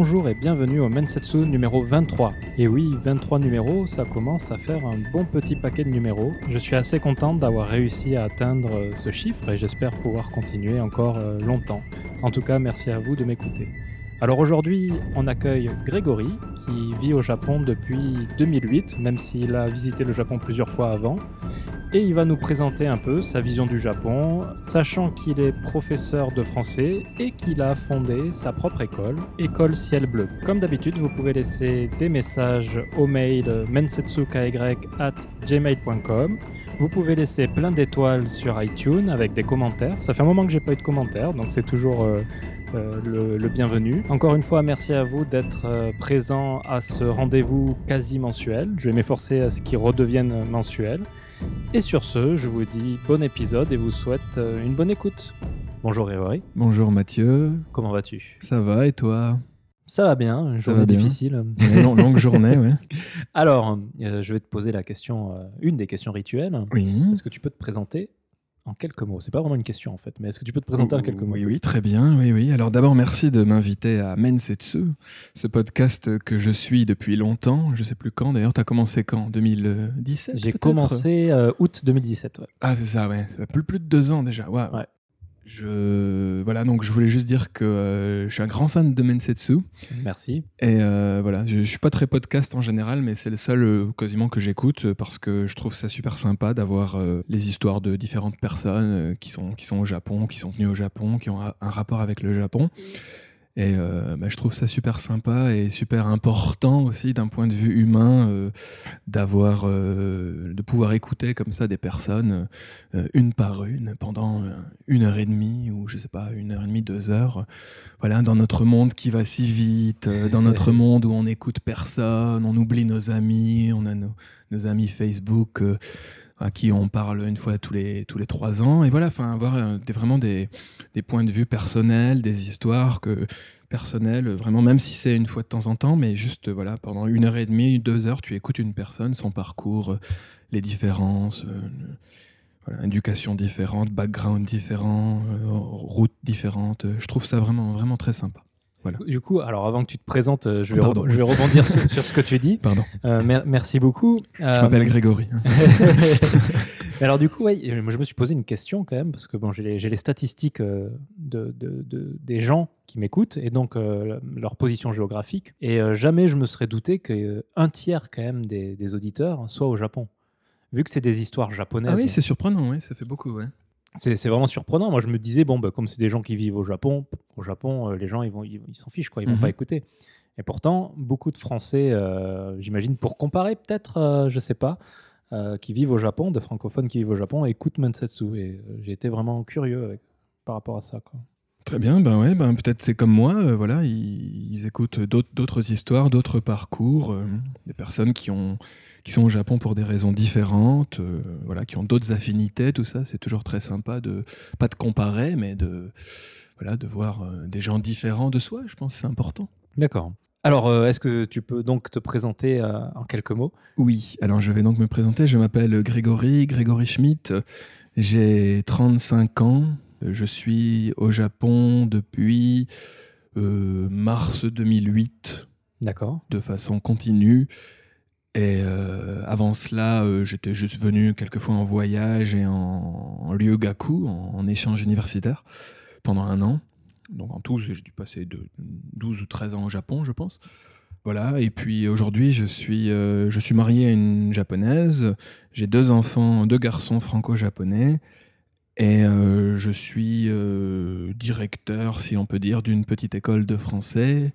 Bonjour et bienvenue au Mensetsu numéro 23. Et oui, 23 numéros, ça commence à faire un bon petit paquet de numéros. Je suis assez contente d'avoir réussi à atteindre ce chiffre et j'espère pouvoir continuer encore euh, longtemps. En tout cas, merci à vous de m'écouter. Alors aujourd'hui, on accueille Grégory, qui vit au Japon depuis 2008, même s'il a visité le Japon plusieurs fois avant et il va nous présenter un peu sa vision du Japon, sachant qu'il est professeur de français et qu'il a fondé sa propre école, École Ciel Bleu. Comme d'habitude, vous pouvez laisser des messages au mail mensetsukay@gmail.com. Vous pouvez laisser plein d'étoiles sur iTunes avec des commentaires. Ça fait un moment que j'ai pas eu de commentaires, donc c'est toujours euh, euh, le, bienvenu. Encore une fois, merci à vous d'être euh, présent à ce rendez-vous quasi mensuel. Je vais m'efforcer à ce qu'il redevienne mensuel. Et sur ce, je vous dis bon épisode et vous souhaite euh, une bonne écoute. Bonjour Grégory. Bonjour Mathieu. Comment vas-tu? Ça va et toi? Ça va bien, une journée difficile. longue journée, oui. Alors, je vais te poser la question, une des questions rituelles. Oui. Est-ce que tu peux te présenter? En quelques mots C'est pas vraiment une question en fait, mais est-ce que tu peux te présenter en quelques mots? Oui, oui, très bien. Oui, oui. Alors d'abord, merci de m'inviter à Mensetsu, ce podcast que je suis depuis longtemps. Je sais plus quand. D'ailleurs, tu as commencé quand? 2017 J'ai commencé euh, août 2017. Ouais. Ah, c'est ça, ouais. Ça plus, plus de deux ans déjà. Ouais. Je voilà donc je voulais juste dire que euh, je suis un grand fan de Mensetsu. Merci. Et euh, voilà, je, je, suis pas très podcast en général, mais c'est le seul euh, quasiment que j'écoute parce que je trouve ça super sympa d'avoir les histoires de différentes personnes qui sont qui sont au Japon, qui sont venues au Japon, qui ont un rapport avec le Japon. Et euh, bah, je trouve ça super sympa et super important aussi d'un point de vue humain euh, d'avoir, euh, de pouvoir écouter comme ça des personnes une par une pendant une heure et demie ou je sais pas une heure et demie, deux heures. Voilà, dans notre monde qui va si vite, dans notre monde où on n'écoute personne, on oublie nos amis, on a nos, nos amis Facebook à qui on parle une fois tous les, trois ans. Et voilà, enfin, avoir euh, des, vraiment des, points de vue personnels, des histoires que, personnelles, vraiment, même si c'est une fois de temps en temps, mais juste voilà, pendant une heure et demie, deux heures, tu écoutes une personne, son parcours, euh, les différences. Euh, éducation différente, background différent, route différente. Je trouve ça vraiment, vraiment très sympa. Du coup, alors avant que tu te présentes, euh, je vais, je vais rebondir sur, ce que tu dis. Pardon. Euh, merci beaucoup. Je m'appelle euh, Grégory. alors du coup, ouais, je me suis posé une question quand même, parce que bon, j'ai les, statistiques de, des gens qui m'écoutent et donc leur position géographique. Et jamais je me serais douté qu'un tiers quand même des, auditeurs soit au Japon. Vu que c'est des histoires japonaises. Ah oui, c'est surprenant, oui, ça fait beaucoup, ouais. C'est vraiment surprenant. Moi, je me disais, bon, bah, comme c'est des gens qui vivent au Japon, au Japon, euh, les gens, ils s'en ils, s'en fichent, quoi. Ils vont mhm. pas écouter. Et pourtant, beaucoup de Français, euh, j'imagine, pour comparer, peut-être, euh, je sais pas, qui vivent au Japon, de francophones qui vivent au Japon, écoutent Mansetsu. Et j'ai été vraiment curieux par rapport à ça, quoi. Très bien, ben ouais, ben peut-être c'est comme moi, voilà, ils, ils écoutent d'autres histoires, d'autres parcours, des personnes qui ont qui sont au Japon pour des raisons différentes, euh, voilà, qui ont d'autres affinités, tout ça. C'est toujours très sympa de pas de comparer, mais de voilà, de voir euh, des gens différents de soi. Je pense c'est important. D'accord. Alors, euh, est-ce que tu peux donc te présenter en quelques mots? Oui, alors je vais donc me présenter. Je m'appelle Grégory, Grégory Schmitt. J'ai 35 ans. Je suis au Japon depuis mars 2008. D'accord. De façon continue. Et euh, avant cela, euh, j'étais juste venu quelquefois en voyage et en, en gaku, en, échange universitaire, pendant un an. Donc en tout, j'ai dû passer de 12 ou 13 ans au Japon, je pense. Voilà, et puis aujourd'hui, je, suis, euh, je suis marié à une japonaise. J'ai deux enfants, deux garçons franco-japonais. Et je suis directeur, si on peut dire, d'une petite école de français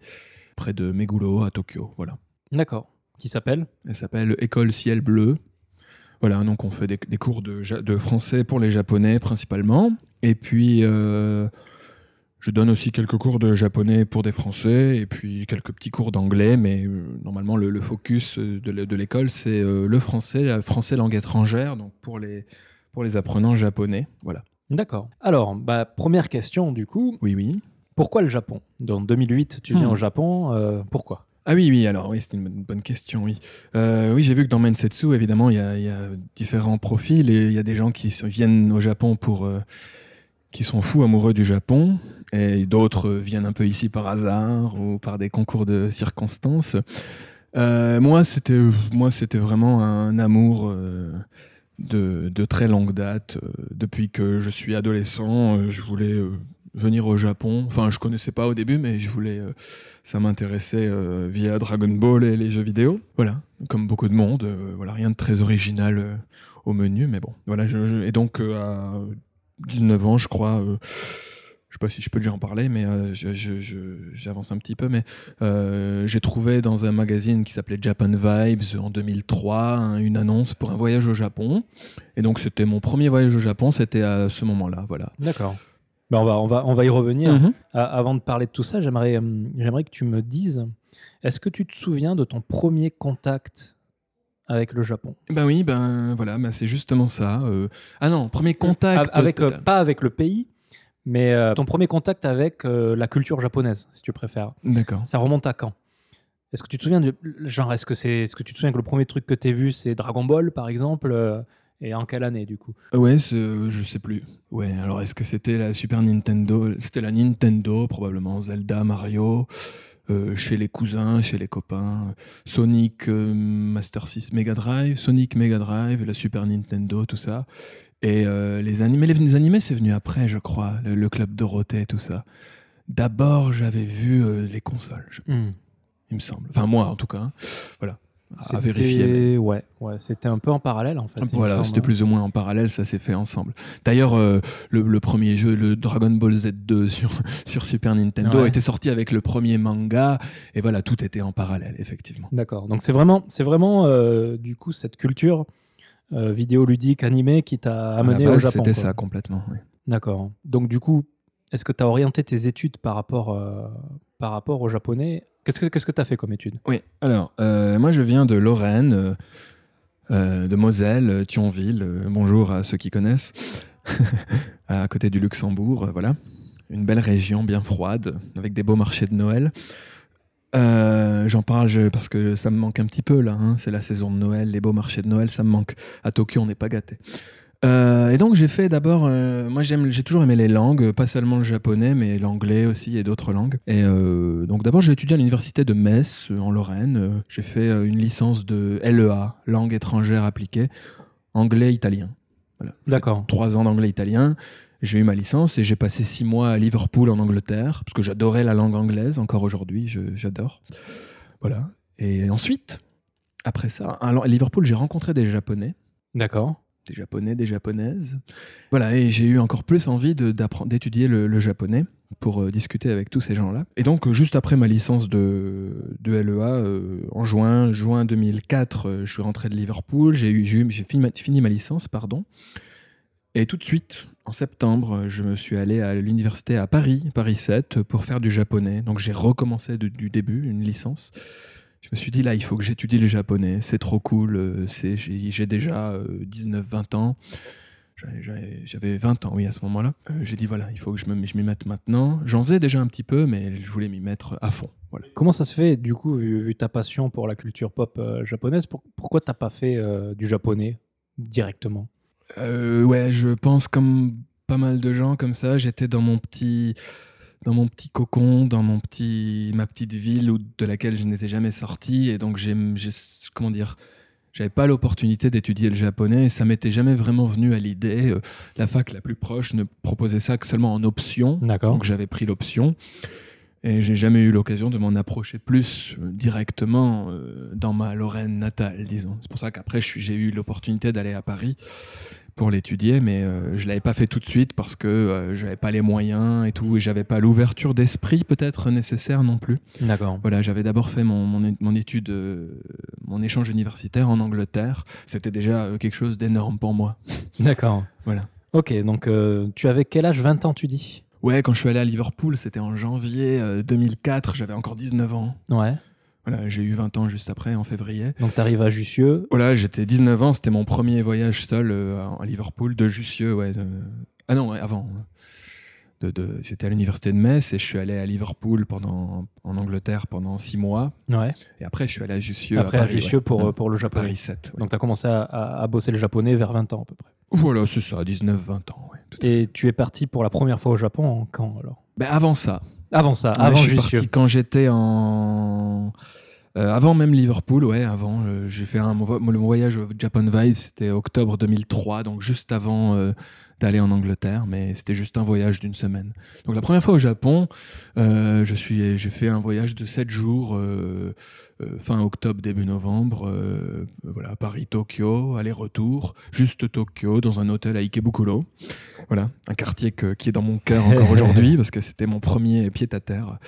près de Meguro à Tokyo. Voilà. D'accord qui s'appelle? Elle s'appelle École Ciel Bleu. Voilà, donc on fait des, cours de, de, français pour les Japonais principalement. Et puis, euh, je donne aussi quelques cours de japonais pour des Français et puis quelques petits cours d'anglais. Mais euh, normalement, le, focus de, l'école, c'est euh, le français, la français langue étrangère, donc pour les, pour les apprenants japonais. Voilà. D'accord. Alors, bah, première question du coup. Oui, oui. Pourquoi le Japon? Dans 2008, tu viens hmm. au Japon. pourquoi? Ah oui, oui, alors oui, c'est une bonne question, oui. Euh, oui, j'ai vu que dans Mensetsu, évidemment, il y, a différents profils et il y a des gens qui viennent au Japon pour, euh, qui sont fous amoureux du Japon, et d'autres viennent un peu ici par hasard ou par des concours de circonstances. Euh, moi, c'était moi, c'était vraiment un amour euh, de, très longue date. Euh, depuis que je suis adolescent, je voulais venir au Japon. Enfin, je connaissais pas au début, mais je voulais. ça m'intéressait via Dragon Ball et les jeux vidéo. Voilà, comme beaucoup de monde. voilà, rien de très original au menu, mais bon. Voilà, et donc à 19 ans, je crois je sais pas si je peux déjà en parler, mais euh, j'avance un petit peu. Mais euh, j'ai trouvé dans un magazine qui s'appelait Japan Vibes en 2003 une annonce pour un voyage au Japon. Et donc c'était mon premier voyage au Japon, c'était à ce moment-là, voilà. D'accord. Ben on, va, on, va, on va y revenir. Mhm. avant de parler de tout ça, j'aimerais euh, j'aimerais que tu me dises, est-ce que tu te souviens de ton premier contact avec le Japon? Ben oui, ben voilà, ben c'est justement ça. Ah non, premier contact. Avec, pas avec le pays, mais euh, ton premier contact avec euh, la culture japonaise, si tu préfères. D'accord. Ça remonte à quand? Est-ce que tu te souviens de genre est-ce que c'est ce que tu te souviens que le premier truc que tu as vu c'est Dragon Ball par exemple euh, et en quelle année du coup? Ouais, je sais plus. Ouais, alors est-ce que c'était la Super Nintendo C'était la Nintendo probablement Zelda, Mario. chez les cousins, chez les copains, Sonic Master 6 Mega Drive, Sonic Mega Drive, la Super Nintendo, tout ça. Et euh, les animés, les, animés, c'est venu après, je crois, le, club Dorothée, tout ça. D'abord, j'avais vu euh, les consoles, je pense. Hmm. Il me semble. Enfin, moi, en tout cas. Hein. Voilà. À vérifier. Ouais, ouais. c'était un peu en parallèle, en fait. Voilà, c'était hein. plus ou moins en parallèle, ça s'est fait ensemble. D'ailleurs, euh, le, premier jeu, le Dragon Ball Z2 sur, sur Super Nintendo, était sorti avec le premier manga. Et voilà, tout était en parallèle, effectivement. D'accord. Donc, c'est vraiment, c'est vraiment du coup, cette culture euh, vidéo ludique animé qui t'a amené au Japon. C'était ça complètement. Oui. D'accord. Donc du coup, est-ce que tu as orienté tes études par rapport, euh, par rapport au japonais? Qu'est-ce que tu as fait comme études Oui, alors, euh, moi je viens de Lorraine, de Moselle, Thionville. bonjour à ceux qui connaissent. à côté du Luxembourg, voilà. Une belle région bien froide, avec des beaux marchés de Noël. Euh, j'en parle parce que ça me manque un petit peu là. Hein. C'est la saison de Noël, les beaux marchés de Noël, ça me manque. À Tokyo, on n'est pas gâté. Euh, et donc j'ai fait d'abord, euh, moi j'aime, j'ai toujours aimé les langues, pas seulement le japonais, mais l'anglais aussi et d'autres langues. Et donc d'abord j'ai étudié à l'université de Metz en Lorraine. j'ai fait une licence de LEA, langue étrangère appliquée, anglais-italien. Voilà. D'accord. Trois ans d'anglais-italien j'ai eu ma licence et j'ai passé six mois à Liverpool en Angleterre, parce que j'adorais la langue anglaise, encore aujourd'hui, j'adore. Voilà. Et ensuite, après ça, à Liverpool, j'ai rencontré des Japonais. D'accord. Des Japonais, des Japonaises. Voilà, et j'ai eu encore plus envie d'étudier le, japonais pour euh, discuter avec tous ces gens-là. Et donc, juste après ma licence de, de LEA, euh, en juin, juin 2004, euh, je suis rentré de Liverpool, j'ai fini, fini, ma licence, pardon. Et tout de suite, en septembre, je me suis allé à l'université à Paris, Paris 7, pour faire du japonais. Donc j'ai recommencé du début, une licence. Je me suis dit, là, il faut que j'étudie le japonais. C'est trop cool. Euh, j'ai déjà 19-20 euh, ans. J'avais 20 ans, oui, à ce moment-là. Euh, j'ai dit, voilà, il faut que je m'y mette maintenant. J'en faisais déjà un petit peu, mais je voulais m'y mettre à fond. Comment ça se fait, du coup, vu, ta passion pour la culture pop japonaise, pour, pourquoi t'as pas fait du japonais directement? Euh, ouais, je pense comme pas mal de gens comme ça. J'étais dans mon petit dans mon petit cocon, dans mon petit ma petite ville où, de laquelle je n'étais jamais sorti et donc j'ai comment dire j'avais pas l'opportunité d'étudier le japonais et ça m'était jamais vraiment venu à l'idée. Euh, la fac la plus proche ne proposait ça que seulement en option. Donc j'avais pris l'option. Et j'ai jamais eu l'occasion de m'en approcher plus euh, directement dans ma Lorraine natale, disons. C'est pour ça qu'après, j'ai eu l'opportunité d'aller à Paris pour l'étudier, mais euh, je l'avais pas fait tout de suite parce que euh, j'avais pas les moyens et tout, et j'avais pas l'ouverture d'esprit peut-être nécessaire non plus. D'accord. Voilà, j'avais d'abord fait mon, mon, étude, euh, mon échange universitaire en Angleterre. C'était déjà quelque chose d'énorme pour moi. D'accord. voilà. Ok, donc tu avais quel âge? 20 ans, tu dis? Ouais, quand je suis allé à Liverpool, c'était en janvier 2004, j'avais encore 19 ans. Ouais. Voilà, j'ai eu 20 ans juste après, en février. Donc tu arrives à Jussieu Voilà, j'étais 19 ans, c'était mon premier voyage seul euh, à Liverpool, de Jussieu, ouais. Ah non, avant. De, de... J'étais à l'université de Metz et je suis allé à Liverpool pendant, en Angleterre pendant 6 mois. Ouais. Et après, je suis allé à Jussieu. Après, à, Paris, Jussieu pour, pour le japonais. Paris 7. Donc tu as commencé à, à, bosser le japonais vers 20 ans à peu près. Voilà, c'est ça, 19-20 ans, ouais Et tu es parti pour la première fois au Japon en quand alors? Ben, Avant ça. Avant ça, Ouais, avant je suis Jussieu. parti quand j'étais en. euh, avant même Liverpool, ouais, avant. euh, j'ai fait un le voyage au Japan Vibe, c'était octobre 2003, donc juste avant euh, d'aller en Angleterre, mais c'était juste un voyage d'une semaine. Donc la première fois au Japon, euh, je suis, j'ai fait un voyage de 7 jours, euh, euh, fin octobre, début novembre, voilà, Paris-Tokyo, aller-retour, juste Tokyo, dans un hôtel à Ikebukuro. Voilà, un quartier que- qui est dans mon cœur encore aujourd'hui, parce que c'était mon premier pied-à-terre.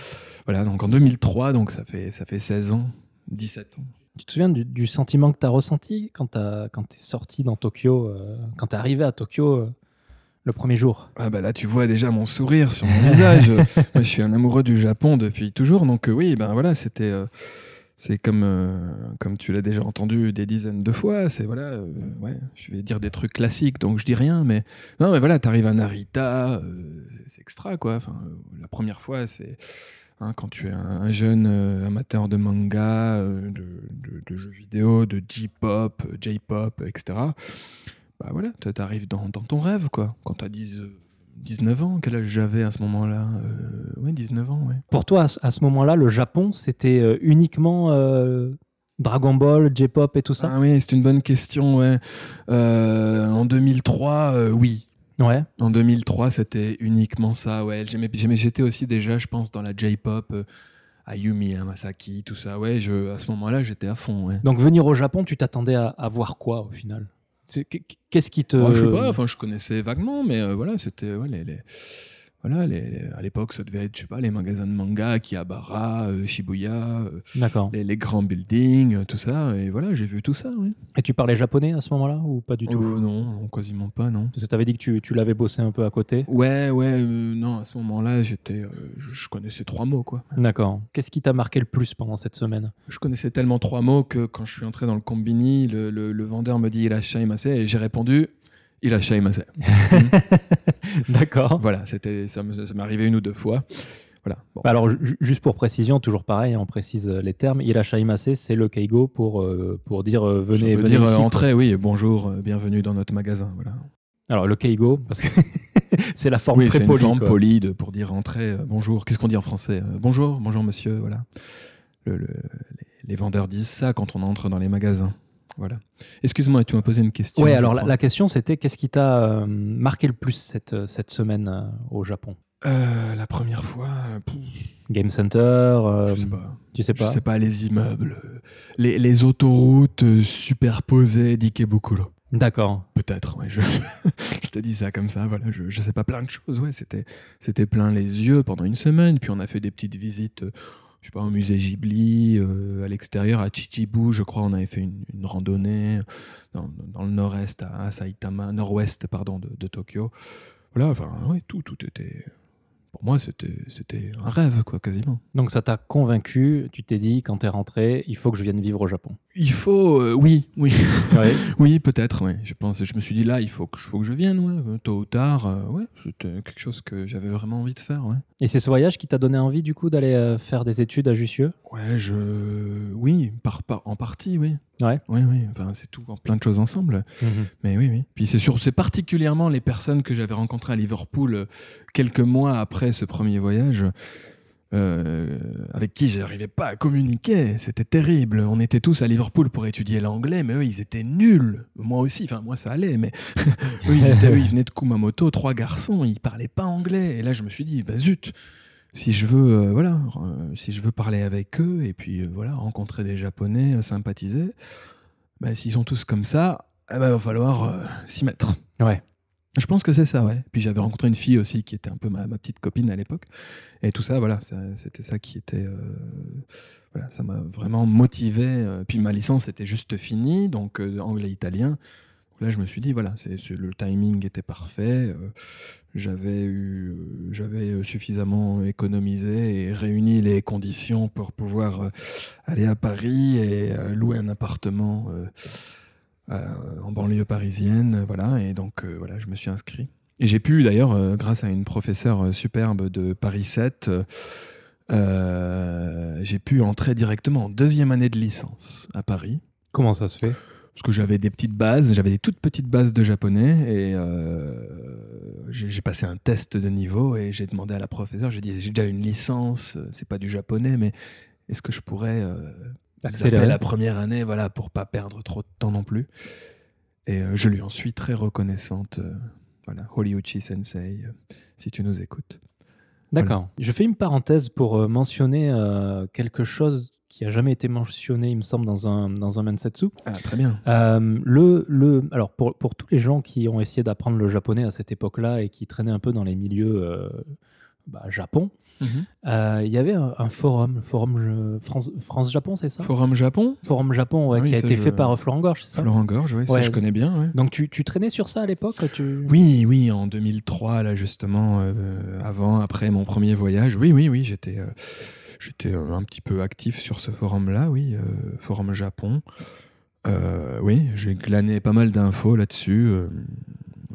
Voilà, donc en 2003, donc ça fait, ça fait 16 ans, 17 ans. Tu te souviens du, du sentiment que tu as ressenti quand tu es sorti dans Tokyo, euh, quand tu es arrivé à Tokyo euh, le premier jour Ah bah là, tu vois déjà mon sourire sur mon visage. Je suis un amoureux du Japon depuis toujours, donc euh, oui, ben voilà, c'était, euh, c'est comme, euh, comme tu l'as déjà entendu des dizaines de fois. C'est voilà, ouais, je vais dire des trucs classiques, donc je dis rien, mais non, mais voilà, t'arrives à Narita, c'est extra quoi. Enfin, la première fois, c'est hein, quand tu es un, un jeune amateur de manga, de, de- jeux vidéo, de J-pop, J-pop, etc. Bah voilà, tu arrives dans, dans ton rêve, quoi. Quand tu as 10, euh, 19 ans, quel âge j'avais à ce moment-là euh, Ouais, 19 ans, ouais. Pour toi, à ce- moment-là, le Japon, c'était euh, uniquement euh, Dragon Ball, J-pop et tout ça? Ah oui, c'est une bonne question, ouais. Euh, en 2003, euh, oui. Ouais. En 2003, c'était uniquement ça, ouais. J'étais aussi déjà, je pense, dans la J-pop, euh, Ayumi, Hamasaki, tout ça. Ouais, je, à ce moment-là, j'étais à fond, ouais. Donc venir au Japon, tu t'attendais à, à voir quoi au final? Qu'est-ce qui te... Je sais pas, enfin, je connaissais vaguement, mais euh, voilà, c'était les- voilà, les, à l'époque, ça devait être, je sais pas, les magasins de manga, Akihabara, euh, Shibuya, euh, D'accord. les, les grands buildings, euh, tout ça, et voilà, j'ai vu tout ça, oui. Et tu parlais japonais à ce moment-là ou pas du tout? Euh, non, quasiment pas, non. Parce que tu avais dit que tu, tu l'avais bossé un peu à côté. Ouais, ouais, non, à ce moment-là, j'étais, je, connaissais trois mots, quoi. D'accord. Qu'est-ce qui t'a marqué le plus pendant cette semaine? Je connaissais tellement trois mots que quand je suis entré dans le combini, le, le- le vendeur me dit il a et j'ai répondu il a. D'accord. Voilà, c'était ça me- ça m'est arrivé une ou deux fois. Voilà. Bon, Bah Alors, ju- juste pour précision, toujours pareil, on précise euh, les termes. Irashaimase, c'est le keigo pour, euh, pour dire euh, ça venez, veut venez dire ici, quoi. entrez, oui, bonjour, euh, bienvenue dans notre magasin. Voilà. Alors, le keigo, parce que c'est la forme oui, très c'est une polie. forme quoi. polie de- pour dire entrez, euh, bonjour. Qu'est-ce qu'on dit en français Bonjour, bonjour monsieur, voilà. Le- le- les, les vendeurs disent ça quand on entre dans les magasins. Voilà. Excuse-moi, tu m'as posé une question. Je alors la, question c'était qu'est-ce qui t'a euh, marqué le plus cette, euh, cette semaine euh, au Japon? Euh, la première fois, pff, Game Center je sais pas. Tu sais pas? Je sais pas, les immeubles, les, les autoroutes superposées d'Ikebukuro. D'accord. Peut-être, ouais, je, je te dis ça comme ça, voilà, je, je sais pas, plein de choses, ouais, c'était, c'était plein les yeux pendant une semaine, puis on a fait des petites visites, je sais pas, au musée Ghibli, euh, à l'extérieur, à Chichibu, je crois, on avait fait une, randonnée dans, dans le nord-est, à, Saitama, nord-ouest, pardon, de, Tokyo. Voilà, enfin, ouais, tout, tout était, pour moi, c'était, c'était un rêve, quoi, quasiment. Donc ça t'a convaincu, tu t'es dit quand t'es rentré, il faut que je vienne vivre au Japon. Il faut, euh, oui, oui, Ouais. Oui, peut-être, oui. Je pense, je me suis dit là, il faut que, faut que je vienne, ouais. Euh, Tôt ou tard, euh, ouais. C'était quelque chose que j'avais vraiment envie de faire, ouais. Et c'est ce voyage qui t'a donné envie du coup d'aller faire des études à Jussieu? Ouais, je, oui, par, par- en partie, oui. Ouais. Oui, oui. Enfin, c'est tout, en plein de choses ensemble. Mais oui, oui. Puis c'est sûr, c'est particulièrement les personnes que j'avais rencontrées à Liverpool quelques mois après ce premier voyage. Euh, avec qui j'arrivais pas à communiquer, c'était terrible. On était tous à Liverpool pour étudier l'anglais, mais eux ils étaient nuls. Moi aussi, enfin moi ça allait, mais eux ils étaient, venaient de Kumamoto, trois garçons, ils parlaient pas anglais. Et là je me suis dit, bah zut, si je veux, euh, voilà, euh, si je veux parler avec eux et puis voilà rencontrer des Japonais, sympathiser, bah, s'ils sont tous comme ça, eh ben, va falloir s'y mettre. Ouais. Je pense que c'est ça, ouais. Puis j'avais rencontré une fille aussi qui était un peu ma, petite copine à l'époque. Et tout ça, voilà, c'était ça qui était. euh, voilà, ça m'a vraiment motivé. euh. Puis ma licence était juste finie, donc euh, anglais-italien. Là, je me suis dit, voilà, c'est, le timing était parfait. euh, j'avais, j'avais suffisamment économisé et réuni les conditions pour pouvoir aller à Paris et louer un appartement en banlieue parisienne. Voilà, et donc, euh, voilà, je me suis inscrit. Et j'ai pu d'ailleurs, euh, grâce à une professeure euh, superbe de Paris 7, euh, euh, j'ai pu entrer directement en deuxième année de licence à Paris. Comment ça se fait? Parce que j'avais des petites bases, j'avais des toutes petites bases de japonais. Et euh, j'ai passé un test de niveau et j'ai demandé à la professeure, j'ai dit j'ai déjà une licence, euh, c'est pas du japonais, mais est-ce que je pourrais euh, accélérer la première année, voilà, pour pas perdre trop de temps non plus. Et je lui en suis très reconnaissante. voilà, Horiuchi Sensei, si tu nous écoutes. D'accord. Je fais une parenthèse pour mentionner quelque chose qui a jamais été mentionné, il me semble, dans un, dans un Mansetsu. Ah, très bien. Euh, le, le, alors, pour, pour, tous les gens qui ont essayé d'apprendre le japonais à cette époque-là et qui traînaient un peu dans les milieux euh, bah, Japon, mhm. euh, il y avait un, forum, forum France-Japon, c'est ça? Forum Japon? Forum Japon, ouais, ah qui a été fait par Florent Gorge, c'est ça? Florent Gorge, oui, ça je connais bien. Donc tu, tu, traînais sur ça à l'époque tu... Oui, oui, en 2003, là justement, avant, après mon premier voyage, oui, oui, oui, j'étais J'étais euh, un petit peu actif sur ce forum-là, oui, euh, forum Japon. Euh, oui, j'ai glané pas mal d'infos là-dessus.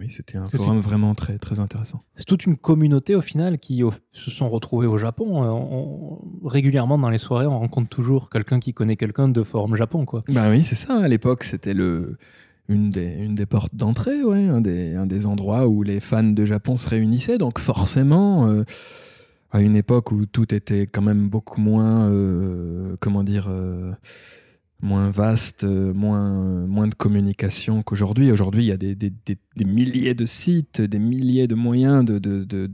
Oui, c'était un forum vraiment très, très intéressant. C'est toute une communauté au final qui se sont retrouvés au Japon. régulièrement dans les soirées, on rencontre toujours quelqu'un qui connaît quelqu'un de forum Japon, quoi. Bah oui, c'est ça. À l'époque, c'était le une des, une des portes d'entrée, ouais, un des, un des endroits où les fans de Japon se réunissaient. Donc forcément, à une époque où tout était quand même beaucoup moins, euh, comment dire, euh, moins vaste, euh, moins, moins de communication qu'aujourd'hui. Aujourd'hui, il y a des, des, des, milliers de sites, des milliers de moyens de, de, de,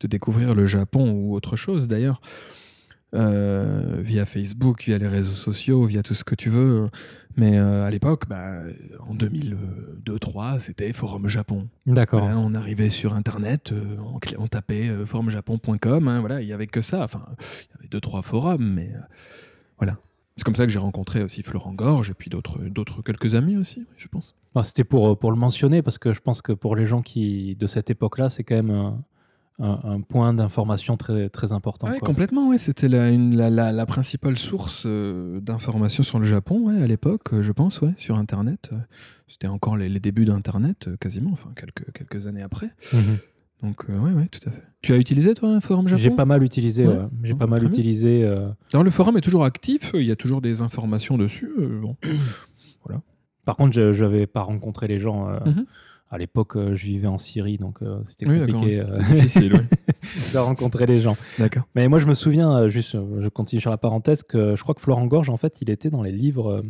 de découvrir le Japon ou autre chose d'ailleurs. via Facebook, via les réseaux sociaux, via tout ce que tu veux. Mais à l'époque, bah, en 2002-2003, c'était Forum Japon. D'accord. on arrivait sur Internet, on, on, tapait forumjapon.com, hein, voilà, il n'y avait que ça. Enfin, il y avait deux, trois forums, mais voilà. C'est comme ça que j'ai rencontré aussi Florent Gorge et puis d'autres, d'autres quelques amis aussi, je pense. Ah, c'était pour, pour le mentionner parce que je pense que pour les gens qui de cette époque-là, c'est quand même un, point d'information très, très important. Oui, complètement. Ouais. C'était la, la, la, principale source euh, d'information sur le Japon ouais, à l'époque, euh, je pense, ouais, sur Internet. C'était encore les, débuts d'Internet, euh, quasiment, enfin quelques, quelques années après. Mhm. Donc, oui, ouais, tout à fait. Tu as utilisé, toi, un forum Japon? J'ai pas mal utilisé, J'ai pas mal utilisé. Alors, le forum est toujours actif, il y a toujours des informations dessus. bon. voilà. Par contre, je n'avais pas rencontré les gens. Mhm. À l'époque, euh, je vivais en Syrie, donc euh, c'était compliqué euh, difficile, de rencontrer les gens. D'accord. Mais moi, je me souviens, juste, je continue sur la parenthèse, que je crois que Florent Gorge, en fait, il était dans les livres.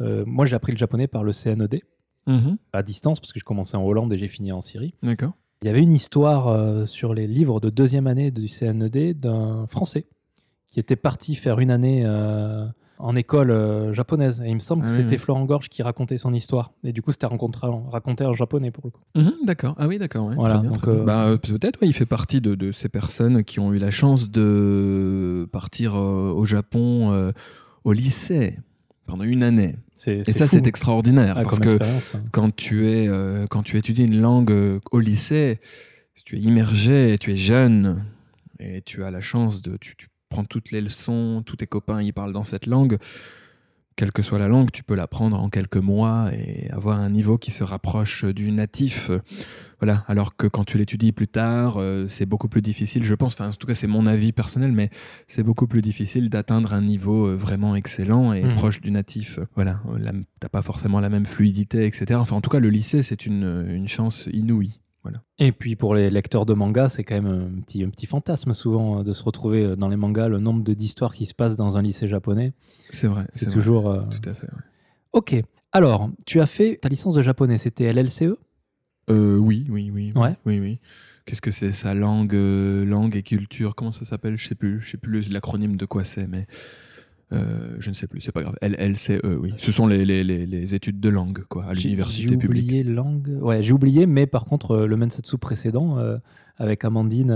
moi, j'ai appris le japonais par le CNED, mhm. à distance, parce que je commençais en Hollande et j'ai fini en Syrie. D'accord. Il y avait une histoire sur les livres de deuxième année du CNED d'un Français qui était parti faire une année en école euh, japonaise. Et il me semble que ah c'était Florent Gorge qui racontait son histoire. Et du coup, c'était raconté en japonais pour le coup. Mhm, d'accord. Ah oui, d'accord. voilà, euh, bah, euh, Peut-être, il fait partie de, ces personnes qui ont eu la chance de partir au Japon au lycée pendant une année. Et ça, c'est extraordinaire. Ah, parce que hein. quand, tu es, quand tu étudies une langue au lycée, tu es immergé, tu es jeune, et tu as la chance de. Tu, prends toutes les leçons, tous tes copains y parlent dans cette langue. Quelle que soit la langue, tu peux l'apprendre en quelques mois et avoir un niveau qui se rapproche du natif. Voilà. Alors que quand tu l'étudies plus tard, euh, c'est beaucoup plus difficile, je pense. Enfin, en tout cas, c'est mon avis personnel, mais c'est beaucoup plus difficile d'atteindre un niveau euh, vraiment excellent et mmh. proche du natif. Voilà. T'as pas forcément la même fluidité, etc. Enfin, en tout cas, le lycée, c'est une, une chance inouïe. Et puis pour les lecteurs de manga, c'est quand même un petit, un petit fantasme souvent euh, de se retrouver euh, dans les mangas, le nombre d'histoires qui se passent dans un lycée japonais. C'est vrai. C'est toujours. Euh, Tout à fait. Ok. Alors, tu as fait ta licence de japonais, c'était LLCE euh, Oui, oui, oui. Ouais. Oui, oui. Qu'est-ce que c'est ça langue, langue et culture Comment ça s'appelle? Je sais plus. Je sais plus l'acronyme de quoi c'est, mais euh, je ne sais plus, c'est pas grave. LLCE, oui. Ce sont les, les, les, études de langue, quoi, à l'université publique. J'ai oublié langue. Ouais, j'ai oublié, mais par contre, euh, le Mensetsu précédent, euh, avec Amandine,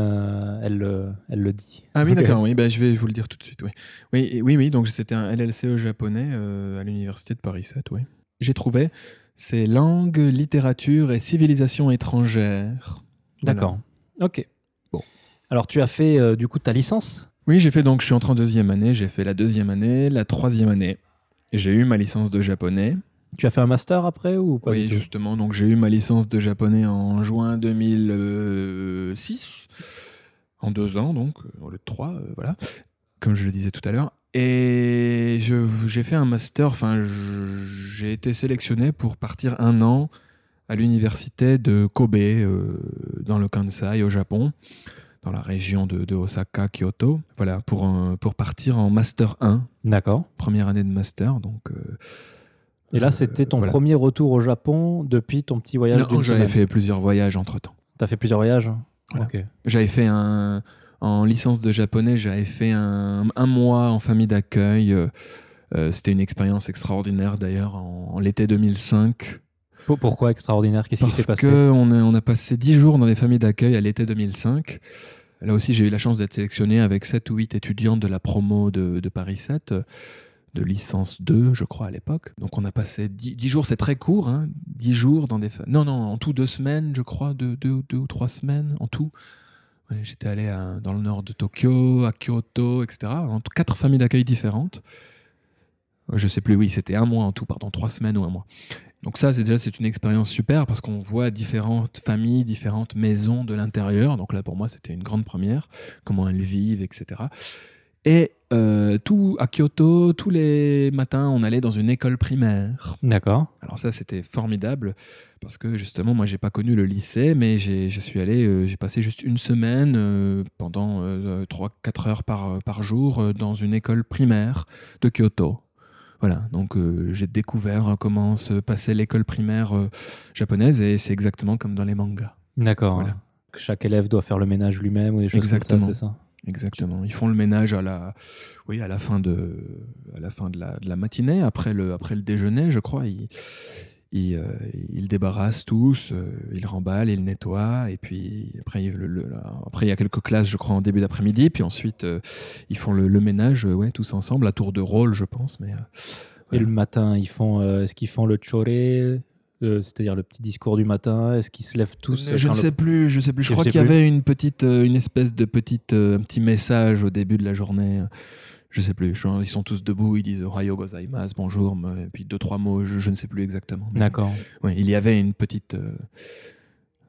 elle, elle le dit. Ah oui, d'accord, oui, bah, je vais vous le dire tout de suite. Oui, oui, oui, oui donc c'était un LLCE japonais à l'université de Paris 7, oui. J'ai trouvé, c'est langue, littérature et civilisation étrangère. D'accord, ok. Bon. Alors, tu as fait du coup ta licence? Oui, j'ai fait donc, je suis entré en deuxième année, j'ai fait la deuxième année, la troisième année. J'ai eu ma licence de japonais. Tu as fait un master après ou pas Oui, justement, donc j'ai eu ma licence de japonais en juin 2006, en deux ans donc, euh, au lieu de trois, euh, voilà, comme je le disais tout à l'heure. Et j'ai fait un master, enfin, j'ai été sélectionné pour partir un an à l'université de Kobe, euh, dans le Kansai, au Japon, dans la région de, de Osaka, Kyoto. Voilà, pour, un- pour partir en Master 1, D'accord. première année de Master. Donc, euh, Et là, euh, c'était ton voilà. premier retour au Japon depuis ton petit voyage Non, j'avais fait plusieurs voyages entre-temps. T'as fait plusieurs voyages Voilà. Ok. J'avais fait un. En licence de japonais, j'avais fait un, un mois en famille d'accueil. euh, C'était une expérience extraordinaire d'ailleurs en, en l'été 2005. Pour- Pourquoi extraordinaire? Qu'est-ce qui Parce s'est passé qu'on a, on a passé 10 jours dans des familles d'accueil à l'été 2005. Là aussi, j'ai eu la chance d'être sélectionné avec 7 ou 8 étudiants de la promo de, de Paris 7, euh, de licence 2, je crois, à l'époque. Donc, on a passé 10, 10 jours, c'est très court, hein, 10 jours dans des... Non, non, en tout deux semaines, je crois, deux, deux, deux ou trois semaines en tout. Ouais, J'étais allé à- dans le nord de Tokyo, à Kyoto, etc. En quatre familles d'accueil différentes. Je sais plus, oui, c'était un mois en tout, pardon, trois semaines ou un mois. Donc ça, c'est déjà c'est une expérience super parce qu'on voit différentes familles, différentes maisons de l'intérieur. Donc là, pour moi, c'était une grande première, comment elles vivent, etc. Et euh, tout à Kyoto, tous les matins, on allait dans une école primaire. D'accord. Alors ça, c'était formidable parce que justement, moi, j'ai pas connu le lycée, mais j'ai, je suis allé, euh, j'ai passé juste une semaine euh, pendant 3-4 heures par, par jour dans une école primaire de Kyoto. Voilà, donc euh, j'ai découvert comment se passait l'école primaire euh, japonaise et c'est exactement comme dans les mangas. D'accord. Voilà. Que Chaque élève doit faire le ménage lui-même ou des choses Exactement. comme ça, c'est ça? Exactement. Ils font le ménage à la, oui, à la fin de, à la fin de la, de la matinée, après le, après le déjeuner, je crois. Ils, ils, euh, ils débarrassent tous, euh, ils remballent, ils nettoient, et puis après, il- le- le- après il y a quelques classes, je crois, en début d'après-midi, puis ensuite euh, ils font le, le ménage, euh, ouais, tous ensemble, à tour de rôle, je pense. Mais euh, Et le matin, ils font, est-ce qu'ils font le choré, c'est-à-dire le petit discours du matin Est-ce qu'ils se lèvent tous je ne sais plus, je sais plus. Je Je crois qu'il y avait une petite, une espèce de petite, un petit message au début de la journée. Je sais plus. Genre, ils sont tous debout, ils disent Ohayo gozaimasu, bonjour, et puis deux trois mots, je, je ne sais plus exactement. D'accord. ouais, il y avait une petite, euh,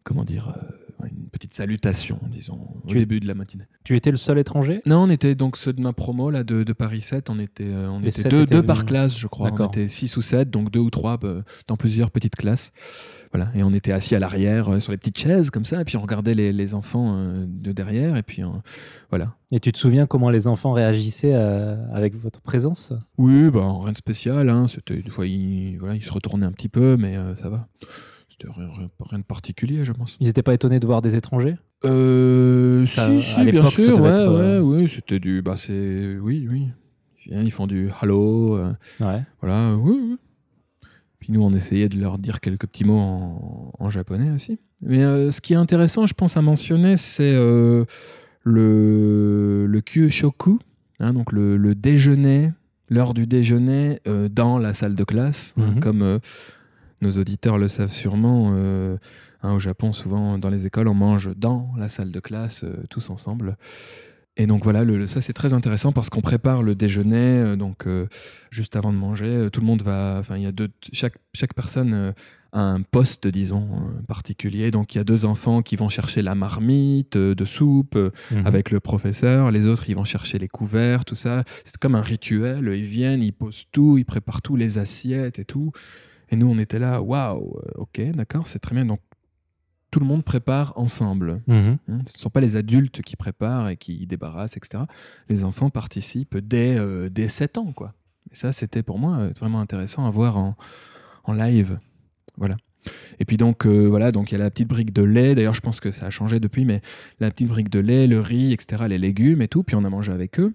comment dire, euh, une petite salutation, disons, au Tu es- début de la matinée. Tu étais le seul étranger? Non, on était donc ceux de ma promo là de, de Paris 7, on était, euh, on Les était sept deux, deux par classe, je crois. On était six ou sept, donc deux ou trois euh, dans plusieurs petites classes. Voilà, et on était assis à l'arrière euh, sur les petites chaises comme ça, et puis on regardait les, les enfants euh, de derrière, et puis euh, voilà. Et tu te souviens comment les enfants réagissaient avec votre présence? Oui, bah, rien de spécial. Hein. C'était des fois, ils, voilà, ils se retournaient un petit peu, mais ça va. C'était rien, de particulier, je pense. Ils n'étaient pas étonnés de voir des étrangers? Euh, Ça, si, bien sûr, ouais, être, euh, ouais, ouais, c'était du, bah, c'est, oui, oui. Ils font du hello, euh, Ouais. voilà, oui, oui. Puis nous, on essayait de leur dire quelques petits mots en, en japonais aussi. Mais euh, ce qui est intéressant, je pense, à mentionner, c'est euh, le, le kyushoku, hein, donc le, le déjeuner, l'heure du déjeuner euh, dans la salle de classe. hein, Mhm. comme nos auditeurs le savent sûrement, euh, hein, au Japon, souvent dans les écoles, on mange dans la salle de classe, euh, tous ensemble. Et donc voilà, le, ça c'est très intéressant parce qu'on prépare le déjeuner, euh, donc juste avant de manger, tout le monde va, enfin il y a deux, chaque, chaque personne a un poste, disons, particulier. Donc il y a deux enfants qui vont chercher la marmite de soupe Mhm. avec le professeur, les autres ils vont chercher les couverts, tout ça. C'est comme un rituel, ils viennent, ils posent tout, ils préparent tout, les assiettes et tout. Et nous on était là, waouh, euh, ok, d'accord, c'est très bien. Donc tout le monde prépare ensemble. Mhm. Hein, Ce ne sont pas les adultes qui préparent et qui débarrassent, etc. Les enfants participent dès, euh, dès 7 ans. Quoi. Et ça, c'était pour moi euh, vraiment intéressant à voir en, en live. Voilà. Et puis donc, euh, voilà, donc il y a la petite brique de lait. D'ailleurs, je pense que ça a changé depuis, mais la petite brique de lait, le riz, etc., les légumes et tout. Puis on a mangé avec eux.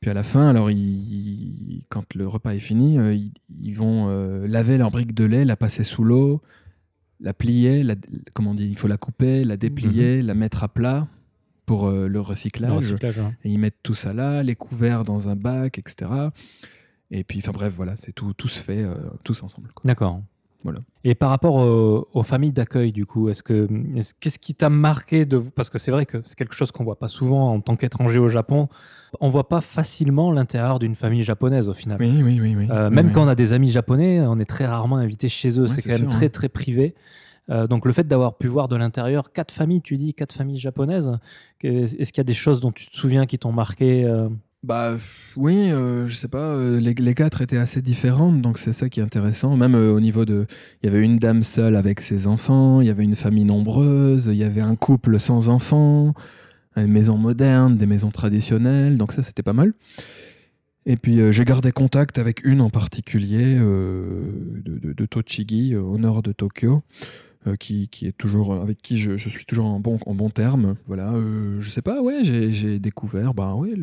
Puis à la fin, alors, ils- quand le repas est fini, euh, ils, ils vont euh, laver leur brique de lait, la passer sous l'eau, la plier, la, comment on dit, il faut la couper, la déplier, la mettre à plat pour euh, le Le recyclage. hein. Et ils mettent tout ça là, les couverts dans un bac, etc. Et puis, enfin bref, voilà, c'est tout, tout se fait euh, tous ensemble. D'accord. Voilà. Et par rapport au- aux familles d'accueil, du coup, est-ce que est-ce- qu'est-ce qui t'a marqué de parce que c'est vrai que c'est quelque chose qu'on voit pas souvent en tant qu'étranger au Japon. On voit pas facilement l'intérieur d'une famille japonaise au final. Oui, oui, oui. oui. Euh, même oui. quand on a des amis japonais, on est très rarement invité chez eux. Ouais, c'est quand même très hein. très privé. Euh, donc le fait d'avoir pu voir de l'intérieur quatre familles, tu dis quatre familles japonaises. Est-ce qu'il y a des choses dont tu te souviens qui t'ont marqué euh, Bah oui, euh, je sais pas, euh, les, quatre étaient assez différentes, donc c'est ça qui est intéressant. Même euh, au niveau de, il y avait une dame seule avec ses enfants, il y avait une famille nombreuse, il y avait un couple sans enfants, une maison moderne, des maisons traditionnelles, donc ça c'était pas mal. Et puis j'ai gardé contact avec une en particulier de, Tochigi, au nord de Tokyo. Qui, qui, est toujours avec qui je, suis toujours en bon, en bon terme. Voilà, je sais pas, ouais, j'ai découvert, bah oui,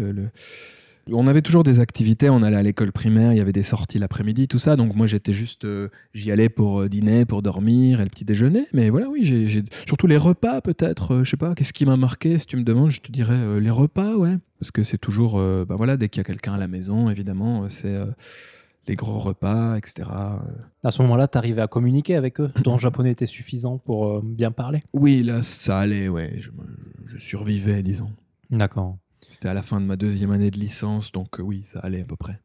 on avait toujours des activités, on allait à l'école primaire, il y avait des sorties l'après-midi, tout ça. Donc moi j'étais juste, euh, j'y allais pour euh, dîner, pour dormir et le petit déjeuner. Mais voilà, oui, j'ai surtout les repas peut-être. Euh, je sais pas, qu'est-ce qui m'a marqué Si tu me demandes, je te dirais les repas, ouais, parce que c'est toujours, bah voilà, dès qu'il y a quelqu'un à la maison, évidemment, c'est les gros repas, etc. À ce moment-là, tu arrivais à communiquer avec eux? Ton japonais était suffisant pour bien parler? Oui, là, ça allait, ouais. je survivais, disons. D'accord. C'était à la fin de ma deuxième année de licence, donc euh, oui, ça allait à peu près.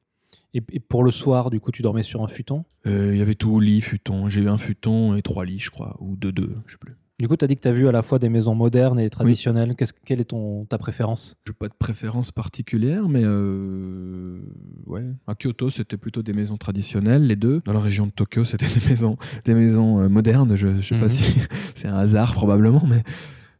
Et, pour le soir, du coup, tu dormais sur un futon? Euh, Il y avait tout, lit, futon. J'ai eu un futon et trois lits, je crois, ou deux, deux, je sais plus. Du coup, tu as dit que tu as vu à la fois des maisons modernes et traditionnelles. quelle est ton, ta préférence? Je n'ai pas de préférence particulière, mais euh, ouais. à Kyoto, c'était plutôt des maisons traditionnelles, les deux. Dans la région de Tokyo, c'était des maisons, des maisons modernes. Je ne sais pas mhm. si c'est un hasard, probablement, mais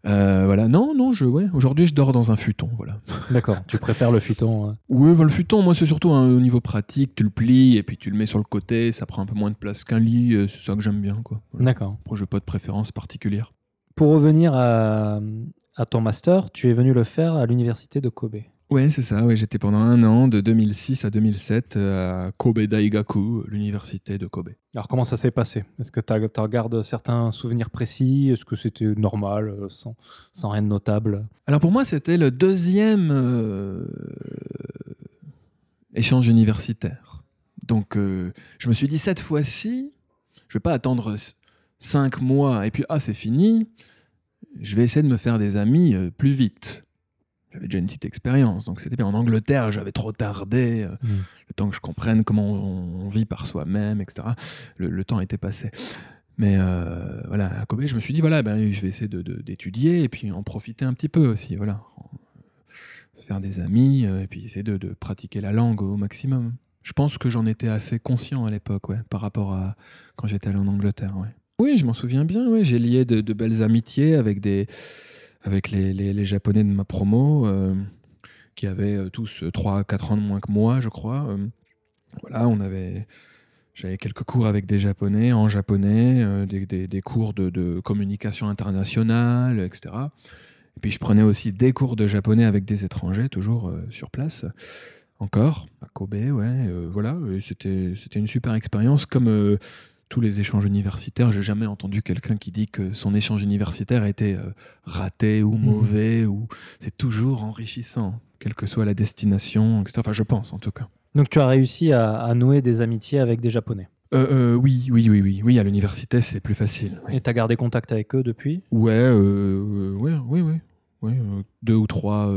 euh, voilà, non, non, je, ouais, aujourd'hui je dors dans un futon, voilà. D'accord, tu préfères le futon hein. Oui, le futon, moi c'est surtout un, au niveau pratique, tu le plies et puis tu le mets sur le côté, ça prend un peu moins de place qu'un lit, euh, c'est ça que j'aime bien, quoi. D'accord. Après, je n'ai pas de préférence particulière. Pour revenir à, à ton master, tu es venu le faire à l'université de Kobe. Ouais, c'est ça. Ouais, j'étais pendant un an, de 2006 à 2007, euh, à Kobe Daigaku, l'université de Kobe. Alors, comment ça s'est passé? Est-ce que tu regardes certains souvenirs précis? Est-ce que c'était normal, euh, sans, sans, rien de notable? Alors, pour moi, c'était le deuxième euh, échange universitaire. Donc, je me suis dit, cette fois-ci, je vais pas attendre cinq mois et puis, ah, c'est fini. Je vais essayer de me faire des amis plus vite. J'avais déjà une petite expérience, donc c'était bien. En Angleterre, j'avais trop tardé, euh, mm. le temps que je comprenne comment on, vit par soi-même, etc. Le, temps était passé. Mais euh, voilà, à Kobe, je me suis dit, voilà, ben, je vais essayer d'étudier et puis en profiter un petit peu aussi, voilà. Faire des amis euh, et puis essayer de, pratiquer la langue au maximum. Je pense que j'en étais assez conscient à l'époque, ouais, par rapport à quand j'étais allé en Angleterre, ouais. Oui, je m'en souviens bien, ouais. j'ai lié de, de belles amitiés avec des avec les, les, Japonais de ma promo, euh, qui avaient euh, tous 3-4 ans de moins que moi, je crois. Euh, voilà, on avait. J'avais quelques cours avec des Japonais, en japonais, des, des, des, cours de, de, communication internationale, etc. Et puis je prenais aussi des cours de japonais avec des étrangers, toujours sur place. Encore, à Kobe, ouais. voilà, c'était une super expérience. Comme tous les échanges universitaires, j'ai jamais entendu quelqu'un qui dit que son échange universitaire a été euh, raté ou mmh. mauvais, ou c'est toujours enrichissant, quelle que soit la destination, etc. Enfin, je pense en tout cas. Donc tu as réussi à, nouer des amitiés avec des Japonais euh, euh, oui, oui, oui, oui, oui. À l'université, c'est plus facile. Et tu as gardé contact avec eux depuis? Ouais, ouais, oui, oui. Oui, deux ou trois,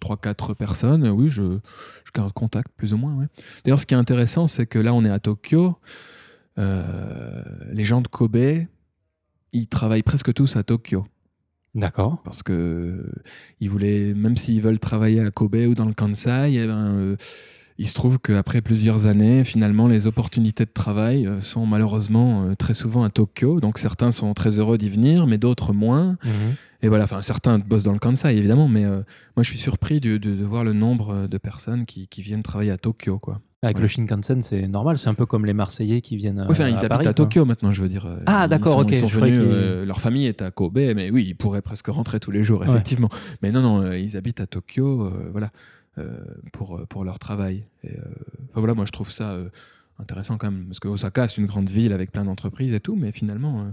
trois, quatre personnes, oui, je, je, garde contact plus ou moins. Ouais. D'ailleurs, ce qui est intéressant, c'est que là, on est à Tokyo. Euh, les gens de Kobe, ils travaillent presque tous à Tokyo. D'accord. Parce que ils voulaient, même s'ils veulent travailler à Kobe ou dans le Kansai, eh ben, euh, il se trouve qu'après plusieurs années, finalement, les opportunités de travail euh, sont malheureusement très souvent à Tokyo. Donc certains sont très heureux d'y venir, mais d'autres moins. Mhm. Et voilà, enfin certains bossent dans le Kansai évidemment, mais moi je suis surpris de, voir le nombre de personnes qui, qui, viennent travailler à Tokyo, quoi. Avec le Shinkansen, c'est normal. C'est un peu comme les Marseillais qui viennent. enfin, euh, ils habitent à Tokyo maintenant, je veux dire. Euh, ah, d'accord, ok. Ils sont venus, euh, leur famille est à Kobe, mais oui, ils pourraient presque rentrer tous les jours, effectivement. Mais non, non, ils habitent à Tokyo, voilà, pour, pour leur travail. Et, voilà, moi, je trouve ça intéressant quand même, parce que Osaka, c'est une grande ville avec plein d'entreprises et tout, mais finalement,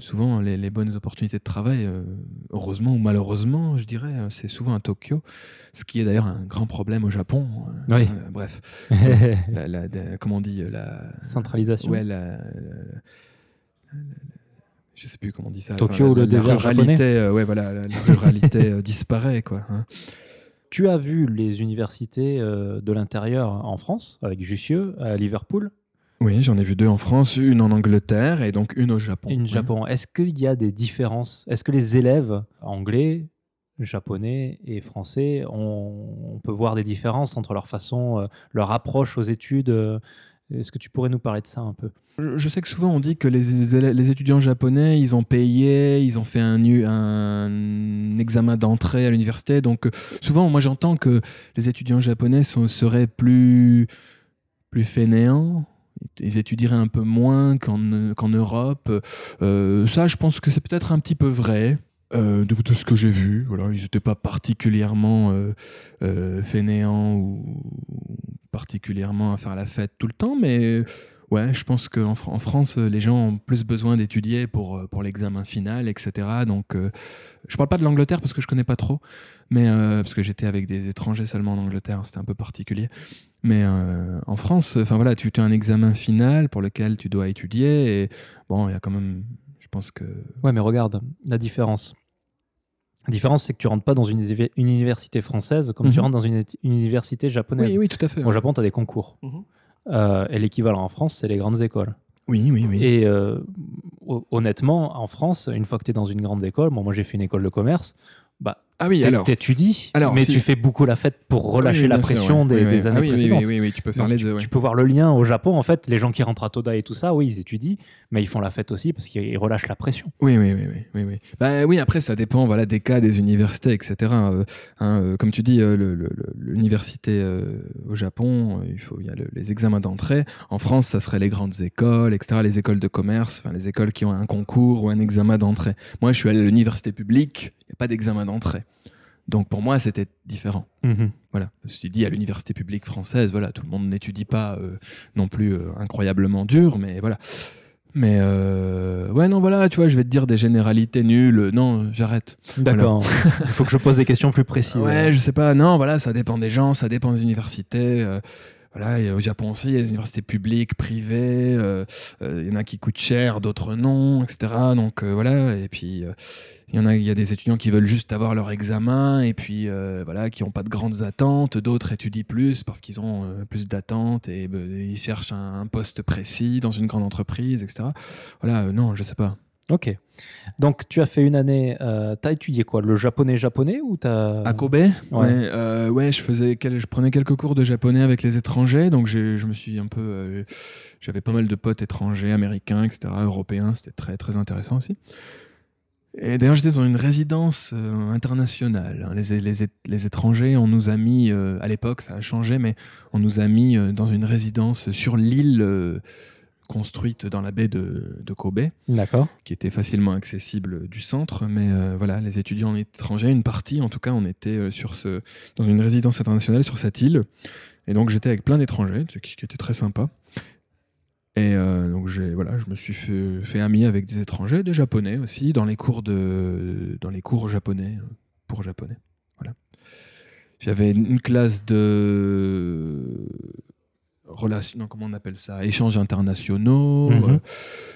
souvent, les, bonnes opportunités de travail, euh, heureusement ou malheureusement, je dirais, euh, c'est souvent à Tokyo, ce qui est d'ailleurs un grand problème au Japon. Euh, oui. bref, comment on dit la centralisation. Ouais, la, je sais plus comment on dit ça. Tokyo, le la, ruralité, ouais, voilà, la, ruralité disparaît, quoi. Hein. Tu as vu les universités de l'intérieur en France, avec Jussieu, à Liverpool oui, j'en ai vu deux en France, une en Angleterre et donc une au Japon. Une au Japon. Est-ce qu'il y a des différences? Est-ce que les élèves anglais, japonais et français, on, peut voir des différences entre leur façon, euh, leur approche aux études. Euh? Est-ce que tu pourrais nous parler de ça un peu? Je, sais que souvent on dit que les, les, étudiants japonais, ils ont payé, ils ont fait un, un examen d'entrée à l'université. Donc euh, souvent, moi j'entends que les étudiants japonais seraient plus, plus fainéants ils étudieraient un peu moins qu'en Europe. ça, je pense que c'est peut-être un petit peu vrai. Euh, de tout ce que j'ai vu. Voilà, ils n'étaient pas particulièrement euh, euh, fainéants ou particulièrement à faire la fête tout le temps, mais ouais, je pense qu'en en France, les gens ont plus besoin d'étudier pour, pour l'examen final, etc. Donc, je parle pas de l'Angleterre parce que je connais pas trop, mais parce que j'étais avec des étrangers seulement en Angleterre, c'était un peu particulier. Mais en France, enfin voilà, tu, tu as un examen final pour lequel tu dois étudier et bon, il y a quand même je pense que. Ouais, mais regarde la différence. La différence, c'est que tu rentres pas dans une, université française comme tu mhm. rentres dans une, université japonaise. Oui, oui, tout à fait. Au Japon, tu as des concours. Mhm. Euh, et l'équivalent en France, c'est les grandes écoles. Oui, oui, oui. Et euh, honnêtement, en France, une fois que tu es dans une grande école, moi j'ai fait une école de commerce, ah oui, alors. T'étudies, mais tu fais beaucoup la fête pour relâcher la pression des, années ah précédentes. Oui, oui, tu peux faire les deux. Tu peux voir le lien au Japon, en fait, les gens qui rentrent à Toda et tout ça, oui, ils étudient, mais ils font la fête aussi parce qu'ils relâchent la pression. Oui, oui, oui, oui, oui. Bah oui, après, ça dépend, voilà, des cas, des universités, etc. Euh, hein, euh, comme tu dis, euh, l'université au Japon, il faut, il y a les examens d'entrée. En France, ça serait les grandes écoles, etc. Les écoles de commerce, enfin les écoles qui ont un concours ou un examen d'entrée. Moi, je suis allé à l'université publique, il n'y a pas d'examen d'entrée. Donc pour moi, c'était différent. Mhm. Voilà. Suis dit, à l'université publique française, voilà, tout le monde n'étudie pas euh, non plus euh, incroyablement dur, mais voilà. Mais euh, ouais, non, voilà, tu vois, je vais te dire des généralités nulles. Non, j'arrête. D'accord. Il faut que je pose des questions plus précises. Ouais, je sais pas. Non, voilà, ça dépend des gens, ça dépend des universités. Voilà, au Japon aussi, il y a des universités publiques, privées. Il y en a qui coûtent cher, d'autres non, etc. Donc voilà. Et puis il y en a, il y a des étudiants qui veulent juste avoir leur examen et puis euh, voilà, qui n'ont pas de grandes attentes. D'autres étudient plus parce qu'ils ont euh, plus d'attentes et ils cherchent un, poste précis dans une grande entreprise, etc. Voilà, euh, non, je sais pas. Ok. Donc tu as fait une année, tu as étudié quoi? Le japonais japonais ou as... À Kobe ouais. ouais, je, faisais je prenais quelques cours de japonais avec les étrangers, donc je me suis un peu... J'avais pas mal de potes étrangers, américains, etc., européens, c'était très, très intéressant aussi. Et d'ailleurs, j'étais dans une résidence euh, internationale. Les, les, les, étrangers, on nous a mis, euh, à l'époque, ça a changé, mais on nous a mis euh, dans une résidence sur l'île construite dans la baie de, de Kobe, qui était facilement accessible du centre. Mais voilà, les étudiants étrangers, une partie en tout cas, on était sur ce, dans une résidence internationale sur cette île. Et donc j'étais avec plein d'étrangers, ce qui était très sympa. Et euh, donc voilà, je me suis fait, ami avec des étrangers, des japonais aussi, dans les cours de dans les cours japonais euh, pour japonais. Voilà. J'avais une classe de relations, comment on appelle ça, échanges internationaux. Mhm. Euh,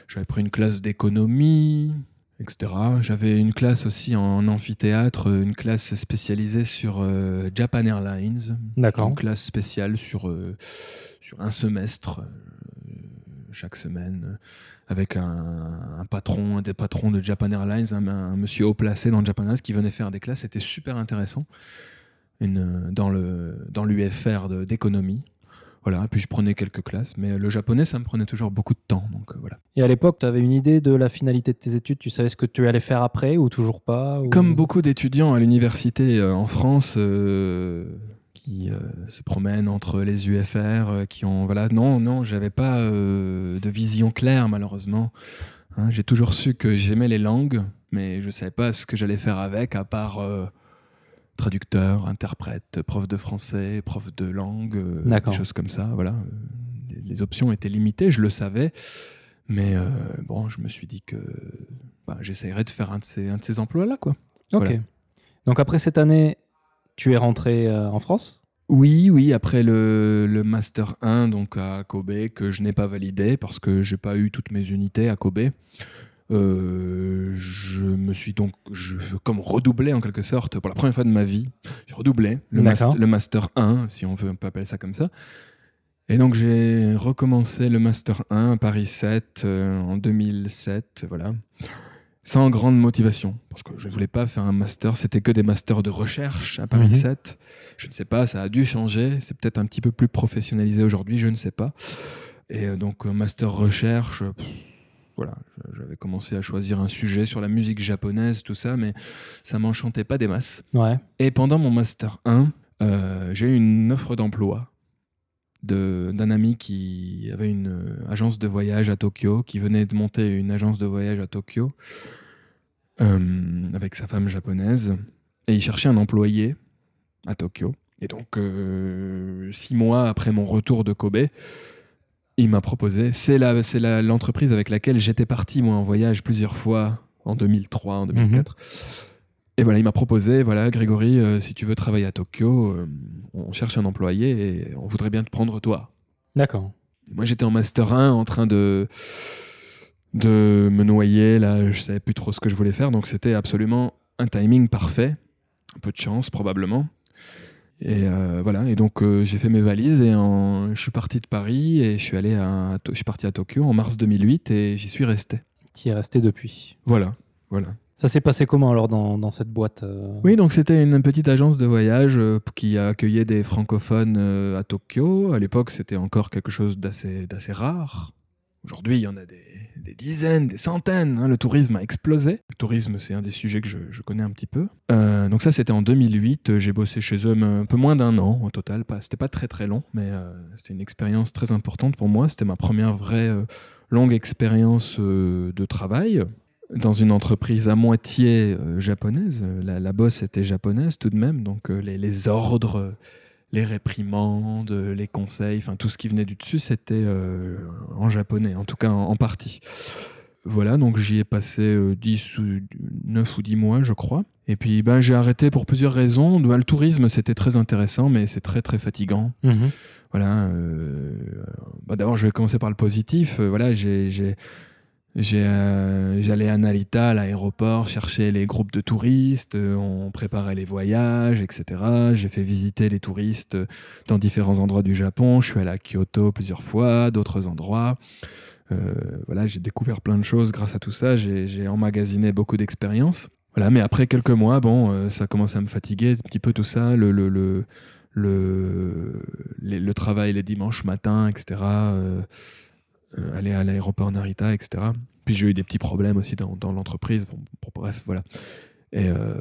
j'avais pris une classe d'économie, etc. J'avais une classe aussi en amphithéâtre, une classe spécialisée sur Japan Airlines. D'accord. Une classe spéciale sur sur un semestre chaque semaine euh, avec un, patron, un des patrons de Japan Airlines, un, monsieur haut placé dans Japan Airlines qui venait faire des classes. C'était super intéressant une, dans, le, dans l'UFR d'économie. Voilà, puis je prenais quelques classes, mais le japonais, ça me prenait toujours beaucoup de temps. Donc euh, voilà. Et à l'époque, tu avais une idée de la finalité de tes études? Tu savais ce que tu allais faire après ou toujours pas Comme beaucoup d'étudiants à l'université euh, en France, qui euh, se promènent entre les UFR, qui ont voilà non non j'avais pas de vision claire malheureusement. Hein. j'ai toujours su que j'aimais les langues, mais je savais pas ce que j'allais faire avec à part traducteur, interprète, prof de français, prof de langue, des choses comme ça. Voilà, les, options étaient limitées, je le savais, mais bon, je me suis dit que bah, j'essayerais de faire un de ces, un de ces emplois-là, quoi. Ok. Donc après cette année, tu es rentré euh, en France? Oui, oui, après le, Master 1 donc à Kobe, que je n'ai pas validé parce que j'ai pas eu toutes mes unités à Kobe. Euh, je me suis donc je, comme redoublé en quelque sorte pour la première fois de ma vie. J'ai redoublé le, le, Master 1, si on veut pas appeler ça comme ça. Et donc j'ai recommencé le Master 1 à Paris 7 euh, en 2007, voilà. sans grande motivation, parce que je ne voulais pas faire un master, c'était que des masters de recherche à Paris Mhm. 7. Je ne sais pas, ça a dû changer, c'est peut-être un petit peu plus professionnalisé aujourd'hui, je ne sais pas. Et euh, donc, master recherche, pff, voilà, j'avais commencé à choisir un sujet sur la musique japonaise, tout ça, mais ça m'enchantait pas des masses. Ouais. Et pendant mon master 1, euh, j'ai eu une offre d'emploi de- d'un ami qui avait une euh, agence de voyage à Tokyo, qui venait de monter une agence de voyage à Tokyo euh, avec sa femme japonaise. Et il cherchait un employé à Tokyo. Et donc, euh, six mois après mon retour de Kobe, il m'a proposé. C'est la- c'est la- l'entreprise avec laquelle j'étais parti, moi, en voyage plusieurs fois en 2003, en 2004. Et voilà, il m'a proposé, voilà, Grégory, euh, si tu veux travailler à Tokyo, euh, on cherche un employé et on voudrait bien te prendre toi. D'accord. Et moi, j'étais en master 1 en train de, de me noyer, là, je savais plus trop ce que je voulais faire, donc c'était absolument un timing parfait, un peu de chance probablement. Et euh, voilà, et donc euh, j'ai fait mes valises et en- je suis parti de Paris et je suis allé à, je suis parti à Tokyo en mars 2008 et j'y suis resté. Tu es resté depuis. Voilà, voilà. Ça s'est passé comment alors dans, dans cette boîte euh? Oui, donc c'était une petite agence de voyage qui accueillait des francophones à Tokyo. À l'époque, c'était encore quelque chose d'assez rare. Aujourd'hui, il y en a des, dizaines, des centaines. hein. Le tourisme a explosé. Le tourisme, c'est un des sujets que je, connais un petit peu. Euh, donc ça, c'était en 2008. Euh, J'ai bossé chez eux un peu moins d'un an au total. C'était pas très très long, mais euh, c'était une expérience très importante pour moi. C'était ma première vraie longue expérience de travail dans une entreprise à moitié japonaise. La, la boss était japonaise tout de même, donc les, ordres, les réprimandes, les conseils, enfin tout ce qui venait du dessus, c'était euh, en japonais, en tout cas en, en partie. Voilà, donc j'y ai passé euh, 10 ou 9 ou 10 mois, je crois. Et puis ben, j'ai arrêté pour plusieurs raisons. Ben, le tourisme, c'était très intéressant, mais c'est très très fatigant. Mhm. Voilà. euh, bah, D'abord, je vais commencer par le positif. Euh, voilà, j'ai, j'allais à Narita, à l'aéroport, chercher les groupes de touristes. euh, on préparait les voyages, etc. J'ai fait visiter les touristes dans différents endroits du Japon. Je suis allé à Kyoto plusieurs fois, d'autres endroits. Euh, voilà, j'ai découvert plein de choses grâce à tout ça. J'ai, emmagasiné beaucoup d'expériences. Voilà, mais après quelques mois, bon, euh, ça commence à me fatiguer un petit peu tout ça. Le, travail les dimanches matins, etc. euh, euh, aller à l'aéroport Narita, etc. Puis j'ai eu des petits problèmes aussi dans, dans l'entreprise. Bon, bon, bref, voilà. Et euh,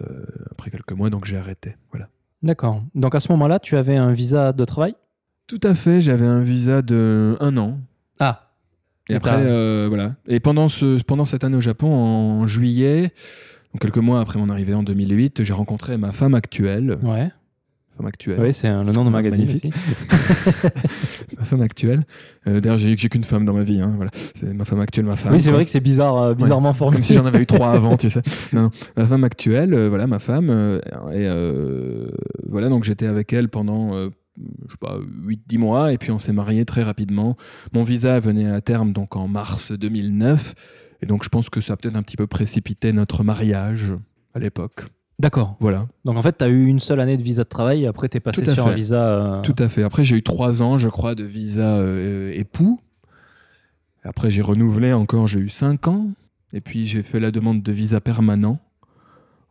après quelques mois, donc j'ai arrêté. Voilà. D'accord. Donc à ce moment-là, tu avais un visa de travail? Tout à fait. J'avais un visa de un an. Ah, Et après, euh, voilà. Et pendant, ce, pendant cette année au Japon, en juillet, donc quelques mois après mon arrivée en 2008, j'ai rencontré ma femme actuelle. ouais. Femme actuelle. Oui, c'est le nom de Ah, magazine magnifique. ma femme actuelle. Euh, D'ailleurs, j'ai qu'une femme dans ma vie. hein, voilà. C'est ma femme actuelle, ma femme. Oui, c'est vrai que c'est bizarre, euh, bizarrement formulé. Comme si j'en avais eu trois avant, tu sais. Non, non. ma femme actuelle, euh, voilà, ma femme. euh, et voilà, donc j'étais avec elle pendant, je sais pas, 8-10 mois. Et puis on s'est mariés très rapidement. Mon visa venait à terme donc en mars 2009. Et donc je pense que ça a peut-être un petit peu précipité notre mariage à l'époque. D'accord. Voilà, Donc en fait, tu as eu une seule année de visa de travail et après tu es passé sur un visa. euh, tout à fait. Après, j'ai eu trois ans, je crois, de visa euh, époux. Après, j'ai renouvelé encore, j'ai eu cinq ans. Et puis, j'ai fait la demande de visa permanent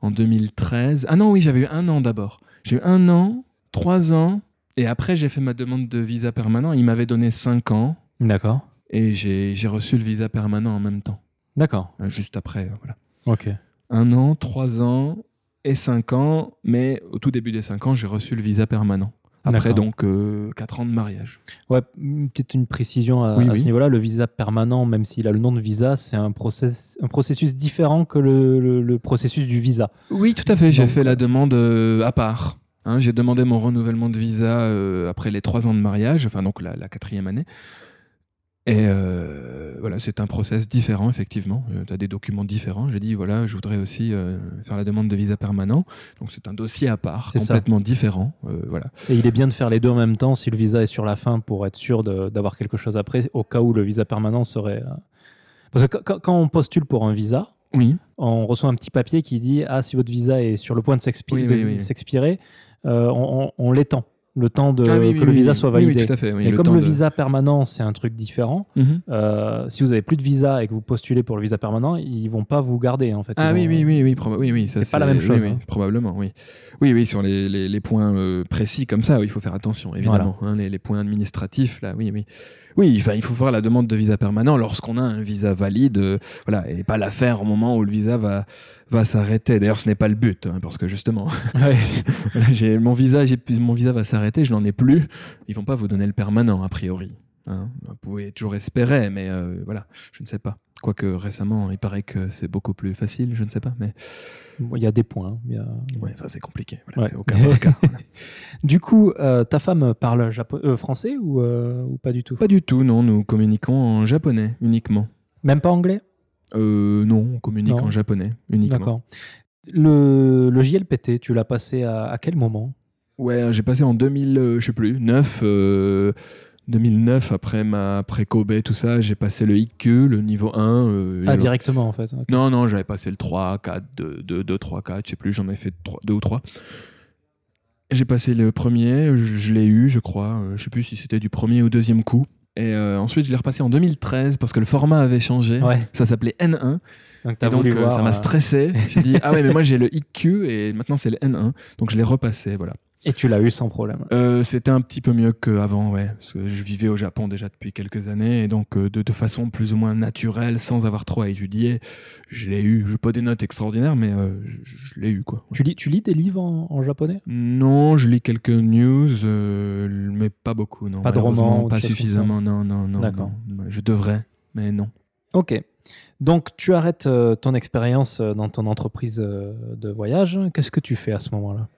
en 2013. Ah non, oui, j'avais eu un an d'abord. J'ai eu un an, trois ans. Et après, j'ai fait ma demande de visa permanent. Il m'avait donné cinq ans. D'accord. Et j'ai reçu le visa permanent en même temps. D'accord. Euh, Juste après, euh, voilà. Ok. Un an, trois ans et cinq ans. Mais au tout début des cinq ans, j'ai reçu le visa permanent. Après, donc, euh, quatre ans de mariage. Ouais, peut-être une précision à, Oui, à oui. ce niveau-là. Le visa permanent, même s'il a le nom de visa, c'est un, process, un processus différent que le, le- le processus du visa. Oui, tout à fait. J'ai fait la demande euh, à part. Hein, j'ai demandé mon renouvellement de visa euh, après les trois ans de mariage, enfin donc la, la quatrième année. Et euh, voilà, c'est un process différent, effectivement. tu as des documents différents. J'ai dit, voilà, je voudrais aussi euh, faire la demande de visa permanent. Donc c'est un dossier à part, C'est ça. complètement différent. euh, voilà. Et il est bien de faire les deux en même temps si le visa est sur la fin pour être sûr d'avoir quelque chose après, au cas où le visa permanent serait. euh, Parce que quand- on postule pour un visa, Oui, on reçoit un petit papier qui dit Ah, si votre visa est sur le point de Oui, oui, s'expirer, euh, on l'étend. Le temps de, Ah oui, oui, que le visa oui. soit validé. tout à fait. Et le comme le de- visa permanent, c'est un truc différent, Mhm. euh, si vous avez plus de visa et que vous postulez pour le visa permanent, ils vont pas vous garder en fait. Ah oui, oui, oui, oui, oui, C'est pas la même chose, oui, hein. probablement, oui. Oui, oui, sur les, les- les points euh, précis comme ça, il faut faire attention, évidemment. hein, les, les points administratifs, là, oui, oui. Oui, enfin, il faut faire la demande de visa permanent lorsqu'on a un visa valide, euh, voilà, et pas la faire au moment où le visa va, va s'arrêter. D'ailleurs, ce n'est pas le but, hein, parce que justement, Ouais. mon visa, j'ai plus- mon visa va s'arrêter, je n'en ai plus. Ils vont pas vous donner le permanent a priori. Hein. Vous pouvez toujours espérer, mais euh, voilà, je ne sais pas. Quoique récemment, il paraît que c'est beaucoup plus facile, je ne sais pas, mais Il y a des points. il y a- ouais, enfin, c'est compliqué. Voilà, Ouais. C'est au cas par cas. voilà. Du coup, euh, ta femme parle japo- euh, français ou, ou pas du tout? Pas du tout, non. Nous communiquons en japonais uniquement. Même pas anglais? Euh, non, on communique Non. en japonais uniquement. D'accord. Le, le JLPT, tu l'as passé à, à quel moment? Ouais, j'ai passé en 2000, euh, je sais plus, 9, euh, 2009 après ma après Kobe, tout ça, j'ai passé le IQ, le niveau 1. euh, Ah, directement en fait. Non, non, j'avais passé le 3, 4, 2, 2, 2 3, 4, je sais plus, j'en ai fait 2 ou 3. J'ai passé le premier, je, je l'ai eu, je crois, euh, je sais plus si c'était du premier ou deuxième coup. Et euh, ensuite, je l'ai repassé en 2013 parce que le format avait changé. Ouais. Ça s'appelait N1. Donc, Et euh, voir. ça m'a stressé. J'ai dit, ah ouais, mais moi j'ai le IQ et maintenant c'est le N1. Donc je l'ai repassé, voilà. Et tu l'as eu sans problème. Euh, c'était un petit peu mieux qu'avant, ouais. Parce que je vivais au Japon déjà depuis quelques années et donc euh, de, de façon plus ou moins naturelle, sans avoir trop à étudier, je l'ai eu. Je pas des notes extraordinaires, mais euh, je, je l'ai eu, quoi. Tu lis, tu lis des livres en, en japonais? Non, je lis quelques news, mais pas beaucoup, non. Pas de romans Pas suffisamment, non, non, non. D'accord. non. Je devrais, mais non. Ok. Donc, tu arrêtes ton expérience dans ton entreprise de voyage. Qu'est-ce que tu fais à ce moment-là?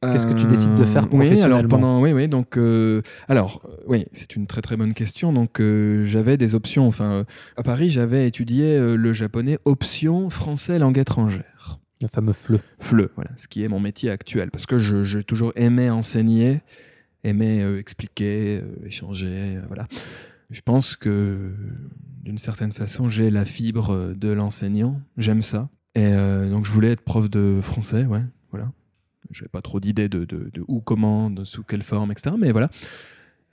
Qu'est-ce que tu décides de faire Euh, Oui, alors professionnellement pendant, oui, oui, donc, euh, alors, euh, oui, c'est une très très bonne question. Donc, euh, j'avais des options. Enfin, euh, à Paris, j'avais étudié euh, le japonais option français langue étrangère. Le fameux FLE. FLE, voilà, ce qui est mon métier actuel, parce que je- j'ai toujours aimé enseigner, aimé euh, expliquer, euh, échanger, euh, voilà. Je pense que d'une certaine façon, j'ai la fibre de l'enseignant. J'aime ça. Et euh, donc, je voulais être prof de français, ouais, voilà. J'avais pas trop d'idées de, où, comment, sous quelle forme, etc. Mais voilà.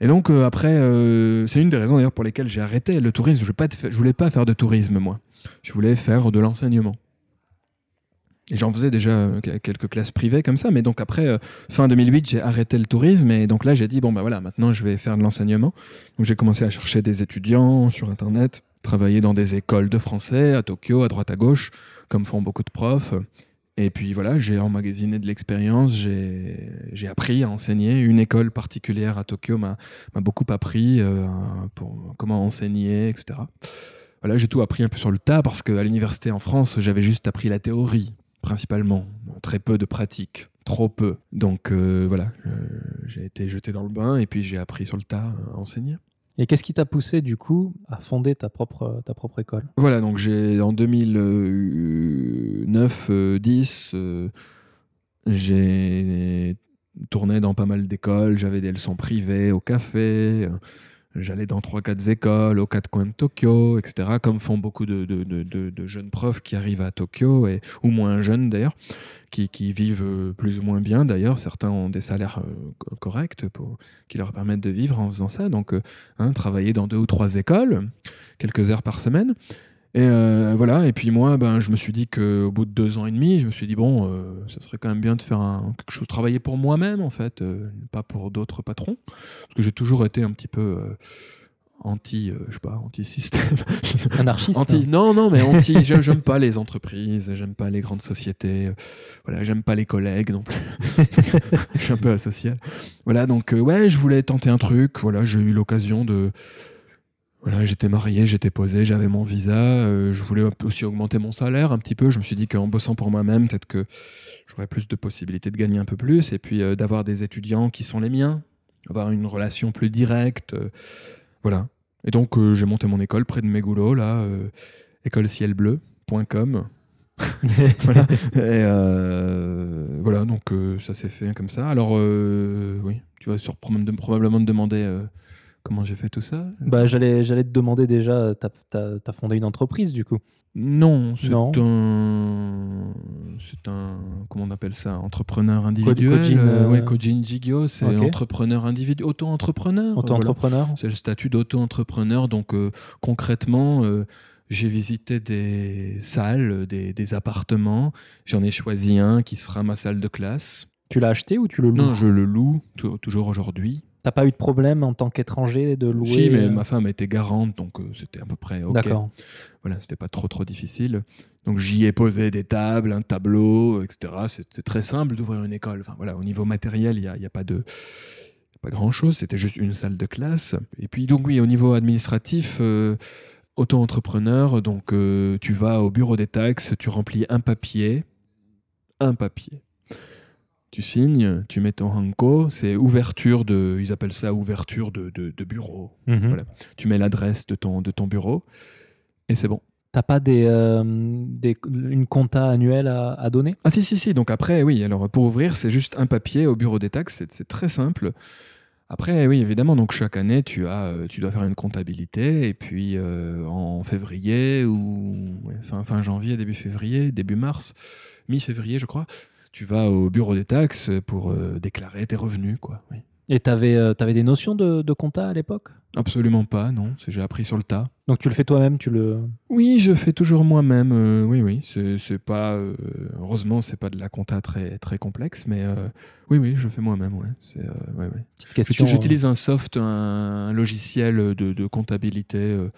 Et donc, euh, après, euh, c'est une des raisons d'ailleurs pour lesquelles j'ai arrêté le tourisme. Je, je voulais pas faire de tourisme, moi. Je voulais faire de l'enseignement. Et j'en faisais déjà euh, quelques classes privées comme ça, mais donc après, fin 2008, j'ai arrêté le tourisme, et donc là, j'ai dit, bon, bah voilà, maintenant, je vais faire de l'enseignement. Donc j'ai commencé à chercher des étudiants sur Internet, travailler dans des écoles de français, à Tokyo, à droite à gauche, comme font beaucoup de profs. Et puis voilà, j'ai emmagasiné de l'expérience, j'ai appris à enseigner. Une école particulière à Tokyo m'a beaucoup appris euh, pour comment enseigner, etc. Voilà, j'ai tout appris un peu sur le tas parce qu'à l'université en France, j'avais juste appris la théorie, principalement. Très peu de pratique, trop peu. Donc euh, voilà, euh, j'ai été jeté dans le bain et puis j'ai appris sur le tas à enseigner. Et qu'est-ce qui t'a poussé, du coup, à fonder ta propre, école? Voilà, donc j'ai en 2009, 10, euh, j'ai tourné dans pas mal d'écoles, j'avais des leçons privées au café, euh, j'allais dans 3-4 écoles aux quatre coins de Tokyo, etc., comme font beaucoup de, jeunes profs qui arrivent à Tokyo, et, ou moins jeunes d'ailleurs, qui, vivent euh, plus ou moins bien d'ailleurs, certains ont des salaires euh, co- corrects qui leur permettent de vivre en faisant ça, donc euh, hein, travailler dans deux ou trois écoles, quelques heures par semaine. Et euh, voilà, et puis moi, ben, je me suis dit qu'au bout de deux ans et demi, je me suis dit, bon, euh, ça serait quand même bien de faire un- quelque chose, travailler pour moi-même, en fait, euh, pas pour d'autres patrons. Parce que j'ai toujours été un petit peu anti, je sais pas, anti-système. Anarchiste Anti, non, non, mais anti, j'aime j'aime pas les entreprises, j'aime pas les grandes sociétés, voilà, j'aime pas les collègues non plus. je suis un peu asocial. Voilà, donc ouais, je voulais tenter un truc, voilà, j'ai eu l'occasion de. Voilà, j'étais marié, j'étais posé, j'avais mon visa, euh, je voulais aussi augmenter mon salaire un petit peu. Je me suis dit qu'en bossant pour moi-même, peut-être que j'aurais plus de possibilités de gagner un peu plus et puis euh, d'avoir des étudiants qui sont les miens, avoir une relation plus directe. euh, voilà. Et donc, j'ai monté mon école près de Meguro, là, euh, écolecielbleu.com. voilà. Et voilà, donc ça s'est fait comme ça. Alors, oui, tu vas sur, probablement te demander comment j'ai fait tout ça? Bah, j'allais, j'allais te demander déjà, t'as, t'as- t'as fondé une entreprise, du coup. Non, c'est un. c'est un, comment on appelle ça, entrepreneur individuel. Kojin, euh, euh, ouais, Kojin Jigyo, c'est entrepreneur individuel, auto-entrepreneur. voilà. Auto-entrepreneur C'est le statut d'auto-entrepreneur. Donc euh, concrètement, euh, j'ai visité des salles, des, des appartements. J'en ai choisi un qui sera ma salle de classe. Tu l'as acheté ou tu le loues? Non, je le loue tou- toujours aujourd'hui. T'as pas eu de problème en tant qu'étranger de louer Si, mais euh, ma femme était garante, donc euh, c'était à peu près OK. D'accord. Voilà, c'était pas trop trop difficile. Donc j'y ai posé des tables, un tableau, etc. C'est très simple d'ouvrir une école. Enfin voilà, au niveau matériel, il n'y a, y a pas de pas grand chose. C'était juste une salle de classe. Et puis donc oui, au niveau administratif. euh, Auto-entrepreneur, donc tu vas au bureau des taxes, tu remplis un papier, un papier. Tu signes, tu mets ton hanko, c'est ouverture de, ils appellent ça ouverture de, de- de bureau. Mhm. Voilà. Tu mets l'adresse de ton, de ton bureau et c'est bon. T'as pas des, euh, des- une compta annuelle à, à donner? Ah si, si, si. Donc après, oui, alors pour ouvrir, c'est juste un papier au bureau des taxes, c'est- très simple. Après, oui, évidemment, donc chaque année, tu, as, euh, tu dois faire une comptabilité, et puis euh, en février, ou ouais, fin, fin janvier, début février, début mars, mi-février, je crois, tu vas au bureau des taxes pour euh, déclarer tes revenus, quoi. oui. Et t'avais euh, t'avais des notions de, de compta à l'époque? Absolument pas, non, j'ai appris sur le tas. Donc tu le fais toi-même, tu le... Oui, je fais toujours moi-même. euh, oui, oui. C'est pas. euh, heureusement, c'est pas de la compta très très complexe, mais euh, oui, oui, je fais moi-même. Ouais. Euh, ouais, ouais. Euh, J'utilise un soft, un, un logiciel de, de comptabilité euh,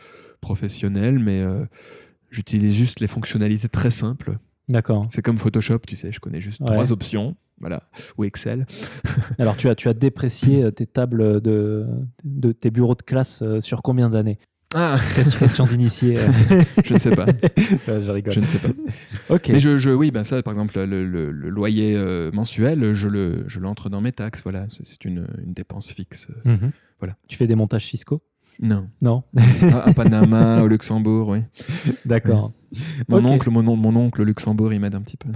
professionnelle, mais euh, j'utilise juste les fonctionnalités très simples. D'accord. C'est comme Photoshop, tu sais. Je connais juste Ouais. trois options. Voilà, ou Excel. Alors tu as, tu as déprécié euh, tes tables de, de tes bureaux de classe euh, sur combien d'années? Ah, Question, d'initié. euh. je ne sais pas. Ouais, je rigole. Je ne sais pas. Ok. Mais je, je- oui, ben ça, par exemple, le, le- le loyer euh, mensuel, je le, je l'entre dans mes taxes. Voilà, c'est c'est une, une dépense fixe. Mhm. Voilà. Tu fais des montages fiscaux? Non. Non À, à Panama, au Luxembourg, oui. D'accord. Mon oncle, mon, on- mon oncle Luxembourg, il m'aide un petit peu.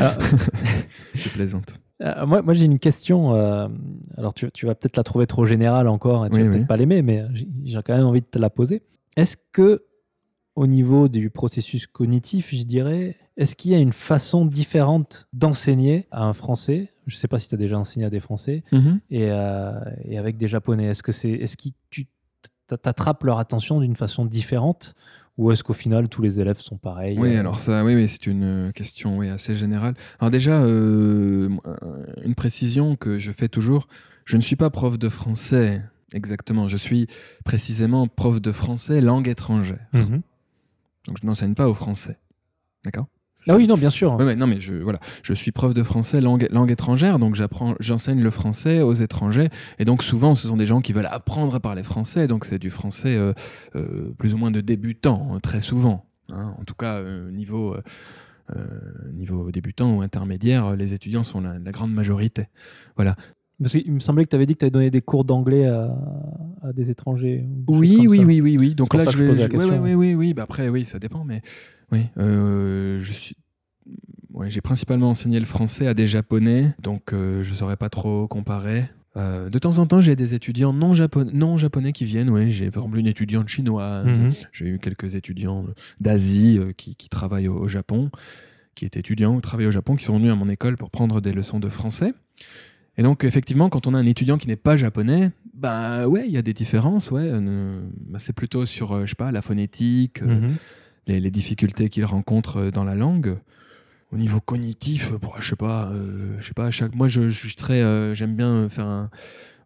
Ah, Je plaisante. euh, moi, moi j'ai une question. euh, alors, tu, tu vas peut-être la trouver trop générale encore, et tu Oui, vas oui. peut-être pas l'aimer, mais j'ai quand même envie de te la poser. Est-ce que, au niveau du processus cognitif, je dirais, est-ce qu'il y a une façon différente d'enseigner à un Français? Je ne sais pas si tu as déjà enseigné à des Français et, euh, et avec des Japonais. Est-ce que c'est, est-ce que tu t'attrapes leur attention d'une façon différente ou est-ce qu'au final tous les élèves sont pareils Oui, euh, alors ça, oui, oui, c'est une euh, question oui, assez générale. Alors déjà, euh, une précision que je fais toujours, je ne suis pas prof de français exactement, je suis précisément prof de français langue étrangère. mhm. Donc je n'enseigne pas au français. D'accord? Ah oui, non, bien sûr. Non, mais je, voilà, je suis prof de français langue, langue étrangère, donc j'apprends, j'enseigne le français aux étrangers, et donc souvent ce sont des gens qui veulent apprendre à parler français, donc c'est du français euh, euh, plus ou moins de débutant, hein, très souvent. hein. en tout cas, euh, niveau, euh, niveau débutant ou intermédiaire, les étudiants sont la, la grande majorité. Parce qu'il me semblait que tu avais dit que tu avais donné des cours d'anglais à, à des étrangers. Oui, oui, ça. oui, oui, oui. Donc là, je je vais. posais la ouais, question. ouais, oui, oui, oui. Bah après, oui, ça dépend, mais oui, euh, je suis. Ouais, j'ai principalement enseigné le français à des Japonais, donc euh, je saurais pas trop comparer. Euh, de temps en temps, j'ai des étudiants non, japonais, non japonais qui viennent. Oui, j'ai par exemple une étudiante chinoise. Mhm. J'ai eu quelques étudiants d'Asie qui, qui travaillent au, au Japon, qui étaient étudiants ou travaillent au Japon, qui sont venus à mon école pour prendre des leçons de français. Et donc, effectivement, quand on a un étudiant qui n'est pas japonais, bah ouais, il y a des différences. Ouais, Euh, bah, c'est plutôt sur, euh, je sais pas, la phonétique, euh, Mhm. les, les difficultés qu'il rencontre dans la langue. Au niveau cognitif, bon, je sais pas, je sais pas. à Chaque, moi, je, je suis très, j'aime bien faire un-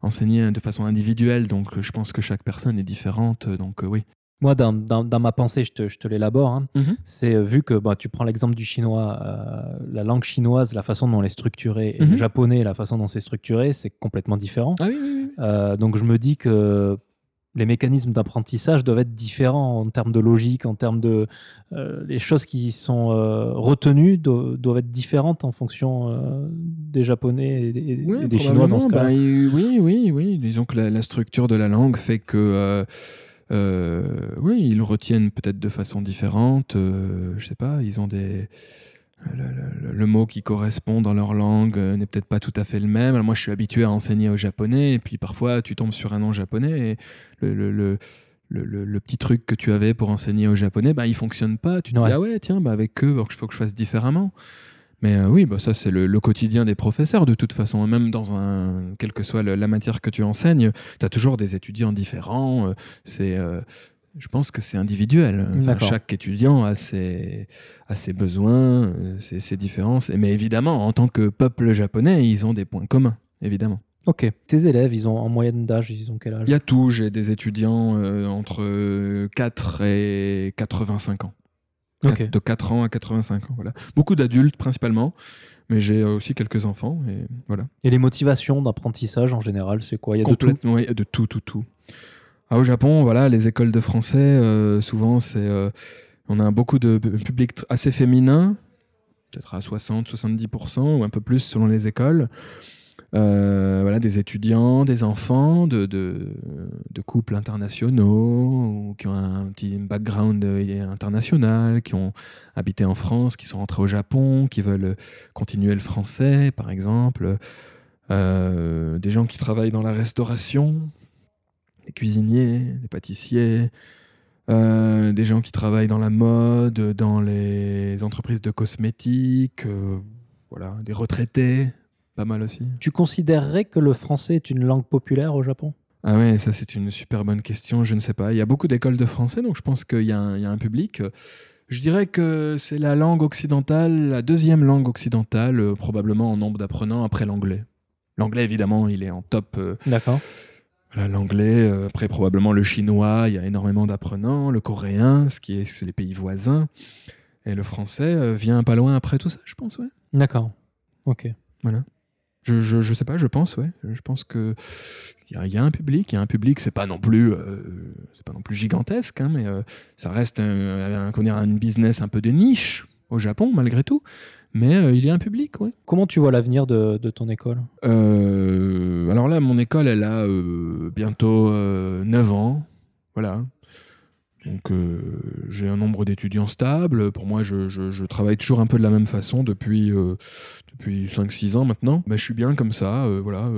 enseigner de façon individuelle, donc je pense que chaque personne est différente. Donc oui. Moi, dans, dans- dans ma pensée, je te, je te l'élabore. hein. Mhm. C'est euh, vu que bah, tu prends l'exemple du chinois, euh, la langue chinoise, la façon dont elle est structurée, et Mhm. le japonais, la façon dont c'est structuré, c'est complètement différent. Ah oui, oui, oui. Euh, donc je me dis que les mécanismes d'apprentissage doivent être différents en termes de logique, en termes de... euh, les choses qui sont retenues do- doivent être différentes en fonction des Japonais et des, et Ouais, des Chinois dans ce cas. Ben, oui, oui, oui. Disons que la, la structure de la langue fait que, euh, oui, ils le retiennent peut-être de façon différente. euh, je sais pas, ils ont des. Le, le- le mot qui correspond dans leur langue euh, n'est peut-être pas tout à fait le même. Alors moi, je suis habitué à enseigner au japonais, et puis parfois, tu tombes sur un nom japonais, et le, le- le- le, petit truc que tu avais pour enseigner au japonais, bah, il fonctionne pas. Tu te dis, ah ouais, tiens, bah, avec eux, il faut que je fasse différemment. Mais euh, oui, bah, ça, c'est le, quotidien des professeurs, de toute façon. Même dans un, quelle que soit la matière que tu enseignes, tu as toujours des étudiants différents. Euh, c'est. Euh, je pense que c'est individuel. chaque étudiant a ses, a ses besoins, ses, ses différences. Mais évidemment, en tant que peuple japonais, ils ont des points communs, évidemment. Ok. Tes élèves, ils ont en moyenne d'âge, ils ont quel âge? Il y a tout. J'ai des étudiants euh, entre 4 et 85 ans. De 4 ans à 85 ans. Voilà. Beaucoup d'adultes principalement, mais j'ai aussi quelques enfants. Et, voilà. et les motivations d'apprentissage en général, c'est quoi? Il y a de tout? Oui, de tout, tout, tout. Ah, au Japon, voilà, les écoles de français, euh, souvent, c'est, euh, on a beaucoup de public assez féminin, peut-être à 60-70% ou un peu plus selon les écoles. Euh, voilà, des étudiants, des enfants de, de, couples internationaux qui ont un petit background international, qui ont habité en France, qui sont rentrés au Japon, qui veulent continuer le français, par exemple. Euh, des gens qui travaillent dans la restauration, des cuisiniers, des pâtissiers, euh, des gens qui travaillent dans la mode, dans les entreprises de cosmétiques, voilà, des retraités, pas mal aussi. Tu considérerais que le français est une langue populaire au Japon? Ah ouais, ça c'est une super bonne question. Je ne sais pas. Il y a beaucoup d'écoles de français, donc je pense qu'il y, a un public. Je dirais que c'est la langue occidentale, la deuxième langue occidentale, euh, probablement en nombre d'apprenants après l'anglais. L'anglais, évidemment, il est en top. Euh, D'accord. L'anglais, euh, après probablement le chinois, il y a énormément d'apprenants, le coréen, ce qui est, les pays voisins, et le français vient pas loin après tout ça, je pense, ouais. D'accord. Ok. Voilà. Je, je, sais pas, je pense, ouais. Je pense que il y, a un public, il y a un public, c'est pas non plus, euh, c'est pas non plus gigantesque, hein, mais euh, ça reste un, un, un, business un peu de niche au Japon malgré tout. Mais euh, il y a un public, ouais. Comment tu vois l'avenir de, de, ton école? Alors là, mon école, elle a bientôt 9 ans, voilà. Donc euh, j'ai un nombre d'étudiants stable. Pour moi, je, travaille toujours un peu de la même façon depuis, euh, depuis 5-6 ans maintenant. Mais je suis bien comme ça. Euh, voilà.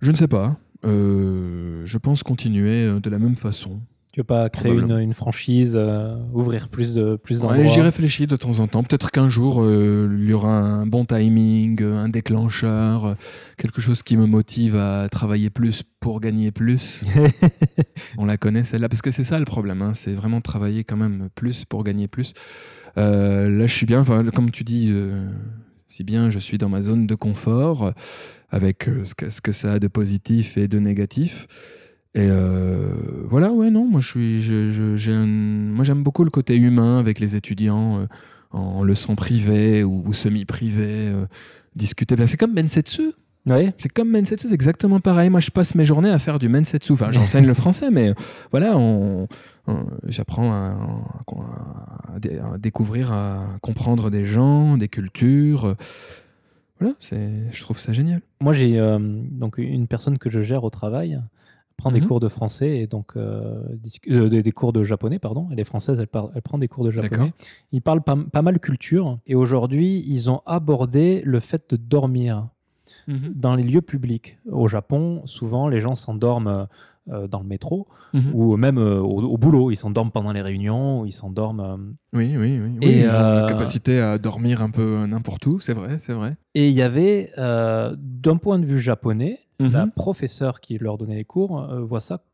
je ne sais pas. je pense continuer de la même façon. Tu veux pas créer une, franchise, euh, ouvrir plus de plus d'endroits J'y réfléchis de temps en temps. Peut-être qu'un jour euh, il y aura un bon timing, un déclencheur, quelque chose qui me motive à travailler plus pour gagner plus. On la connaît celle-là parce que c'est ça le problème. Hein. c'est vraiment travailler quand même plus pour gagner plus. Euh, là, je suis bien. Comme tu dis, si bien je suis dans ma zone de confort avec ce que, ce que ça a de positif et de négatif. Et euh, voilà, ouais, non, moi je suis, je, moi j'aime beaucoup le côté humain avec les étudiants euh, en leçon privée ou, semi-privée, euh, discuter. Ben, c'est comme Mensetsu. Ouais. C'est comme Mensetsu, c'est exactement pareil. Moi je passe mes journées à faire du Mensetsu. Enfin, j'enseigne le français, mais voilà, on, j'apprends à, à, découvrir, à comprendre des gens, des cultures. Voilà, je trouve ça génial. Moi j'ai donc une personne que je gère au travail prend des mhm. cours de français et donc euh, euh, des, cours de japonais, pardon. Elle est française, elle, elle prend des cours de japonais. Ils parlent pas, pas, mal culture et aujourd'hui, ils ont abordé le fait de dormir mhm. dans les lieux publics. Au Japon, souvent, les gens s'endorment euh, dans le métro mhm. ou même au, boulot. Ils s'endorment pendant les réunions ou ils s'endorment. Oui, oui, oui. Et ils ont la capacité à dormir un peu n'importe où, c'est vrai, c'est vrai. Et il y avait, d'un point de vue japonais, la mhm. professeure qui leur donnait les cours euh, voit ça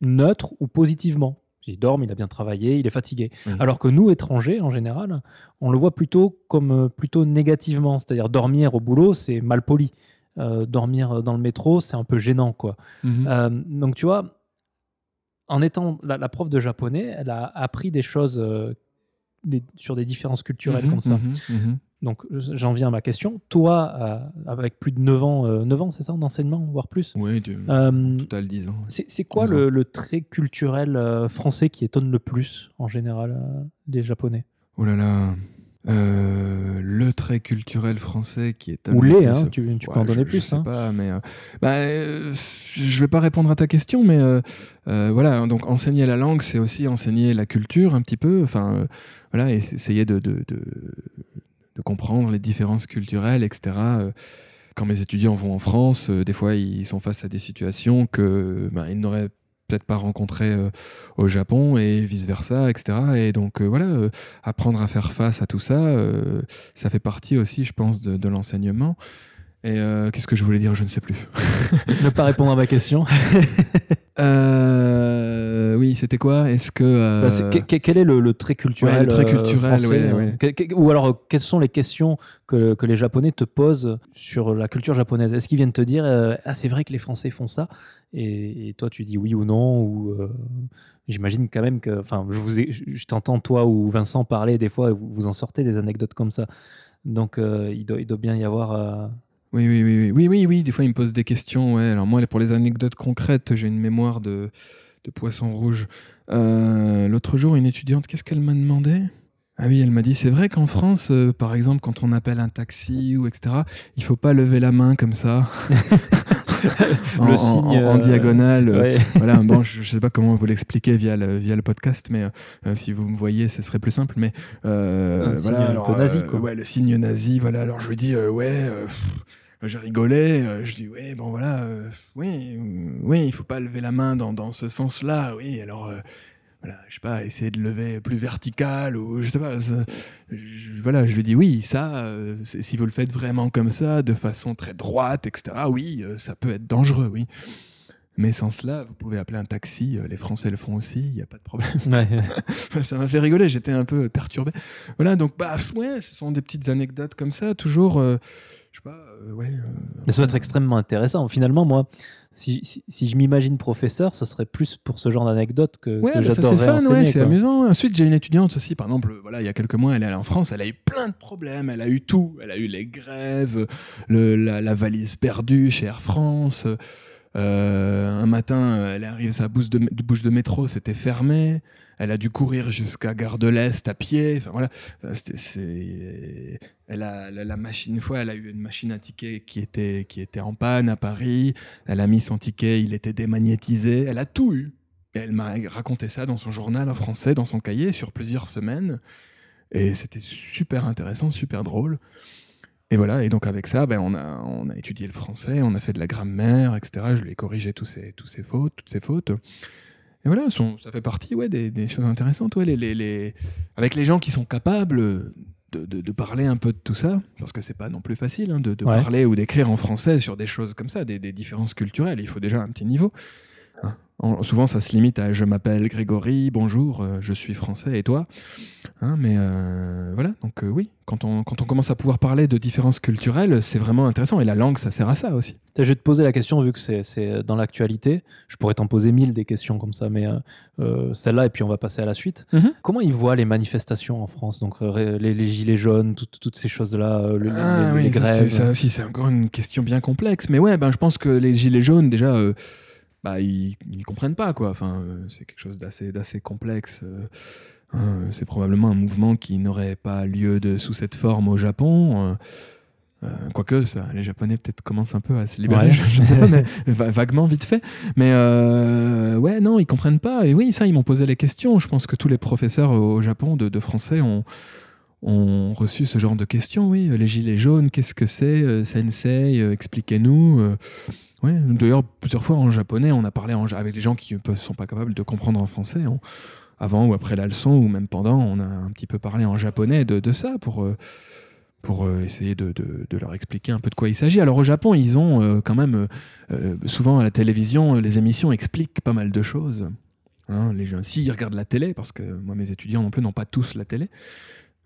neutre ou positivement. Il dort, il a bien travaillé, il est fatigué. Alors que nous, étrangers, en général, on le voit plutôt comme euh, plutôt négativement. C'est-à-dire dormir au boulot, c'est mal poli. Euh, dormir dans le métro, c'est un peu gênant, quoi. Mhm. donc tu vois, en étant la, prof de japonais, elle a appris des choses sur des différences culturelles mhm, comme ça. Donc j'en viens à ma question. Toi, euh, avec plus de 9 ans, euh, 9 ans c'est ça, d'enseignement, voire plus Oui, du, euh, total 10 ans. C'est quoi le, trait culturel euh, français qui étonne le plus, en général, les Japonais? Oh là là le trait culturel français qui est ou les hein, tu, peux en donner plus je sais hein. pas mais bah, je vais pas répondre à ta question mais voilà donc enseigner la langue c'est aussi enseigner la culture un petit peu enfin voilà et essayer de, de, de comprendre les différences culturelles, etc. Euh, quand mes étudiants vont en France, euh, des fois ils sont face à des situations que ben, ils n'auraient peut-être pas rencontré au Japon et vice versa, etc. Et donc voilà, apprendre à faire face à tout ça, ça fait partie aussi, je pense, de l'enseignement. Et euh, qu'est-ce que je voulais dire Je ne sais plus. ne pas répondre à ma question. Euh, oui, c'était quoi? Est-ce que euh, bah, quel est le, trait culturel le trait culturel, français, Ou alors, quelles sont les questions que, que, les Japonais te posent sur la culture japonaise? Est-ce qu'ils viennent te dire ah c'est vrai que les Français font ça? Et, toi tu dis oui ou non ou J'imagine quand même que, enfin, je, vous je t'entends toi ou Vincent parler des fois, vous, vous en sortez des anecdotes comme ça. Donc il, doit, il doit bien y avoir oui, oui, oui, oui, oui, oui, Des fois, il me pose des questions. Ouais. Alors moi, pour les anecdotes concrètes, j'ai une mémoire de, de poisson rouge. Euh, l'autre jour, une étudiante, qu'est-ce qu'elle m'a demandé? Ah oui, elle m'a dit, c'est vrai qu'en France, euh, par exemple, quand on appelle un taxi ou etc., il faut pas lever la main comme ça. le en, signe en, diagonale. Euh, voilà, bon, je, ne sais pas comment vous l'expliquer via le, via le podcast, mais si vous me voyez, ce serait plus simple. Mais un voilà, peu nazi, quoi. ouais, le signe nazi. Voilà, alors je lui dis, ouais je rigolais, euh, je dis ouais bon voilà, euh, oui oui il faut pas lever la main dans, dans ce sens-là, oui alors euh, voilà je sais pas essayer de lever plus vertical ou je sais pas, je, voilà je lui dis oui ça si vous le faites vraiment comme ça de façon très droite etc oui ça peut être dangereux oui. Mais sans cela, vous pouvez appeler un taxi. Les Français le font aussi, il n'y a pas de problème. ça m'a fait rigoler, j'étais un peu perturbé. Voilà, donc bah ouais, ce sont des petites anecdotes comme ça, toujours je sais pas, euh, ouais. Euh, ça doit être extrêmement intéressant. Finalement, moi, si, si, je m'imagine professeur, ce serait plus pour ce genre d'anecdotes que, ouais, que bah j'adorerais c'est amusant. Ensuite, j'ai une étudiante aussi, par exemple, voilà, il y a quelques mois, elle est allée en France, elle a eu plein de problèmes, elle a eu tout. Elle a eu les grèves, le, la, valise perdue chez Air France. Euh, un matin, elle arrive, sa bouche de, bouche de métro, c'était fermé elle a dû courir jusqu'à Gare de l'Est à pied. Enfin voilà, c'est, elle a la, machine. Une fois, elle a eu une machine à ticket qui était qui était en panne à Paris. Elle a mis son ticket, il était démagnétisé. Elle a tout eu. Et elle m'a raconté ça dans son journal en français, dans son cahier, sur plusieurs semaines. Et c'était super intéressant, super drôle. Et voilà, et donc avec ça, ben, on, a, on a étudié le français, on a fait de la grammaire, etc. Je lui ai corrigé tous ces, tous ces fautes, toutes ces fautes. Et voilà, ça fait partie ouais, des, choses intéressantes. Ouais, les, les, Avec les gens qui sont capables de, parler un peu de tout ça, parce que c'est pas non plus facile hein, de, parler ou d'écrire en français sur des choses comme ça, des, différences culturelles. Il faut déjà un petit niveau. Hein souvent, ça se limite à je m'appelle Grégory, bonjour, euh, je suis français et toi. Hein, mais euh, voilà, donc euh, oui, quand on, quand on commence à pouvoir parler de différences culturelles, c'est vraiment intéressant. Et la langue, ça sert à ça aussi. Je vais te poser la question, vu que c'est dans l'actualité. Je pourrais t'en poser mille des questions comme ça, mais celle-là, et puis on va passer à la suite. Mhm. Comment ils voient les manifestations en France Donc les, gilets jaunes, toutes ces choses-là, ah les, grèves ça, aussi, c'est encore une question bien complexe. Mais ouais, ben, je pense que les gilets jaunes, déjà bah, ils ne comprennent pas. Quoi. Enfin, euh, c'est quelque chose d'assez, complexe. Euh, hein, c'est probablement un mouvement qui n'aurait pas lieu de, sous cette forme au Japon. Euh, quoique ça, les Japonais peut-être commencent un peu à se libérer, je, ne sais pas, mais vaguement, vite fait. Mais ouais, non, ils comprennent pas. Et oui, ça, ils m'ont posé les questions. Je pense que tous les professeurs au Japon de, français ont, ont reçu ce genre de questions. Oui, les gilets jaunes, qu'est-ce que c'est Sensei, expliquez-nous. D'ailleurs, plusieurs fois en japonais, on a parlé avec des gens qui ne sont pas capables de comprendre en français. avant ou après la leçon, ou même pendant, on a un petit peu parlé en japonais de, ça pour, euh, pour euh, essayer de, leur expliquer un peu de quoi il s'agit. Alors au Japon, ils ont euh, quand même, souvent à la télévision, les émissions expliquent pas mal de choses. Hein, les gens, s'ils regardent la télé, parce que moi mes étudiants non plus n'ont pas tous la télé,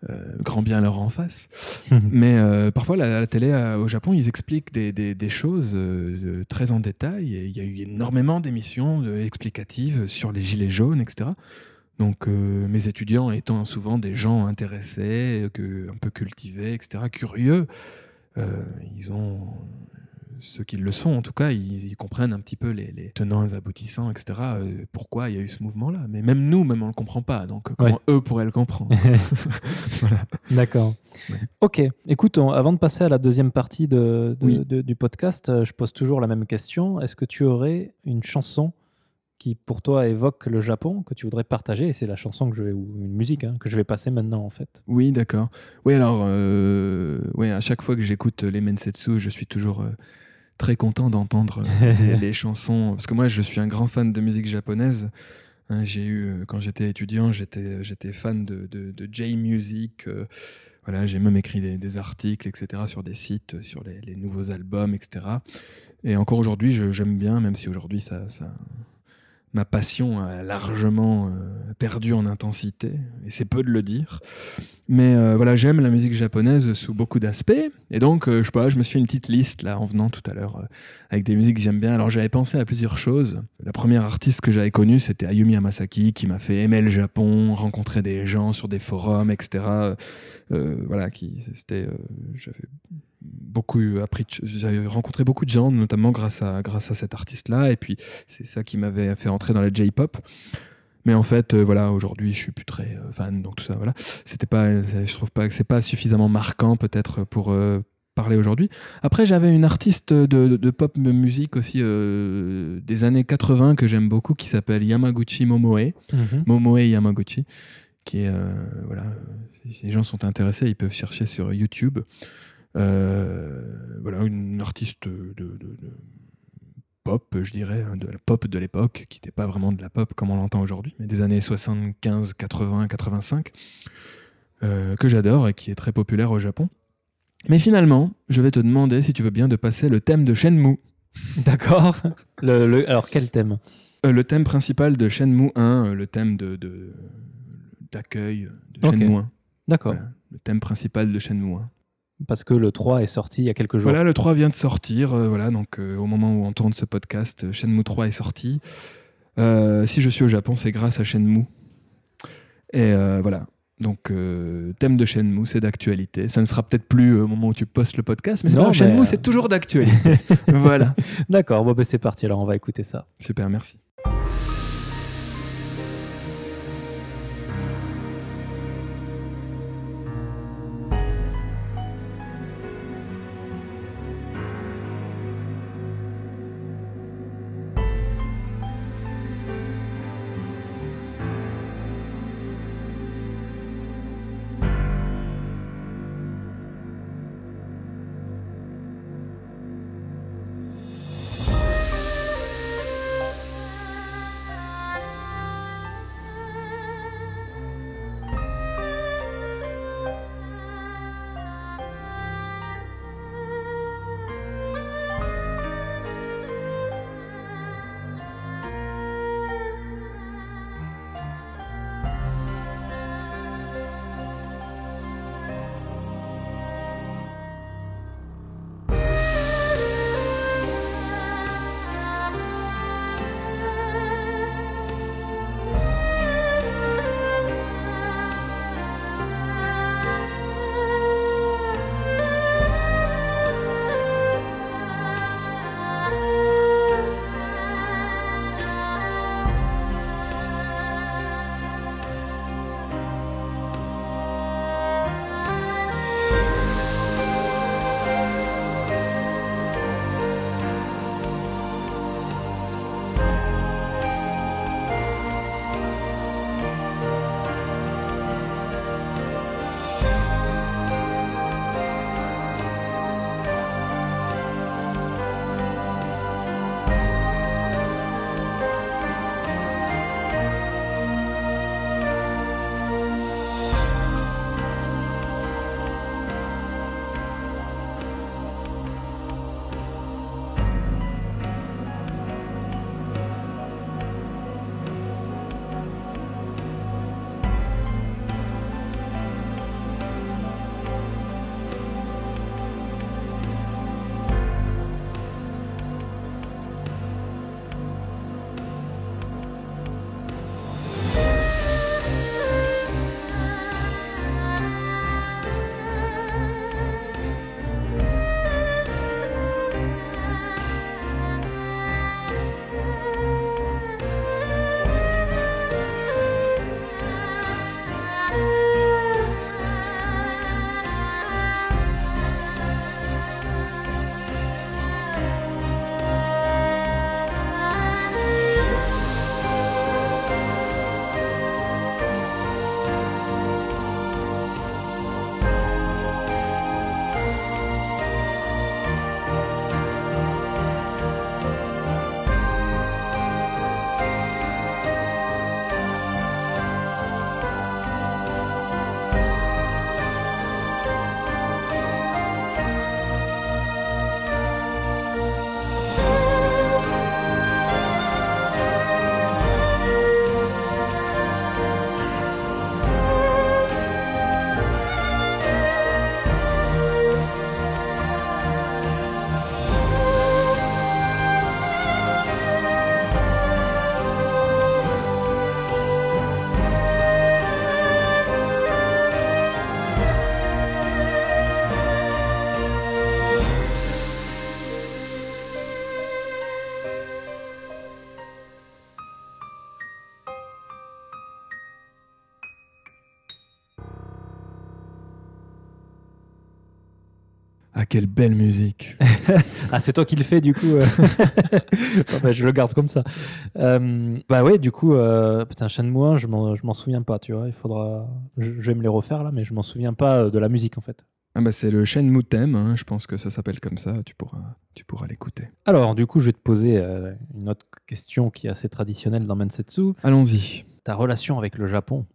euh, grand bien leur en face. Mais euh, parfois, la, la télé euh, au Japon, ils expliquent des, des, choses très en détail. Et il y a eu énormément d'émissions explicatives sur les gilets jaunes, etc. Donc, mes étudiants étant souvent des gens intéressés, que, un peu cultivés, etc., curieux, ils ont ceux qui le sont, en tout cas, ils, comprennent un petit peu les, tenants et aboutissants, etc. Euh, pourquoi il y a eu ce mouvement-là. Mais même nous, même on ne le comprend pas. Donc comment eux pourraient le comprendre D'accord. Ok. Écoute, avant de passer à la deuxième partie de, du podcast, euh, je pose toujours la même question. Est-ce que tu aurais une chanson qui pour toi évoque le Japon que tu voudrais partager et c'est la chanson que je vais ou une musique hein, que je vais passer maintenant en fait. Oui, d'accord. Oui, alors euh, à chaque fois que j'écoute les Mensetsu, je suis toujours très content d'entendre les, les chansons. Parce que moi, je suis un grand fan de musique japonaise. Hein, j'ai eu, quand j'étais étudiant, j'étais, j'étais fan de, de, de J-Music. voilà, j'ai même écrit des, des, articles, etc., sur des sites, sur les, les nouveaux albums, etc. Et encore aujourd'hui, j'aime bien, même si aujourd'hui, ça, ça, ma passion a largement euh, perdu en intensité, et c'est peu de le dire. Mais euh, voilà, j'aime la musique japonaise sous beaucoup d'aspects, et donc euh, je sais me suis fait une petite liste là en venant tout à l'heure avec des musiques que j'aime bien. Alors j'avais pensé à plusieurs choses. La première artiste que j'avais connue, c'était Ayumi Hamasaki, qui m'a fait aimer le Japon, rencontrer des gens sur des forums, etc. voilà, qui c'était, beaucoup appris, j'ai rencontré beaucoup de gens, notamment grâce à, grâce à cet artiste-là, et puis c'est ça qui m'avait fait entrer dans la J-pop. Mais en fait, euh, voilà, aujourd'hui, je suis plus très euh, fan, donc tout ça, voilà. C'était pas, je trouve pas que c'est pas suffisamment marquant peut-être pour euh, parler aujourd'hui. Après, j'avais une artiste de, de, pop musique aussi des années 80 que j'aime beaucoup, qui s'appelle Yamaguchi Momoe, mhm. Momoe Yamaguchi, qui est, voilà, si les gens sont intéressés, ils peuvent chercher sur YouTube. Euh, voilà, une artiste de, pop, je dirais, hein, de la pop de l'époque, qui n'était pas vraiment de la pop comme on l'entend aujourd'hui, mais des années 75, 80, 85, que j'adore et qui est très populaire au Japon. Mais finalement, je vais te demander si tu veux bien de passer le thème de Shenmue. D'accord. Le, alors quel thème? Euh, Le thème principal de Shenmue 1, euh, le thème de, d'accueil de, Shenmue 1. D'accord. le thème principal de Shenmue 1 parce que le 3 est sorti il y a quelques jours. Voilà, le 3 vient de sortir. Euh, voilà, donc euh, au moment où on tourne ce podcast, euh, Shenmue 3 est sorti. si je suis au Japon, c'est grâce à Shenmue. Et voilà. Donc, thème de Shenmue, c'est d'actualité. Ça ne sera peut-être plus au moment où tu postes le podcast, mais, non, Shenmue, c'est toujours d'actualité. voilà. D'accord, bon, ben, c'est parti. Alors, on va écouter ça. Super, merci. Quelle belle musique Ah, c'est toi qui le fais, du coup. euh. Bah, je le garde comme ça. Euh, bah ouais, du coup, euh, putain, Shenmue 1, je m'en souviens pas, tu vois. Il faudra... Je, je vais me les refaire, là, mais je m'en souviens pas euh, de la musique, en fait. ah bah, C'est le Shenmue Theme, hein, je pense que ça s'appelle comme ça, tu pourras, tu pourras l'écouter. Alors, du coup, je vais te poser euh, une autre question qui est assez traditionnelle dans Mansetsu. Allons-y. Ta relation avec le Japon.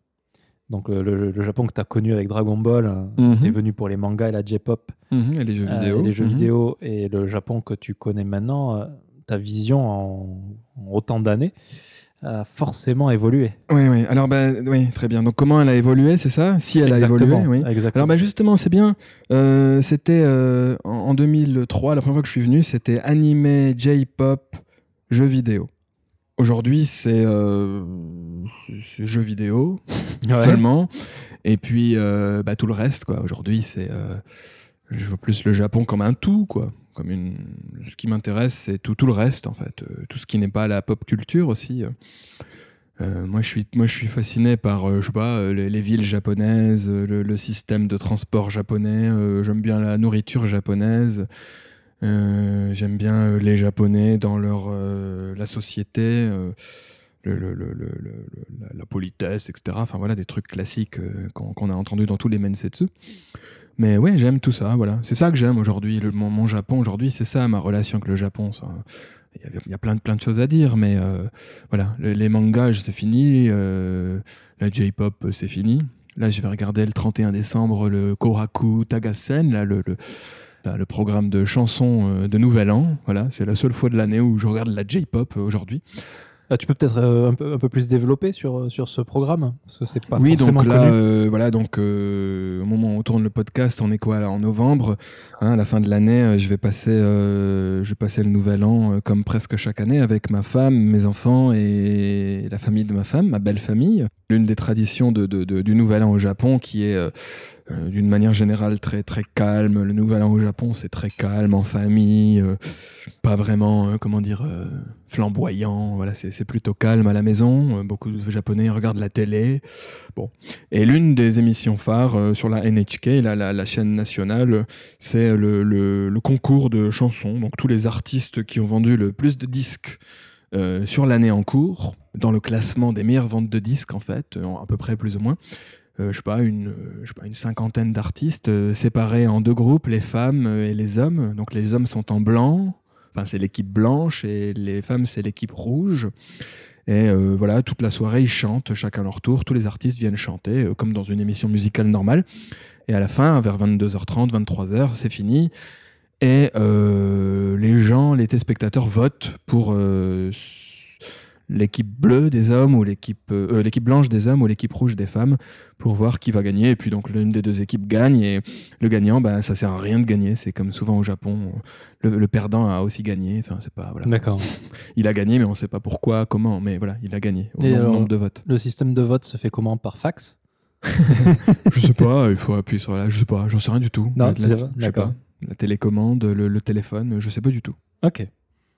Donc, le, Japon que tu as connu avec Dragon Ball, Mhm. t'es venu pour les mangas et la J-pop, Mhm, et les jeux euh, vidéo. les jeux Mhm. vidéo, et le Japon que tu connais maintenant, euh, ta vision en, en autant d'années a forcément évolué. Oui, oui. Alors, bah, oui, très bien. Donc, comment elle a évolué, c'est ça? Si elle a évolué, oui. exactement. Alors bah justement, c'est bien. Euh, c'était euh, en en 2003, la première fois que je suis venu, c'était animé, J-pop, jeux vidéo. Aujourd'hui, c'est euh, jeux vidéo Ouais. seulement. Et puis euh, bah, tout le reste, quoi. Aujourd'hui, c'est euh, je vois plus le Japon comme un tout, quoi. Comme une. Ce qui m'intéresse, c'est tout, tout le reste, en fait. Euh, tout ce qui n'est pas la pop culture aussi. moi, je suis, moi, je suis fasciné par, je sais pas, les, les villes japonaises, le, le système de transport japonais. J'aime bien la nourriture japonaise. Euh, J'aime bien euh, les Japonais dans leur euh, la société, la, politesse, etc. Enfin voilà, des trucs classiques qu'on a entendus dans tous les mensetsu. Mais ouais, j'aime tout ça. Voilà, c'est ça que j'aime aujourd'hui. Mon, mon Japon aujourd'hui, c'est ça ma relation avec le Japon. Il y a, plein de plein de choses à dire, mais voilà, le- les mangas, c'est fini. euh, la J-pop, c'est fini. Là, je vais regarder le 31 décembre le Kohaku Tagasen, là, le, le programme de chansons euh, de Nouvel An. Voilà, c'est la seule fois de l'année où je regarde la J-pop euh, aujourd'hui. Ah, tu peux peut-être euh, un, peu, un peu plus développer sur, sur ce programme Parce que c'est pas oui, forcément donc là, connu. euh, voilà, donc euh, au moment où on tourne le podcast, on est quoi là En novembre, hein, à la fin de l'année, je vais passer, je vais passer le nouvel an comme presque chaque année avec ma femme, mes enfants et la famille de ma femme, ma belle famille. L'une des traditions de, de- de- du nouvel an au Japon, qui est euh, d'une manière générale très très calme. Le nouvel an au Japon, c'est très calme en famille, euh, pas vraiment, euh, comment dire, flamboyant. Voilà, c'est plutôt calme à la maison. Beaucoup de Japonais regardent la télé. Bon. Et l'une des émissions phares sur la NHK, la, la- chaîne nationale, c'est le, le- concours de chansons. Donc tous les artistes qui ont vendu le plus de disques sur l'année en cours, dans le classement des meilleures ventes de disques en fait, à peu près plus ou moins. Euh, je sais pas une, euh, sais pas une cinquantaine d'artistes euh, séparés en deux groupes, les femmes et les hommes. Donc les hommes sont en blanc, enfin c'est l'équipe blanche et les femmes c'est l'équipe rouge. Et voilà, toute la soirée, ils chantent chacun leur tour. Tous les artistes viennent chanter, comme dans une émission musicale normale. Et à la fin, vers 22h30, 23h, c'est fini. Et les gens, les téléspectateurs votent pour l'équipe bleue des hommes ou l'équipe euh, l'équipe blanche des hommes ou l'équipe rouge des femmes pour voir qui va gagner. Et puis donc l'une des deux équipes gagne et le gagnant, bah, ça sert à rien de gagner. C'est comme souvent au Japon, le, le perdant a aussi gagné. Enfin, c'est pas voilà. D'accord. Il a gagné, mais on ne sait pas pourquoi, comment. Mais voilà, il a gagné au Et nom- alors- nombre de votes. Le système de vote se fait comment? Par fax? Je sais pas, il faut appuyer sur la. Je sais pas, j'en sais rien du tout. Non, La- sais je pas. La télécommande, le, le téléphone, je sais pas du tout. Ok.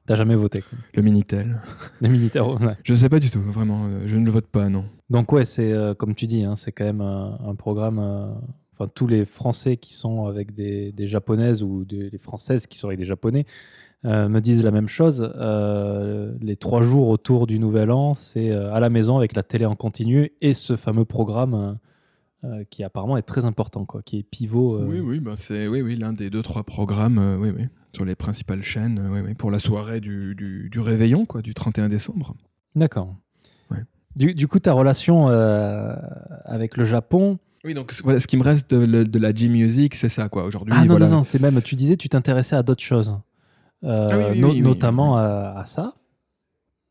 T'as jamais voté quoi. Le Minitel. Les militaires, ouais. Je sais pas du tout, vraiment. euh, Je ne le vote pas, non. Donc ouais, c'est euh, comme tu dis, hein, c'est quand même un, un programme. euh, Enfin, tous les Français qui sont avec des, des japonaises ou des, les Françaises qui sont avec des Japonais euh, me disent la même chose. Euh, les trois jours autour du Nouvel An, c'est euh, à la maison avec la télé en continu et ce fameux programme euh, qui apparemment est très important, quoi, qui est pivot. euh, Oui, oui, bah c'est oui, oui, l'un des deux, trois programmes euh, oui, oui, sur les principales chaînes oui, oui, pour la soirée du, du, du réveillon, quoi, du 31 décembre. D'accord. Ouais. Du, du coup, ta relation avec le Japon. Oui, donc voilà, ce qui me reste de, la G-Music, c'est ça, quoi. Aujourd'hui, ah non, voilà. non, non, c'est même, tu disais, tu t'intéressais à d'autres choses. Ah no- notamment À, à ça.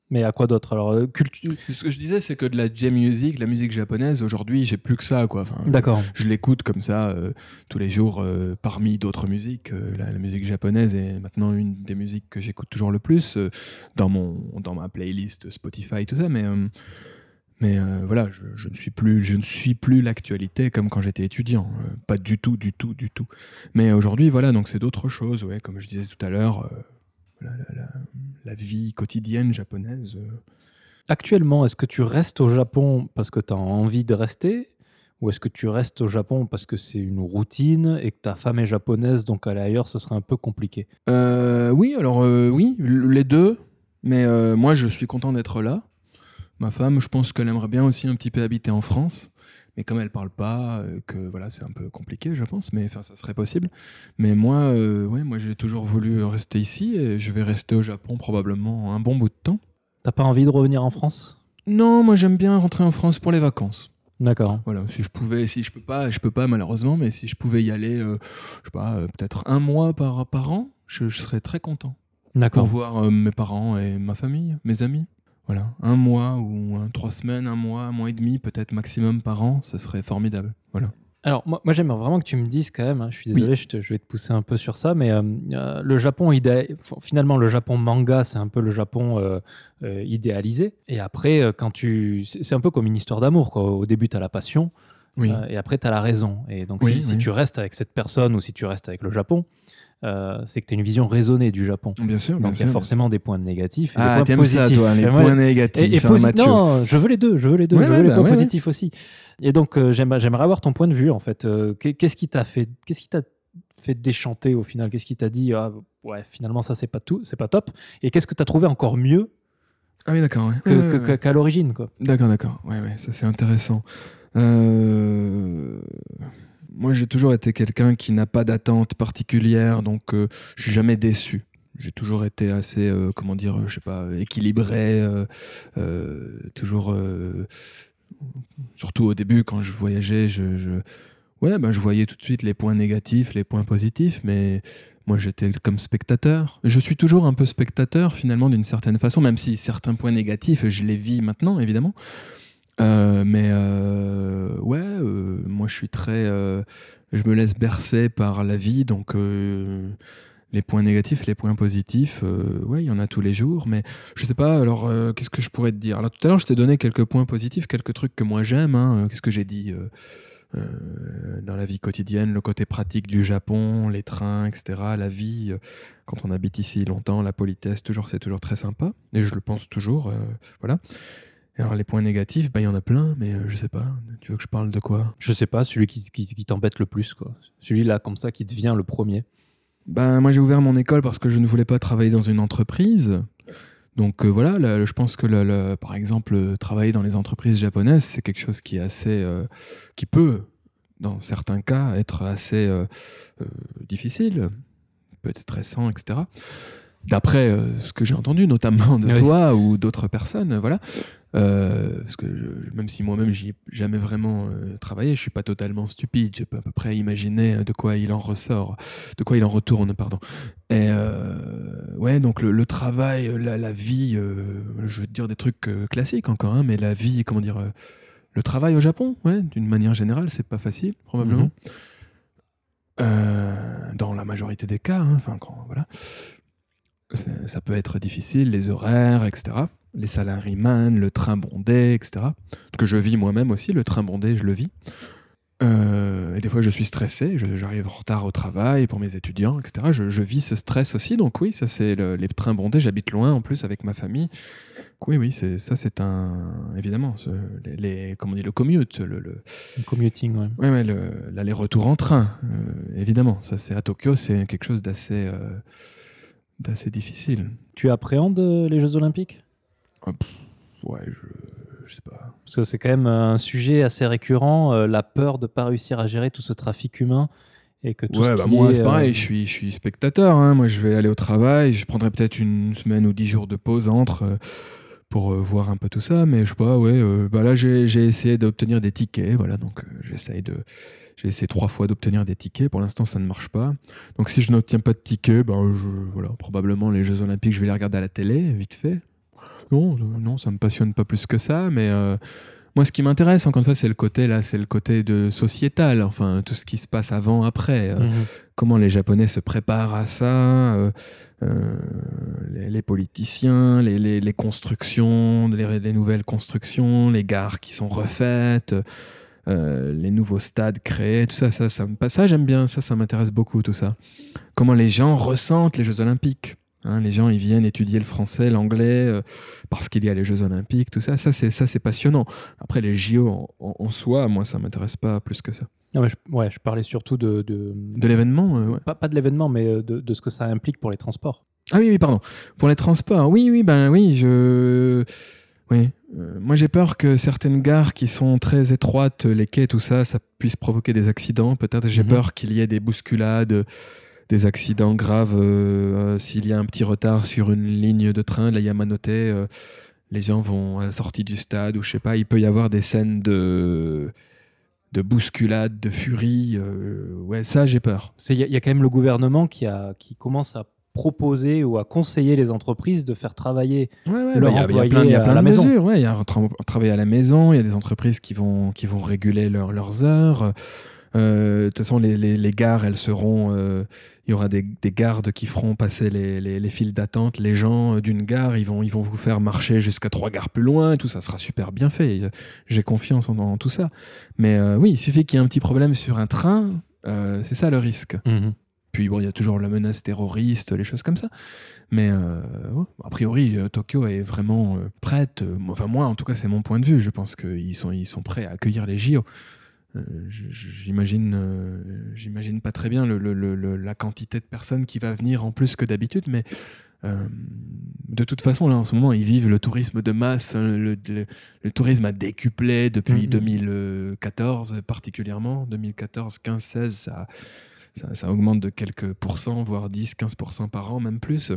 Mais à quoi d'autre Alors, euh, culture. Ce que je disais, c'est que de la J-Music, la musique japonaise, aujourd'hui, j'ai plus que ça, quoi. Enfin, D'accord. je l'écoute comme ça euh, tous les jours euh, parmi d'autres musiques. La, la musique japonaise est maintenant une des musiques que j'écoute toujours le plus dans, mon, dans ma playlist Spotify, tout ça. Mais, mais voilà, je, je ne suis plus, je ne suis plus l'actualité comme quand j'étais étudiant. Pas du tout, du tout, du tout. Mais aujourd'hui, voilà, donc c'est d'autres choses. Ouais, comme je disais tout à l'heure, la, la- la- la vie quotidienne japonaise. euh, Actuellement, est-ce que tu restes au Japon parce que tu as envie de rester Ou est-ce que tu restes au Japon parce que c'est une routine et que ta femme est japonaise, donc aller ailleurs, ce serait un peu compliqué? Euh, oui, alors euh, oui, les deux. Mais euh, moi, je suis content d'être là. Ma femme, je pense qu'elle aimerait bien aussi un petit peu habiter en France. Mais comme elle parle pas, euh, que voilà, c'est un peu compliqué, je pense. Mais enfin, ça serait possible. Mais moi, euh, ouais, moi, j'ai toujours voulu rester ici et je vais rester au Japon probablement un bon bout de temps. T'as pas envie de revenir en France? Non, moi, j'aime bien rentrer en France pour les vacances. D'accord. Voilà, si je pouvais, si je peux pas, je peux pas malheureusement, mais si je pouvais y aller, euh, je sais pas, euh, peut-être un mois par, par an, je, je serais très content. pour D'accord. voir euh, mes parents et ma famille, mes amis. Voilà, un mois ou un- trois semaines, un mois, un mois et demi, peut-être maximum par an, ce serait formidable. Voilà. Alors, moi, moi, j'aimerais vraiment que tu me dises quand même, hein, je suis désolé, je, te- je vais te pousser un peu sur ça, mais euh, euh, le Japon, idé- f- finalement, le Japon manga, c'est un peu le Japon euh, euh, idéalisé. Et après, quand tu. C'est un peu comme une histoire d'amour, quoi. Au début, tu as la passion, Oui. et après, tu as la raison. Et donc, Oui, si, tu restes avec cette personne ou si tu restes avec le Japon, euh, c'est que tu as une vision raisonnée du Japon. bien sûr, bien Donc, il y sûr. a forcément des points négatifs et Ah, des points ça, toi, les J'aimerais- points négatifs. et, et hein, non, je veux les deux, je veux les deux, Ouais, je ouais, veux les bah points positifs aussi. Et donc euh, j'aime- j'aimerais avoir ton point de vue en fait. Euh, qu'est- qu'est-ce qui t'a fait, qu'est-ce qui t'a fait déchanter au final? Qu'est-ce qui t'a dit ah, ouais finalement ça c'est pas tout, c'est pas top? Et qu'est-ce que t'as trouvé encore mieux Ah oui, d'accord. qu'à l'origine quoi? D'accord, d'accord. Ouais, ouais, ça c'est intéressant. Euh, Moi, j'ai toujours été quelqu'un qui n'a pas d'attente particulière, donc euh, je suis jamais déçu. J'ai toujours été assez, euh, comment dire, je sais pas, équilibré, euh, euh, toujours, euh, surtout au début quand je voyageais, je, ouais, ben, je voyais tout de suite les points négatifs, les points positifs, mais moi j'étais comme spectateur. Je suis toujours un peu spectateur finalement d'une certaine façon, même si certains points négatifs, je les vis maintenant évidemment. Euh, mais euh, ouais, euh, moi je suis très. je me laisse bercer par la vie, donc les points négatifs, les points positifs, ouais, il y en a tous les jours. Mais je sais pas, alors qu'est-ce que je pourrais te dire? Alors tout à l'heure, je t'ai donné quelques points positifs, quelques trucs que moi j'aime. hein. Qu'est-ce que j'ai dit dans la vie quotidienne, le côté pratique du Japon, les trains, etc., la vie, quand on habite ici longtemps, la politesse, toujours, c'est toujours très sympa. Et je le pense toujours, voilà. Et alors les points négatifs, bah, il y en a plein, mais euh, je sais pas. Tu veux que je parle de quoi? Je sais pas, celui qui, qui- qui t'embête le plus quoi. Celui-là comme ça qui te vient le premier. Ben, moi, j'ai ouvert mon école parce que je ne voulais pas travailler dans une entreprise. Donc euh, voilà, là, je pense que, le- le- par exemple, euh, travailler dans les entreprises japonaises, c'est quelque chose qui est assez, euh, qui peut, dans certains cas, être assez difficile, peut être stressant, etc. D'après euh, ce que j'ai entendu, notamment de Oui. toi ou d'autres personnes, euh, voilà. Euh, parce que je- même si moi-même j'y ai jamais vraiment euh, travaillé, je suis pas totalement stupide. Je peux à peu près imaginer de quoi il en ressort, de quoi il en retourne, pardon. Et ouais, donc le, le travail, la, la vie, je veux dire des trucs classiques encore, hein, mais la vie, comment dire, le travail au Japon, ouais, d'une manière générale, c'est pas facile, probablement. Mhm. Dans la majorité des cas, hein, enfin, quand, voilà. Ça peut être difficile, les horaires, etc. Les salaryman, le train bondé, etc. Ce que je vis moi-même aussi, le train bondé, je le vis. Euh, et des fois, je suis stressé, j'arrive en retard au travail pour mes étudiants, etc. Je, je vis ce stress aussi, donc oui, ça c'est le- les trains bondés. J'habite loin en plus avec ma famille. Donc oui, oui, ça, c'est un évidemment ce- les, les- comment on dit le commute, le, le- Le Commuting, ouais. ouais, ouais, le- l'aller-retour en train, euh, évidemment. Ça, c'est à Tokyo, c'est quelque chose d'assez euh, d'assez difficile. Tu appréhendes euh, les Jeux Olympiques? Ouais, je, je sais pas. Parce que c'est quand même un sujet assez récurrent, euh, la peur de ne pas réussir à gérer tout ce trafic humain. Et que tout Ouais, ce bah moi est, c'est pareil, euh, je suis, je suis spectateur. hein. Moi je vais aller au travail, je prendrai peut-être une semaine ou dix jours de pause entre euh, pour euh, voir un peu tout ça. Mais je sais pas, ouais, euh, bah là j'ai j'ai essayé d'obtenir des tickets. Voilà, donc euh, j'essaye de. J'ai essayé trois fois d'obtenir des tickets. Pour l'instant, ça ne marche pas. Donc, si je n'obtiens pas de tickets, ben, je, voilà, probablement les Jeux Olympiques, je vais les regarder à la télé, vite fait. Non, non, ça me passionne pas plus que ça. Mais euh, moi, ce qui m'intéresse, encore une fois, c'est le côté là, c'est le côté de sociétal. Enfin, tout ce qui se passe avant, après. Euh, mhm. comment les Japonais se préparent à ça, euh, les, les politiciens, les, les- les constructions, les nouvelles constructions, les gares qui sont refaites, euh, les nouveaux stades créés, tout ça, ça, ça, me- ça j'aime bien, ça, ça m'intéresse beaucoup, tout ça. Comment les gens ressentent les Jeux Olympiques. Hein, les gens, ils viennent étudier le français, l'anglais, euh, parce qu'il y a les Jeux Olympiques, tout ça. Ça, c'est ça, c'est passionnant. Après, les JO en, soi, moi, ça m'intéresse pas plus que ça. je, ouais, je parlais surtout de de, de l'événement. Euh, pas, pas, de l'événement, mais euh, de, de, ce que ça implique pour les transports. Ah oui, oui, pardon. Pour les transports, oui, oui, ben oui, je. Oui. Moi, j'ai peur que certaines gares qui sont très étroites, les quais, tout ça, ça puisse provoquer des accidents. Peut-être, j'ai mhm. peur qu'il y ait des bousculades des accidents graves euh, euh, s'il y a un petit retard sur une ligne de train la Yamanote euh, les gens vont à la sortie du stade ou je sais pas il peut y avoir des scènes de de bousculade de furie ouais ça j'ai peur il y, a quand même le gouvernement qui a qui commence à proposer ou à conseiller les entreprises de faire travailler leurs employés à la maison. il y a travailler à la maison, il y a des entreprises qui vont, qui vont réguler leurs heures. de toute façon, les, les, gares, elles seront, il y aura des, gardes qui feront passer les, les, files d'attente. Les gens d'une gare, ils vont, ils vont vous faire marcher jusqu'à trois gares plus loin et tout ça sera super bien fait. J'ai confiance en, tout ça. Mais euh, oui, il suffit qu'il y ait un petit problème sur un train, euh, c'est ça le risque. Mhm. Puis bon, il y a toujours la menace terroriste, les choses comme ça. Mais euh, a priori, Tokyo est vraiment prête. Enfin, moi, en tout cas, c'est mon point de vue. Je pense qu'ils sont, ils sont prêts à accueillir les JO. Euh, j'imagine, euh, j'imagine pas très bien la quantité de personnes qui va venir en plus que d'habitude, mais euh, de toute façon, là, en ce moment, ils vivent le tourisme de masse. Hein, le, tourisme a décuplé depuis 2014, mm-hmm. particulièrement. 2014, 15, 16, ça, ça, augmente de quelques pourcents, voire 10, 15% par an, même plus.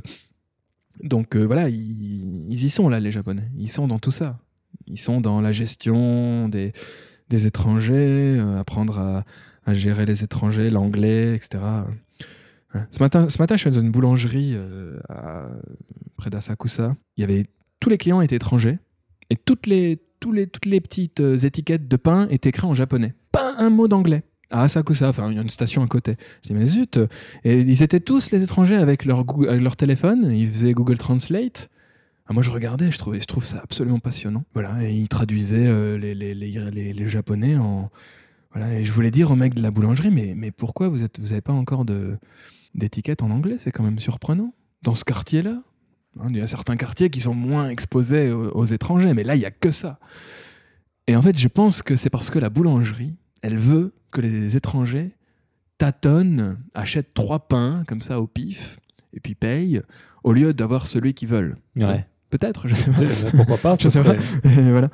Donc voilà, ils, y sont là, les Japonais. Ils sont dans tout ça. Ils sont dans la gestion des, étrangers, euh, apprendre à, gérer les étrangers, l'anglais, etc. Ce, matin, ce matin, je suis dans une boulangerie euh, près d'Asakusa. Il y avait, tous les clients étaient étrangers et toutes les, tous les, toutes les petites euh, étiquettes de pain étaient écrites en japonais. Pas un mot d'anglais à Asakusa, enfin il y a une station à côté. Je dis mais zut Et ils étaient tous les étrangers avec leur, téléphone, ils faisaient Google Translate. Ah, moi, je regardais, je, trouvais, je trouve ça absolument passionnant. Voilà, et il traduisait euh, les, Japonais en. Voilà, et je voulais dire au mec de la boulangerie, mais, mais pourquoi vous n'avez vous pas encore d'étiquette en anglais? C'est quand même surprenant. Dans ce quartier-là, hein, il y a certains quartiers qui sont moins exposés aux, étrangers, mais là, il n'y a que ça. Et en fait, je pense que c'est parce que la boulangerie, elle veut que les étrangers tâtonnent, achètent trois pains comme ça au pif, et puis payent, au lieu d'avoir celui qu'ils veulent. Ouais. Peut-être, je sais pas. Pourquoi pas Je sais pas. voilà.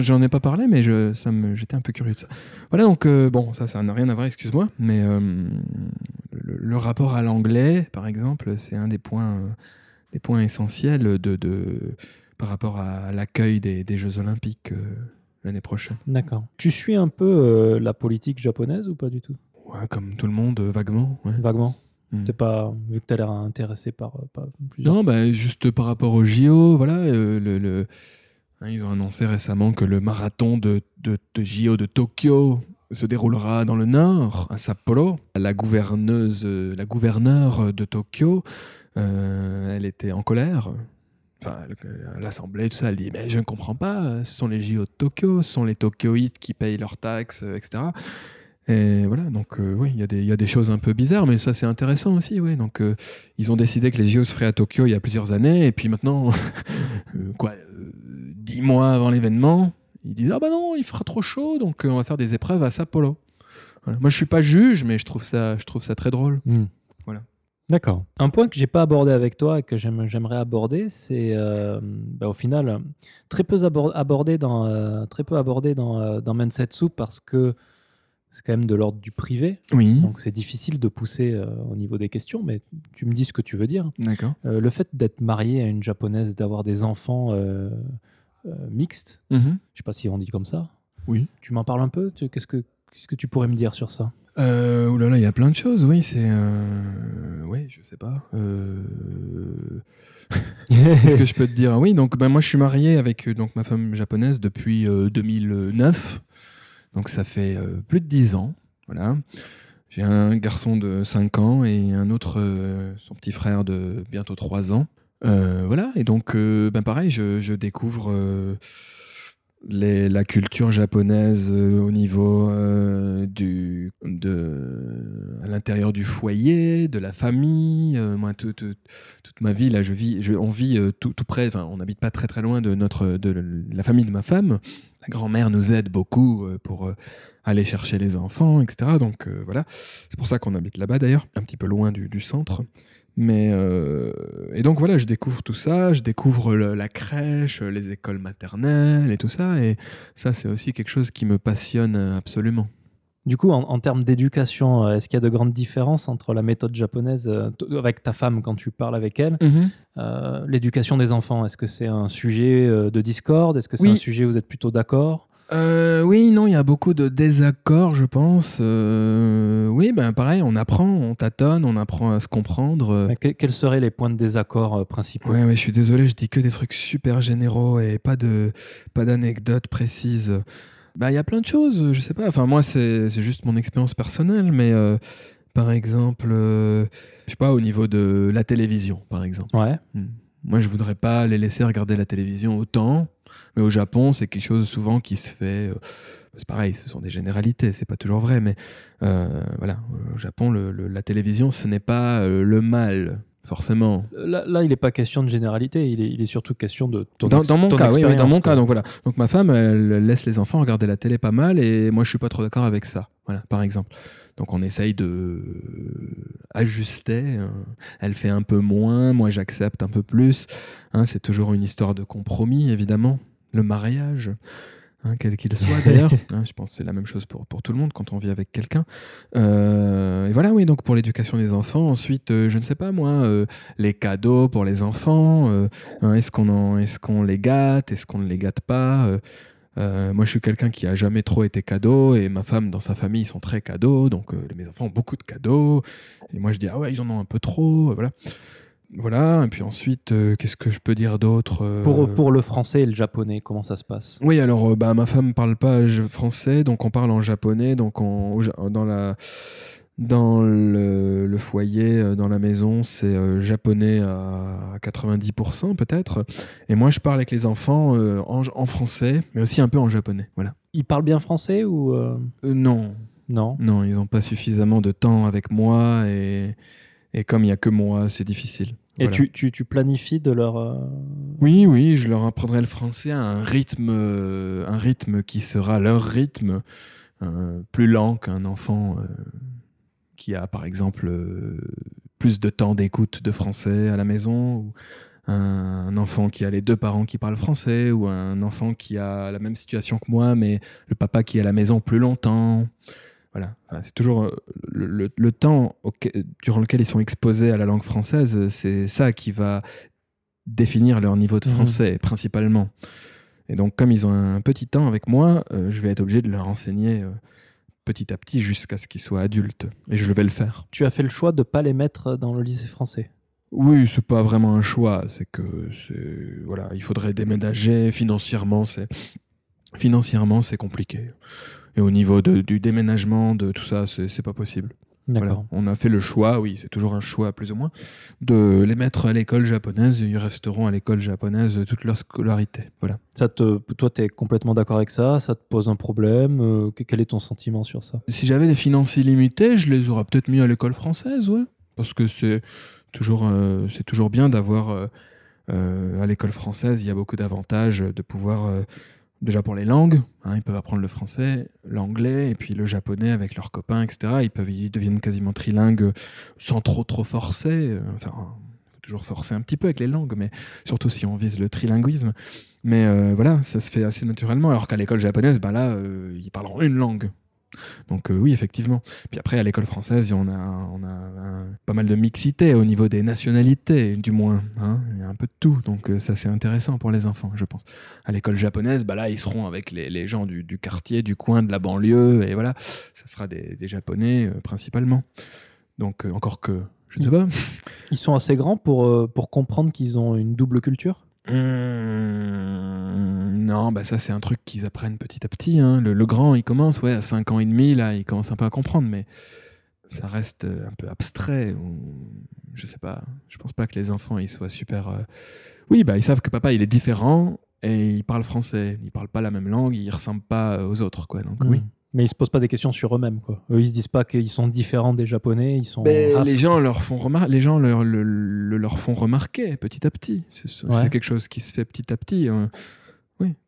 J'en ai pas parlé, mais je, ça me, j'étais un peu curieux de ça. Voilà, donc euh, bon, ça, ça n'a rien à voir, excuse-moi, mais euh, le, rapport à l'anglais, par exemple, c'est un des points, des points essentiels de, de par rapport à l'accueil des, des, Jeux Olympiques euh, l'année prochaine. D'accord. Tu suis un peu la politique japonaise ou pas du tout? Ouais, comme tout le monde, vaguement. Vaguement. Hmm. pas vu que tu as l'air intéressé par, euh, par plusieurs. Non, bah, juste par rapport au JO, voilà, euh, le, le hein, ils ont annoncé récemment que le marathon de, de, de, JO de Tokyo se déroulera dans le nord, à Sapporo. La gouverneuse, la gouverneure de Tokyo, euh, elle était en colère. Enfin, l'Assemblée, tout ça, elle dit Mais je ne comprends pas, ce sont les JO de Tokyo, ce sont les Tokyoïtes qui payent leurs taxes, etc. Et voilà, donc euh, oui, il y, a des choses un peu bizarres, mais ça c'est intéressant aussi. Ouais. Donc euh, ils ont décidé que les JO se feraient à Tokyo il y a plusieurs années, et puis maintenant, euh, quoi, dix mois avant l'événement, ils disent ah bah non, il fera trop chaud, donc on va faire des épreuves à Sapporo. Moi je suis pas juge, mais je trouve ça, je trouve ça très drôle. Hmm. D'accord. Un point que j'ai pas abordé avec toi et que j'aimerais aborder, c'est bah, au final très peu abordé dans très peu abordé dans, dans Mensetsu parce que c'est quand même de l'ordre du privé. Oui. Donc c'est difficile de pousser euh, au niveau des questions, mais tu me dis ce que tu veux dire. D'accord. Euh, le fait d'être marié à une japonaise, d'avoir des enfants euh, mixtes, mm-hmm. je ne sais pas si on dit comme ça. Oui. Tu m'en parles un peu? Qu'est-ce que Qu'est-ce que tu pourrais me dire sur ça? Euh, là, il y a plein de choses, oui, c'est... Oui, je sais pas. Qu'est-ce que je peux te dire? Oui, donc ben, moi je suis marié avec donc, ma femme japonaise depuis 2009. Donc ça fait euh, plus de 10 ans. Voilà. J'ai un garçon de 5 ans et un autre, euh, son petit frère de bientôt 3 ans. Euh, voilà, et donc ben pareil, je, découvre la culture japonaise euh, au niveau euh, du, de, à l'intérieur du foyer, de la famille. Euh, moi, tout- tout- toute ma vie, là, je vis, je, on vit tout, tout près, enfin, on n'habite pas très très loin de, notre, de la famille de ma femme. La grand-mère nous aide beaucoup pour aller chercher les enfants, etc. Donc voilà, c'est pour ça qu'on habite là-bas d'ailleurs, un petit peu loin du centre. Mais euh, et donc voilà, je découvre tout ça, je découvre le- la crèche, les écoles maternelles et tout ça, et ça c'est aussi quelque chose qui me passionne euh, absolument. Du coup, en, en termes d'éducation, euh, est-ce qu'il y a de grandes différences entre la méthode japonaise euh, avec ta femme quand tu parles avec elle euh, L'éducation des enfants, est-ce que c'est un sujet de discorde? Est-ce que c'est Oui. un sujet où vous êtes plutôt d'accord? Euh, oui, non, il y a beaucoup de désaccords, je pense. Euh, oui, ben pareil, on apprend, on tâtonne, on apprend à se comprendre. euh. Mais que- Quels seraient les points de désaccord principaux? Ouais, ouais, je suis désolé, je dis que des trucs super généraux et pas de pas d'anecdotes précises. Bah, il y a plein de choses, je sais pas. Enfin, moi, c'est juste mon expérience personnelle, mais euh, par exemple, je sais pas, au niveau de la télévision, par exemple. Ouais. Hmm. Moi, je voudrais pas les laisser regarder la télévision autant, mais au Japon, c'est quelque chose souvent qui se fait. euh, c'est pareil, ce sont des généralités, c'est pas toujours vrai, mais euh, voilà, au Japon, la télévision, ce n'est pas euh, le mal, forcément. Là, là, il n'est pas question de généralité, il est, il est surtout question de ton Dans, ex- dans mon ton cas, oui, oui, dans mon quoi. cas, donc voilà. Donc ma femme, elle laisse les enfants regarder la télé pas mal, et moi, je suis pas trop d'accord avec ça. Voilà, par exemple. Donc on essaye de euh, ajuster. hein. Elle fait un peu moins, moi j'accepte un peu plus. Hein, c'est toujours une histoire de compromis, évidemment. Le mariage, hein, quel qu'il soit d'ailleurs. Hein, je pense que c'est la même chose pour, pour tout le monde quand on vit avec quelqu'un. Euh, et voilà, oui, donc pour l'éducation des enfants. Ensuite, euh, je ne sais pas moi, euh, les cadeaux pour les enfants. hein, est-ce qu'on est-ce qu'on les gâte Est-ce qu'on ne les gâte pas Euh, moi, je suis quelqu'un qui a jamais trop été cadeau et ma femme, dans sa famille, ils sont très cadeaux. Donc, euh, mes enfants ont beaucoup de cadeaux. Et moi, je dis, ah ouais, ils en ont un peu trop. Voilà. Voilà. Et puis ensuite, euh, qu'est-ce que je peux dire d'autre euh, Pour, pour le français et le japonais, comment ça se passe? Oui, alors, euh, bah, ma femme parle pas français, donc on parle en japonais. Donc, on, dans la. Dans le, le foyer, dans la maison, c'est japonais à 90% peut-être. Et moi, je parle avec les enfants en, en français, mais aussi un peu en japonais. Voilà. Ils parlent bien français ou non, non? Non, ils n'ont pas suffisamment de temps avec moi et, et comme il n'y a que moi, c'est difficile. Et Voilà. tu, tu, tu planifies de leur... euh, Oui, oui, je leur apprendrai le français à un rythme, euh, un rythme qui sera leur rythme, euh, plus lent qu'un enfant euh, qui a, par exemple, plus de temps d'écoute de français à la maison, ou un, un enfant qui a les deux parents qui parlent français, ou un enfant qui a la même situation que moi, mais le papa qui est à la maison plus longtemps. Voilà, Enfin, c'est toujours euh, le, le- le temps auquel- durant lequel ils sont exposés à la langue française, euh, c'est ça qui va définir leur niveau de Mhm. français, principalement. Et donc, comme ils ont un petit temps avec moi, euh, je vais être obligé de leur enseigner euh, petit à petit jusqu'à ce qu'ils soient adultes. Et je vais le faire. Tu as fait le choix de pas les mettre dans le lycée français? Oui, c'est pas vraiment un choix, c'est que c'est voilà, il faudrait déménager financièrement, c'est financièrement c'est compliqué. Et au niveau de- du déménagement, de tout ça, c'est pas possible. Voilà. D'accord. On a fait le choix, oui, c'est toujours un choix plus ou moins, de les mettre à l'école japonaise. Ils resteront à l'école japonaise toute leur scolarité. Voilà. Ça te, toi, tu es complètement d'accord avec ça? Ça te pose un problème? Euh, que- Quel est ton sentiment sur ça? Si j'avais des finances illimitées, je les aurais peut-être mis à l'école française, ouais. Parce que c'est toujours, euh, c'est toujours bien d'avoir euh, à l'école française, il y a beaucoup d'avantages de pouvoir, déjà pour les langues, hein, ils peuvent apprendre le français, l'anglais et puis le japonais avec leurs copains, etc. Ils, peuvent, ils deviennent quasiment trilingues sans trop trop forcer. euh, Enfin, il faut toujours forcer un petit peu avec les langues, mais surtout si on vise le trilinguisme. Mais euh, voilà, ça se fait assez naturellement, alors qu'à l'école japonaise, bah là, euh, ils parleront une langue. Donc euh, oui, effectivement. Puis après, à l'école française, on a, pas mal de mixité au niveau des nationalités, du moins. hein. Il y a un peu de tout. Donc euh, ça, c'est intéressant pour les enfants, je pense. À l'école japonaise, bah là, ils seront avec les, gens du, quartier, du coin, de la banlieue, et voilà. Ça sera des, Japonais euh, principalement. Donc encore que, je ne sais pas. Ils sont assez grands pour, pour comprendre qu'ils ont une double culture? Hum, non, bah ça c'est un truc qu'ils apprennent petit à petit. hein. Le, le grand, il commence, ouais, à 5 ans et demi, là, il commence un peu à comprendre, mais ça reste euh, un peu abstrait. Ou... Je sais pas, je pense pas que les enfants ils soient super. euh, Oui, bah ils savent que papa il est différent, et ils parlent français. Ils parlent pas la même langue, ils ressemblent pas aux autres, quoi. Donc oui. Mais ils se posent pas des questions sur eux-mêmes, quoi. Eux, ils se disent pas qu'ils sont différents des Japonais, ils sont. Mais half, les gens leur font les gens leur, le, le- leur font remarquer petit à petit. C'est Ouais. quelque chose qui se fait petit à petit. hein.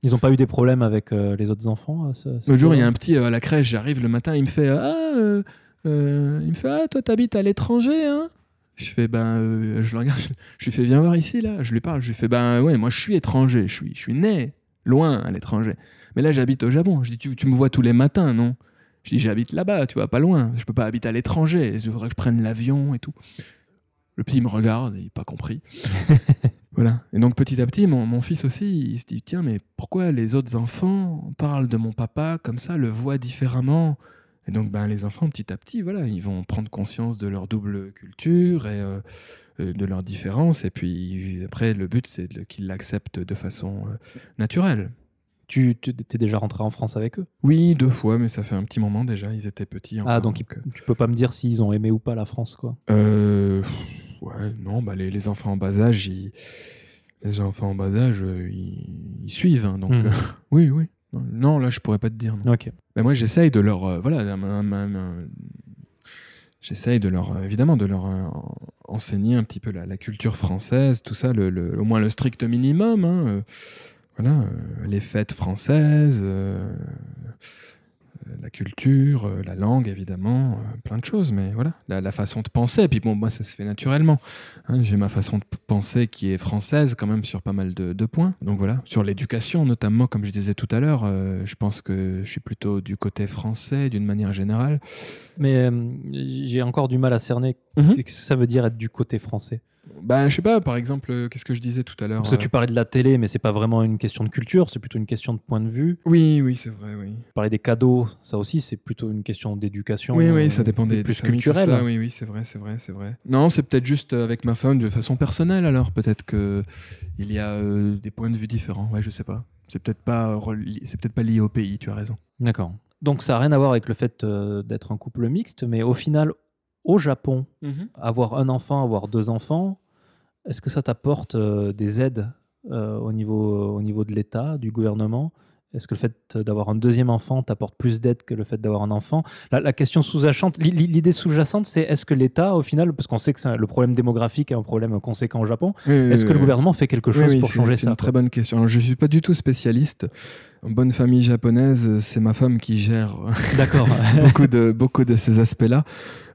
Ils ont pas eu des problèmes avec euh, les autres enfants. ce L'autre jour, il y a un petit euh, à la crèche, j'arrive le matin, il me fait Ah, euh, euh, il me fait Ah, toi, t'habites à l'étranger, hein? Je fais Ben, euh, je le regarde, je, je lui fais Viens voir ici, là. Je lui parle, je lui fais Ben, ouais, moi, je suis étranger, je suis, je suis né loin à l'étranger. Mais là, j'habite au Japon. Je dis tu, tu me vois tous les matins, non? Je dis J'habite là-bas, tu vois, pas loin. Je peux pas habiter à l'étranger. Il faudrait que je prenne l'avion et tout. Le petit il me regarde, il n'a pas compris. Voilà. Et donc petit à petit, mon, mon fils aussi, il se dit tiens, mais pourquoi les autres enfants parlent de mon papa comme ça, le voient différemment? Et donc ben, les enfants, petit à petit, voilà, ils vont prendre conscience de leur double culture et euh, euh, de leurs différences. Et puis après, le but, c'est qu'ils l'acceptent de façon euh, naturelle. Tu tu- t'es déjà rentré en France avec eux? Oui, deux fois, mais ça fait un petit moment déjà. Ils étaient petits. Ah, encore, donc ils- euh, tu peux pas me dire s'ils ont aimé ou pas la France, quoi. Euh, ouais, non, bah les, les enfants en bas âge, ils, les enfants en bas âge, ils, ils suivent. hein, donc, euh, oui, oui. Non, là, je pourrais pas te dire. non. Ok. Mais moi, j'essaye de leur, euh, voilà, j'essaye de leur, euh, évidemment, de leur euh, en- enseigner un petit peu la, la culture française, tout ça, le, le- au moins le strict minimum. hein, voilà, les fêtes françaises. Euh, la culture, euh, la langue évidemment, euh, plein de choses, mais voilà, la, la façon de penser. Et puis bon, moi ça se fait naturellement. hein. J'ai ma façon de penser qui est française quand même sur pas mal de, de points. Donc voilà, sur l'éducation notamment, comme je disais tout à l'heure, euh, je pense que je suis plutôt du côté français d'une manière générale. Mais euh, j'ai encore du mal à cerner Mhm. qu'est-ce que ça veut dire être du côté français. Ben je sais pas, par exemple, euh, qu'est-ce que je disais tout à l'heure Parce que euh, tu parlais de la télé, mais c'est pas vraiment une question de culture, c'est plutôt une question de point de vue. Oui, oui, c'est vrai, oui. Parlais des cadeaux, ça aussi, c'est plutôt une question d'éducation. Oui, oui, ça dépend des, des plus culturelle. ça. Oui, oui, c'est vrai, c'est vrai, c'est vrai. Non, c'est peut-être juste euh, avec ma femme de façon personnelle. Alors peut-être que il y a euh, des points de vue différents. Ouais, je sais pas. C'est peut-être pas, c'est peut-être pas lié au pays. Tu as raison. D'accord. Donc ça n'a rien à voir avec le fait d'être un couple mixte, mais au final, au Japon, avoir un enfant, avoir deux enfants, est-ce que ça t'apporte euh, des aides euh, au, niveau, au niveau de l'État, du gouvernement? Est-ce que le fait d'avoir un deuxième enfant t'apporte plus d'aide que le fait d'avoir un enfant? La, la question sous-jacente, l'i- l'i- l'idée sous-jacente, c'est est-ce que l'État, au final, parce qu'on sait que c'est un- le problème démographique est un problème conséquent au Japon, est-ce que le gouvernement fait quelque chose Oui, oui, pour c'est- changer C'est ça une très bonne question. Alors, je suis pas du tout spécialiste. En bonne famille japonaise, euh, c'est ma femme qui gère D'accord. beaucoup de beaucoup de ces aspects-là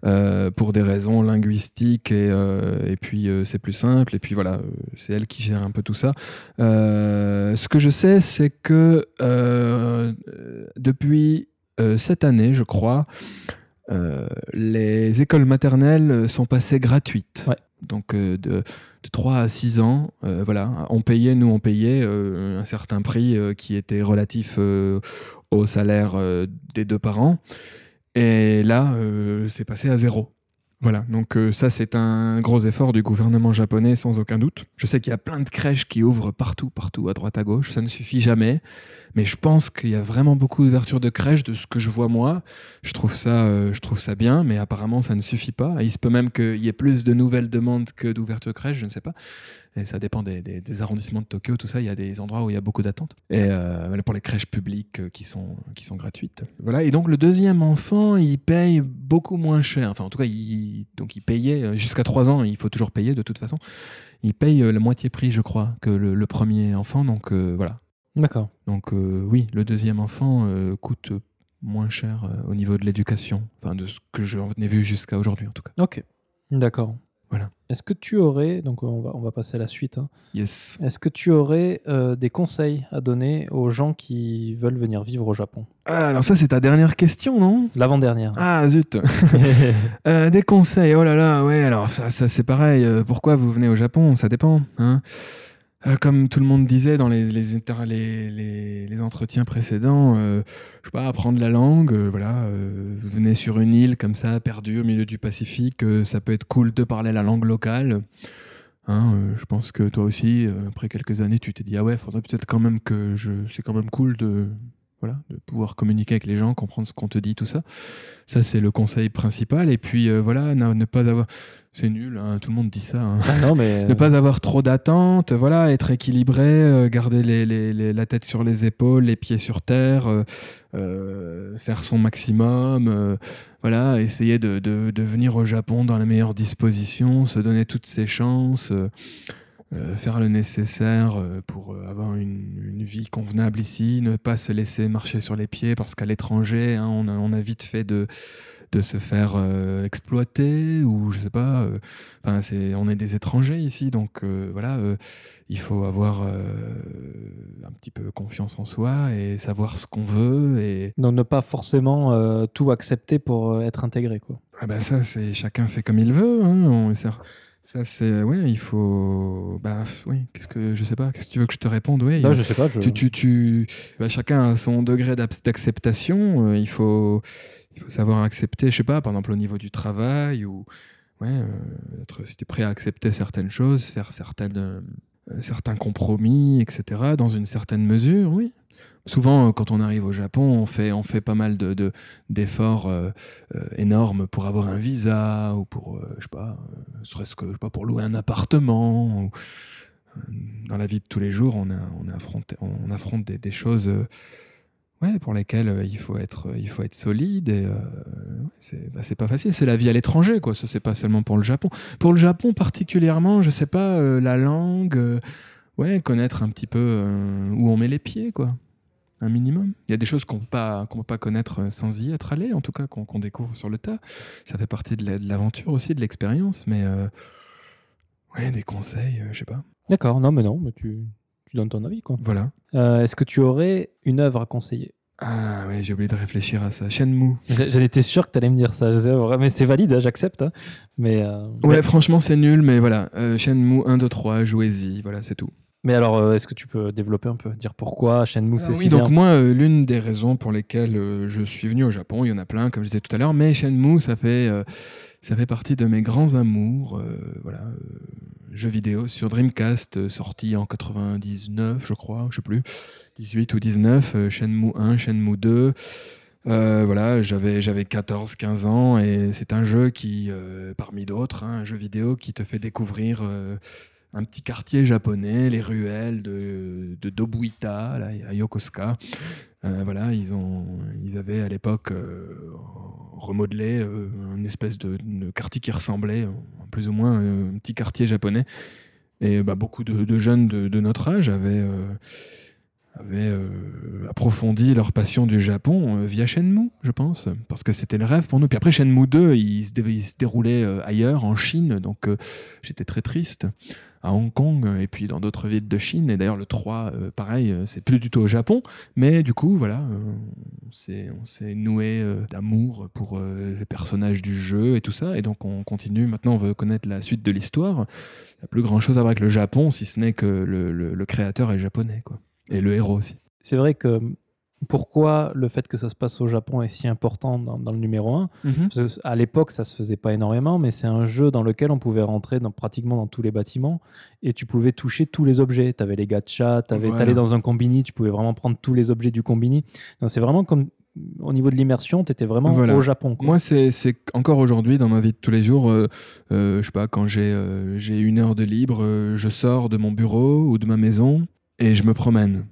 euh, pour des raisons linguistiques et, euh, et puis euh, c'est plus simple et puis voilà euh, c'est elle qui gère un peu tout ça. Euh, ce que je sais c'est que euh, euh, depuis euh, cette année je crois euh, les écoles maternelles sont passées gratuites. Ouais. Donc euh, de, de 3 à 6 ans, euh, voilà, on payait, nous on payait euh, un certain prix euh, qui était relatif euh, au salaire euh, des deux parents. Et là, euh, c'est passé à zéro. Voilà, donc euh, ça c'est un gros effort du gouvernement japonais sans aucun doute. Je sais qu'il y a plein de crèches qui ouvrent partout, partout, à droite, à gauche, ça ne suffit jamais. Mais je pense qu'il y a vraiment beaucoup d'ouvertures de crèches de ce que je vois moi. Je trouve ça, euh, je trouve ça bien, mais apparemment ça ne suffit pas. Il se peut même qu'il y ait plus de nouvelles demandes que d'ouvertures de crèches, je ne sais pas. Et ça dépend des, des- des arrondissements de Tokyo, tout ça. Il y a des endroits où il y a beaucoup d'attentes. Et euh, pour les crèches publiques euh, qui sont, qui sont gratuites. Voilà. Et donc le deuxième enfant, il paye beaucoup moins cher. Enfin, en tout cas, il, donc il payait euh, jusqu'à 3 ans. Il faut toujours payer de toute façon. Il paye la moitié prix, je crois, que le, le premier enfant. Donc euh, voilà. D'accord. Donc euh, oui, le deuxième enfant coûte moins cher au niveau de l'éducation. Enfin, de ce que j'en ai vu jusqu'à aujourd'hui, en tout cas. Ok. D'accord. Voilà. Est-ce que tu aurais, donc on va, on va passer à la suite, hein. Yes. est-ce que tu aurais euh, des conseils à donner aux gens qui veulent venir vivre au Japon? Ah, alors ça, c'est ta dernière question, non? L'avant-dernière. Ah, zut Euh, des conseils, oh là là, ouais, alors ça, ça, c'est pareil. euh, pourquoi vous venez au Japon? Ça dépend. Hein Euh, comme tout le monde disait dans les, les, entretiens précédents, euh, je sais pas, apprendre la langue, euh, voilà, euh, vous venez sur une île comme ça, perdue au milieu du Pacifique, ça peut être cool de parler la langue locale. Hein, je pense que toi aussi, après quelques années, tu t'es dit, ah ouais, faudrait peut-être quand même que je. C'est quand même cool de voilà, de pouvoir communiquer avec les gens, comprendre ce qu'on te dit, tout ça. Ça, c'est le conseil principal. Et puis, euh, voilà, ne, pas avoir. C'est nul, hein, tout le monde dit ça. Hein. Ah non, mais... ne pas avoir trop d'attentes, voilà, être équilibré, euh, garder les, la tête sur les épaules, les pieds sur terre, euh, faire son maximum, voilà, essayer de, de, de, venir au Japon dans la meilleure disposition, se donner toutes ses chances. Euh, faire le nécessaire euh, pour euh, avoir une, vie convenable ici, ne pas se laisser marcher sur les pieds parce qu'à l'étranger, hein, on, a, vite fait de, de se faire exploiter ou je sais pas. Enfin, c'est, on est des étrangers ici, donc voilà, il faut avoir un petit peu confiance en soi et savoir ce qu'on veut et donc ne pas forcément tout accepter pour être intégré, quoi. Ah bah ça, c'est chacun fait comme il veut. Hein, on, ça, c'est. Ouais, il faut. Bah, oui, qu'est-ce que. Je sais pas, qu'est-ce que tu veux que je te réponde? Ouais, je sais pas. Tu, tu, tu... Bah, chacun a son degré d'acceptation. Euh, il, faut... il faut savoir accepter, je sais pas, par exemple, au niveau du travail ou. Ouais, euh, être, si tu es prêt à accepter certaines choses, faire certaines, euh, certains compromis, etc., dans une certaine mesure, oui. Souvent, euh, quand on arrive au Japon, on fait, on fait pas mal d'efforts de, euh, euh, énormes pour avoir un visa ou pour, je sais pas, serait-ce que, je sais pas, pour louer un appartement. dans la vie de tous les jours, on, on affronte des, choses ouais, pour lesquelles il faut être, il faut être solide. Et bah, c'est pas facile. C'est la vie à l'étranger, quoi. Ça, c'est pas seulement pour le Japon. Pour le Japon particulièrement, je sais pas, la langue, ouais, connaître un petit peu où on met les pieds, quoi un minimum. Il y a des choses qu'on ne peut, pas connaître euh, sans y être allé, en tout cas qu'on découvre sur le tas. Ça fait partie de l'aventure aussi, de l'expérience, mais euh, ouais, des conseils, euh, je sais pas. D'accord, non, mais non, mais tu, tu donnes ton avis, quoi. Voilà. Est-ce que tu aurais une œuvre à conseiller? Ah ouais, j'ai oublié de réfléchir à ça. Shenmue. J'en étais sûr que tu allais me dire ça. Mais c'est valide, hein, j'accepte. Hein. Mais Ouais, franchement, c'est nul, mais voilà. Shenmue 1, 2, 3, jouez-y. Voilà, c'est tout. Mais alors, euh, est-ce que tu peux développer un peu, dire pourquoi Shenmue c'est ah Oui, donc moi, euh, l'une des raisons pour lesquelles euh, je suis venu au Japon, il y en a plein, comme je disais tout à l'heure, mais Shenmue, ça fait, ça fait partie de mes grands amours. voilà, jeux vidéo sur Dreamcast, sorti en 99, je crois, je sais plus, 18 ou 19, Shenmue 1, Shenmue 2. voilà, j'avais, j'avais 14-15 ans et c'est un jeu qui, parmi d'autres, hein, un jeu vidéo qui te fait découvrir un petit quartier japonais, les ruelles de, de Dobuita, là, à Yokosuka. Euh, voilà, ils, ont, ils avaient à l'époque euh, remodelé euh, une espèce de, quartier qui ressemblait plus ou moins un petit quartier japonais. Et bah, beaucoup de, jeunes de, notre âge avaient, avaient approfondi leur passion du Japon via Shenmue, je pense, parce que c'était le rêve pour nous. Puis après, Shenmue 2, il se, il se déroulait ailleurs, en Chine, donc j'étais très triste Hong Kong et puis dans d'autres villes de Chine. Et d'ailleurs, le 3, euh, pareil, euh, c'est plus du tout au Japon. Mais du coup, voilà, euh, on s'est noué d'amour pour les personnages du jeu et tout ça. Et donc, on continue. Maintenant, on veut connaître la suite de l'histoire. Il n'y a plus grand chose à voir avec le Japon, si ce n'est que le, le créateur est japonais. Quoi. Et le héros aussi. C'est vrai que pourquoi le fait que ça se passe au Japon est si important dans, le numéro 1 mhm. À l'époque, ça se faisait pas énormément, mais c'est un jeu dans lequel on pouvait rentrer dans, pratiquement dans tous les bâtiments et tu pouvais toucher tous les objets. Tu avais les gachas, tu allais dans un combini, tu pouvais vraiment prendre tous les objets du combini. C'est vraiment comme au niveau de l'immersion, tu étais vraiment au Japon. Moi, c'est encore aujourd'hui, dans ma vie de tous les jours, euh, euh, je sais pas, quand j'ai euh, j'ai une heure de libre, je sors de mon bureau ou de ma maison et je me promène.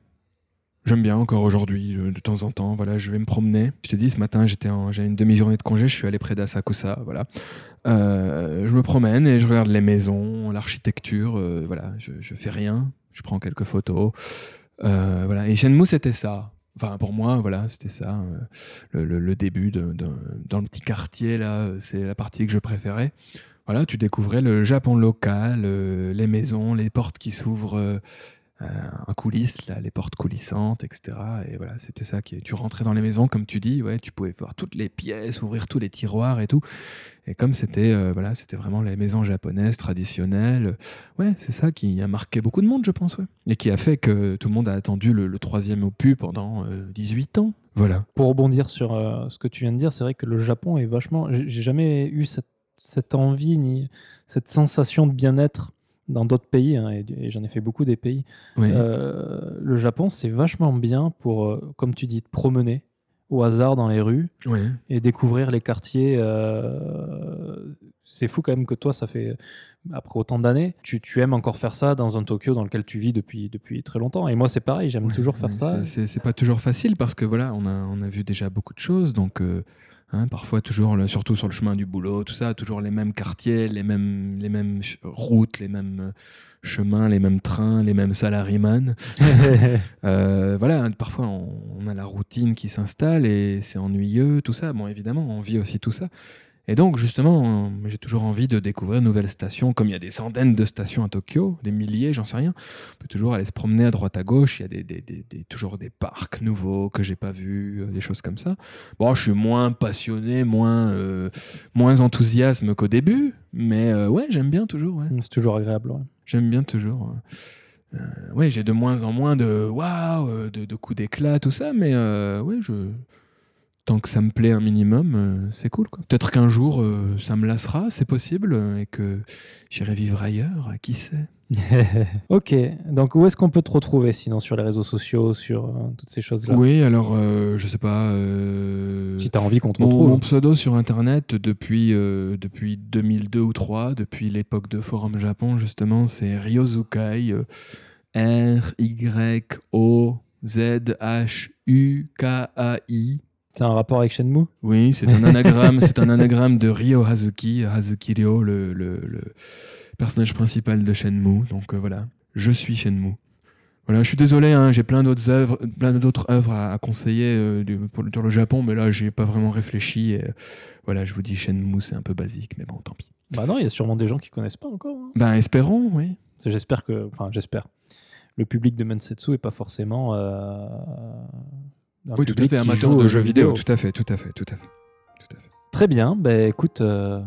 J'aime bien encore aujourd'hui, euh, de temps en temps. Voilà, je vais me promener. Je t'ai dit, ce matin, j'étais j'ai une demi-journée de congé, je suis allé près d'Asakusa. Voilà. Euh, je me promène et je regarde les maisons, l'architecture. Euh, voilà, je, je fais rien. Je prends quelques photos. voilà. Et Shenmue, c'était ça. Enfin, pour moi, voilà, c'était ça. Le, début dans le petit quartier, là, c'est la partie que je préférais. Voilà, tu découvrais le Japon local, les maisons, les portes qui s'ouvrent un coulisse, là, les portes coulissantes, etc. Et voilà, c'était ça. Qui, tu rentrais dans les maisons, comme tu dis, ouais, tu pouvais voir toutes les pièces, ouvrir tous les tiroirs et tout. Et comme c'était euh, voilà, c'était vraiment les maisons japonaises traditionnelles, ouais, c'est ça qui a marqué beaucoup de monde, je pense, ouais. Et qui a fait que tout le monde a attendu le, troisième opus pendant 18 euh, ans. Voilà. Pour rebondir sur ce que tu viens de dire, c'est vrai que le Japon est vachement. J'ai jamais eu cette envie ni cette sensation de bien-être dans d'autres pays, hein, et, et j'en ai fait beaucoup des pays, euh, le Japon, c'est vachement bien pour, euh, comme tu dis, te promener au hasard dans les rues et découvrir les quartiers. euh, C'est fou quand même que toi, ça fait, après autant d'années, tu, tu aimes encore faire ça dans un Tokyo dans lequel tu vis depuis, depuis très longtemps. Et moi, c'est pareil, j'aime Ouais, toujours faire ça. c'est- pas toujours facile parce que voilà, on a, on a vu déjà beaucoup de choses. Donc, hein, parfois, toujours, le- surtout sur le chemin du boulot, tout ça, toujours les mêmes quartiers, les mêmes, les mêmes routes, les mêmes euh, chemins, les mêmes trains, les mêmes salaryman. Euh, voilà, hein, parfois, on, on a la routine qui s'installe et c'est ennuyeux, tout ça. Bon, évidemment, on vit aussi tout ça. Et donc, justement, j'ai toujours envie de découvrir de nouvelles stations. Comme il y a des centaines de stations à Tokyo, des milliers, j'en sais rien. On peut toujours aller se promener à droite à gauche. Il y a des, des- des- des- toujours des parcs nouveaux que j'ai pas vus, euh, des choses comme ça. Bon, je suis moins passionné, moins, euh, moins enthousiasme qu'au début, mais euh, ouais, j'aime bien toujours. Ouais. c'est toujours agréable. ouais. J'aime bien toujours. euh, ouais, j'ai de moins en moins de waouh, de, de coups d'éclat, tout ça, mais ouais, je tant que ça me plaît un minimum, euh, c'est cool. Peut-être qu'un jour euh, ça me lassera, c'est possible, et que j'irai vivre ailleurs, qui sait. ok, donc où est-ce qu'on peut te retrouver sinon sur les réseaux sociaux, sur euh, toutes ces choses-là? Oui, alors je sais pas. Si tu as envie qu'on te retrouve. mon pseudo sur internet depuis, depuis 2002 ou 3, depuis l'époque de Forum Japon justement, c'est Ryozukai. euh, R-Y-O-Z-H-U-K-A-I. C'est un rapport avec Shenmue Oui, c'est un anagramme, c'est un anagramme de Ryo Hazuki, Hazuki Ryo, le, le- le personnage principal de Shenmue. Donc euh, voilà, je suis Shenmue. Voilà, je suis désolé, hein, j'ai plein d'autres œuvres, plein d'autres œuvres à, à conseiller euh, du- pour, sur le Japon, mais là, j'ai pas vraiment réfléchi. et, euh, voilà, je vous dis Shenmue, c'est un peu basique, mais bon, tant pis. Bah non, il y a sûrement des gens qui connaissent pas encore. hein. Ben, espérons, oui. J'espère que, enfin, j'espère. Le public de Mansetsu est pas forcément. Un Oui, tout à fait, amateur joue de jeux vidéo. Tout à fait, tout à fait, tout à fait. Tout à fait. Très bien. Ben écoute, euh,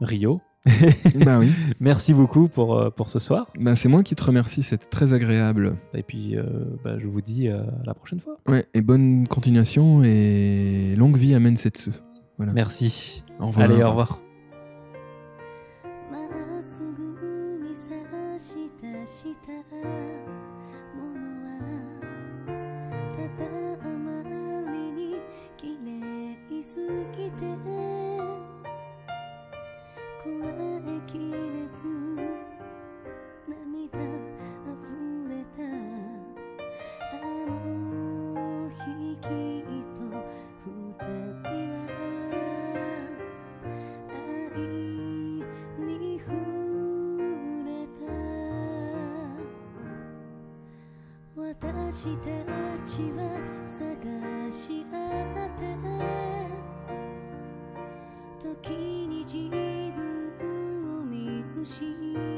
Rio, bah oui, merci beaucoup pour, euh, pour ce soir. ben, c'est moi qui te remercie, c'était très agréable. Et puis, euh, ben, je vous dis euh, à la prochaine fois. Ouais, et bonne continuation et longue vie à Mensetsu. Voilà. Merci. Au revoir. Allez, au revoir. 私たちは探し合って時に自分を見失う。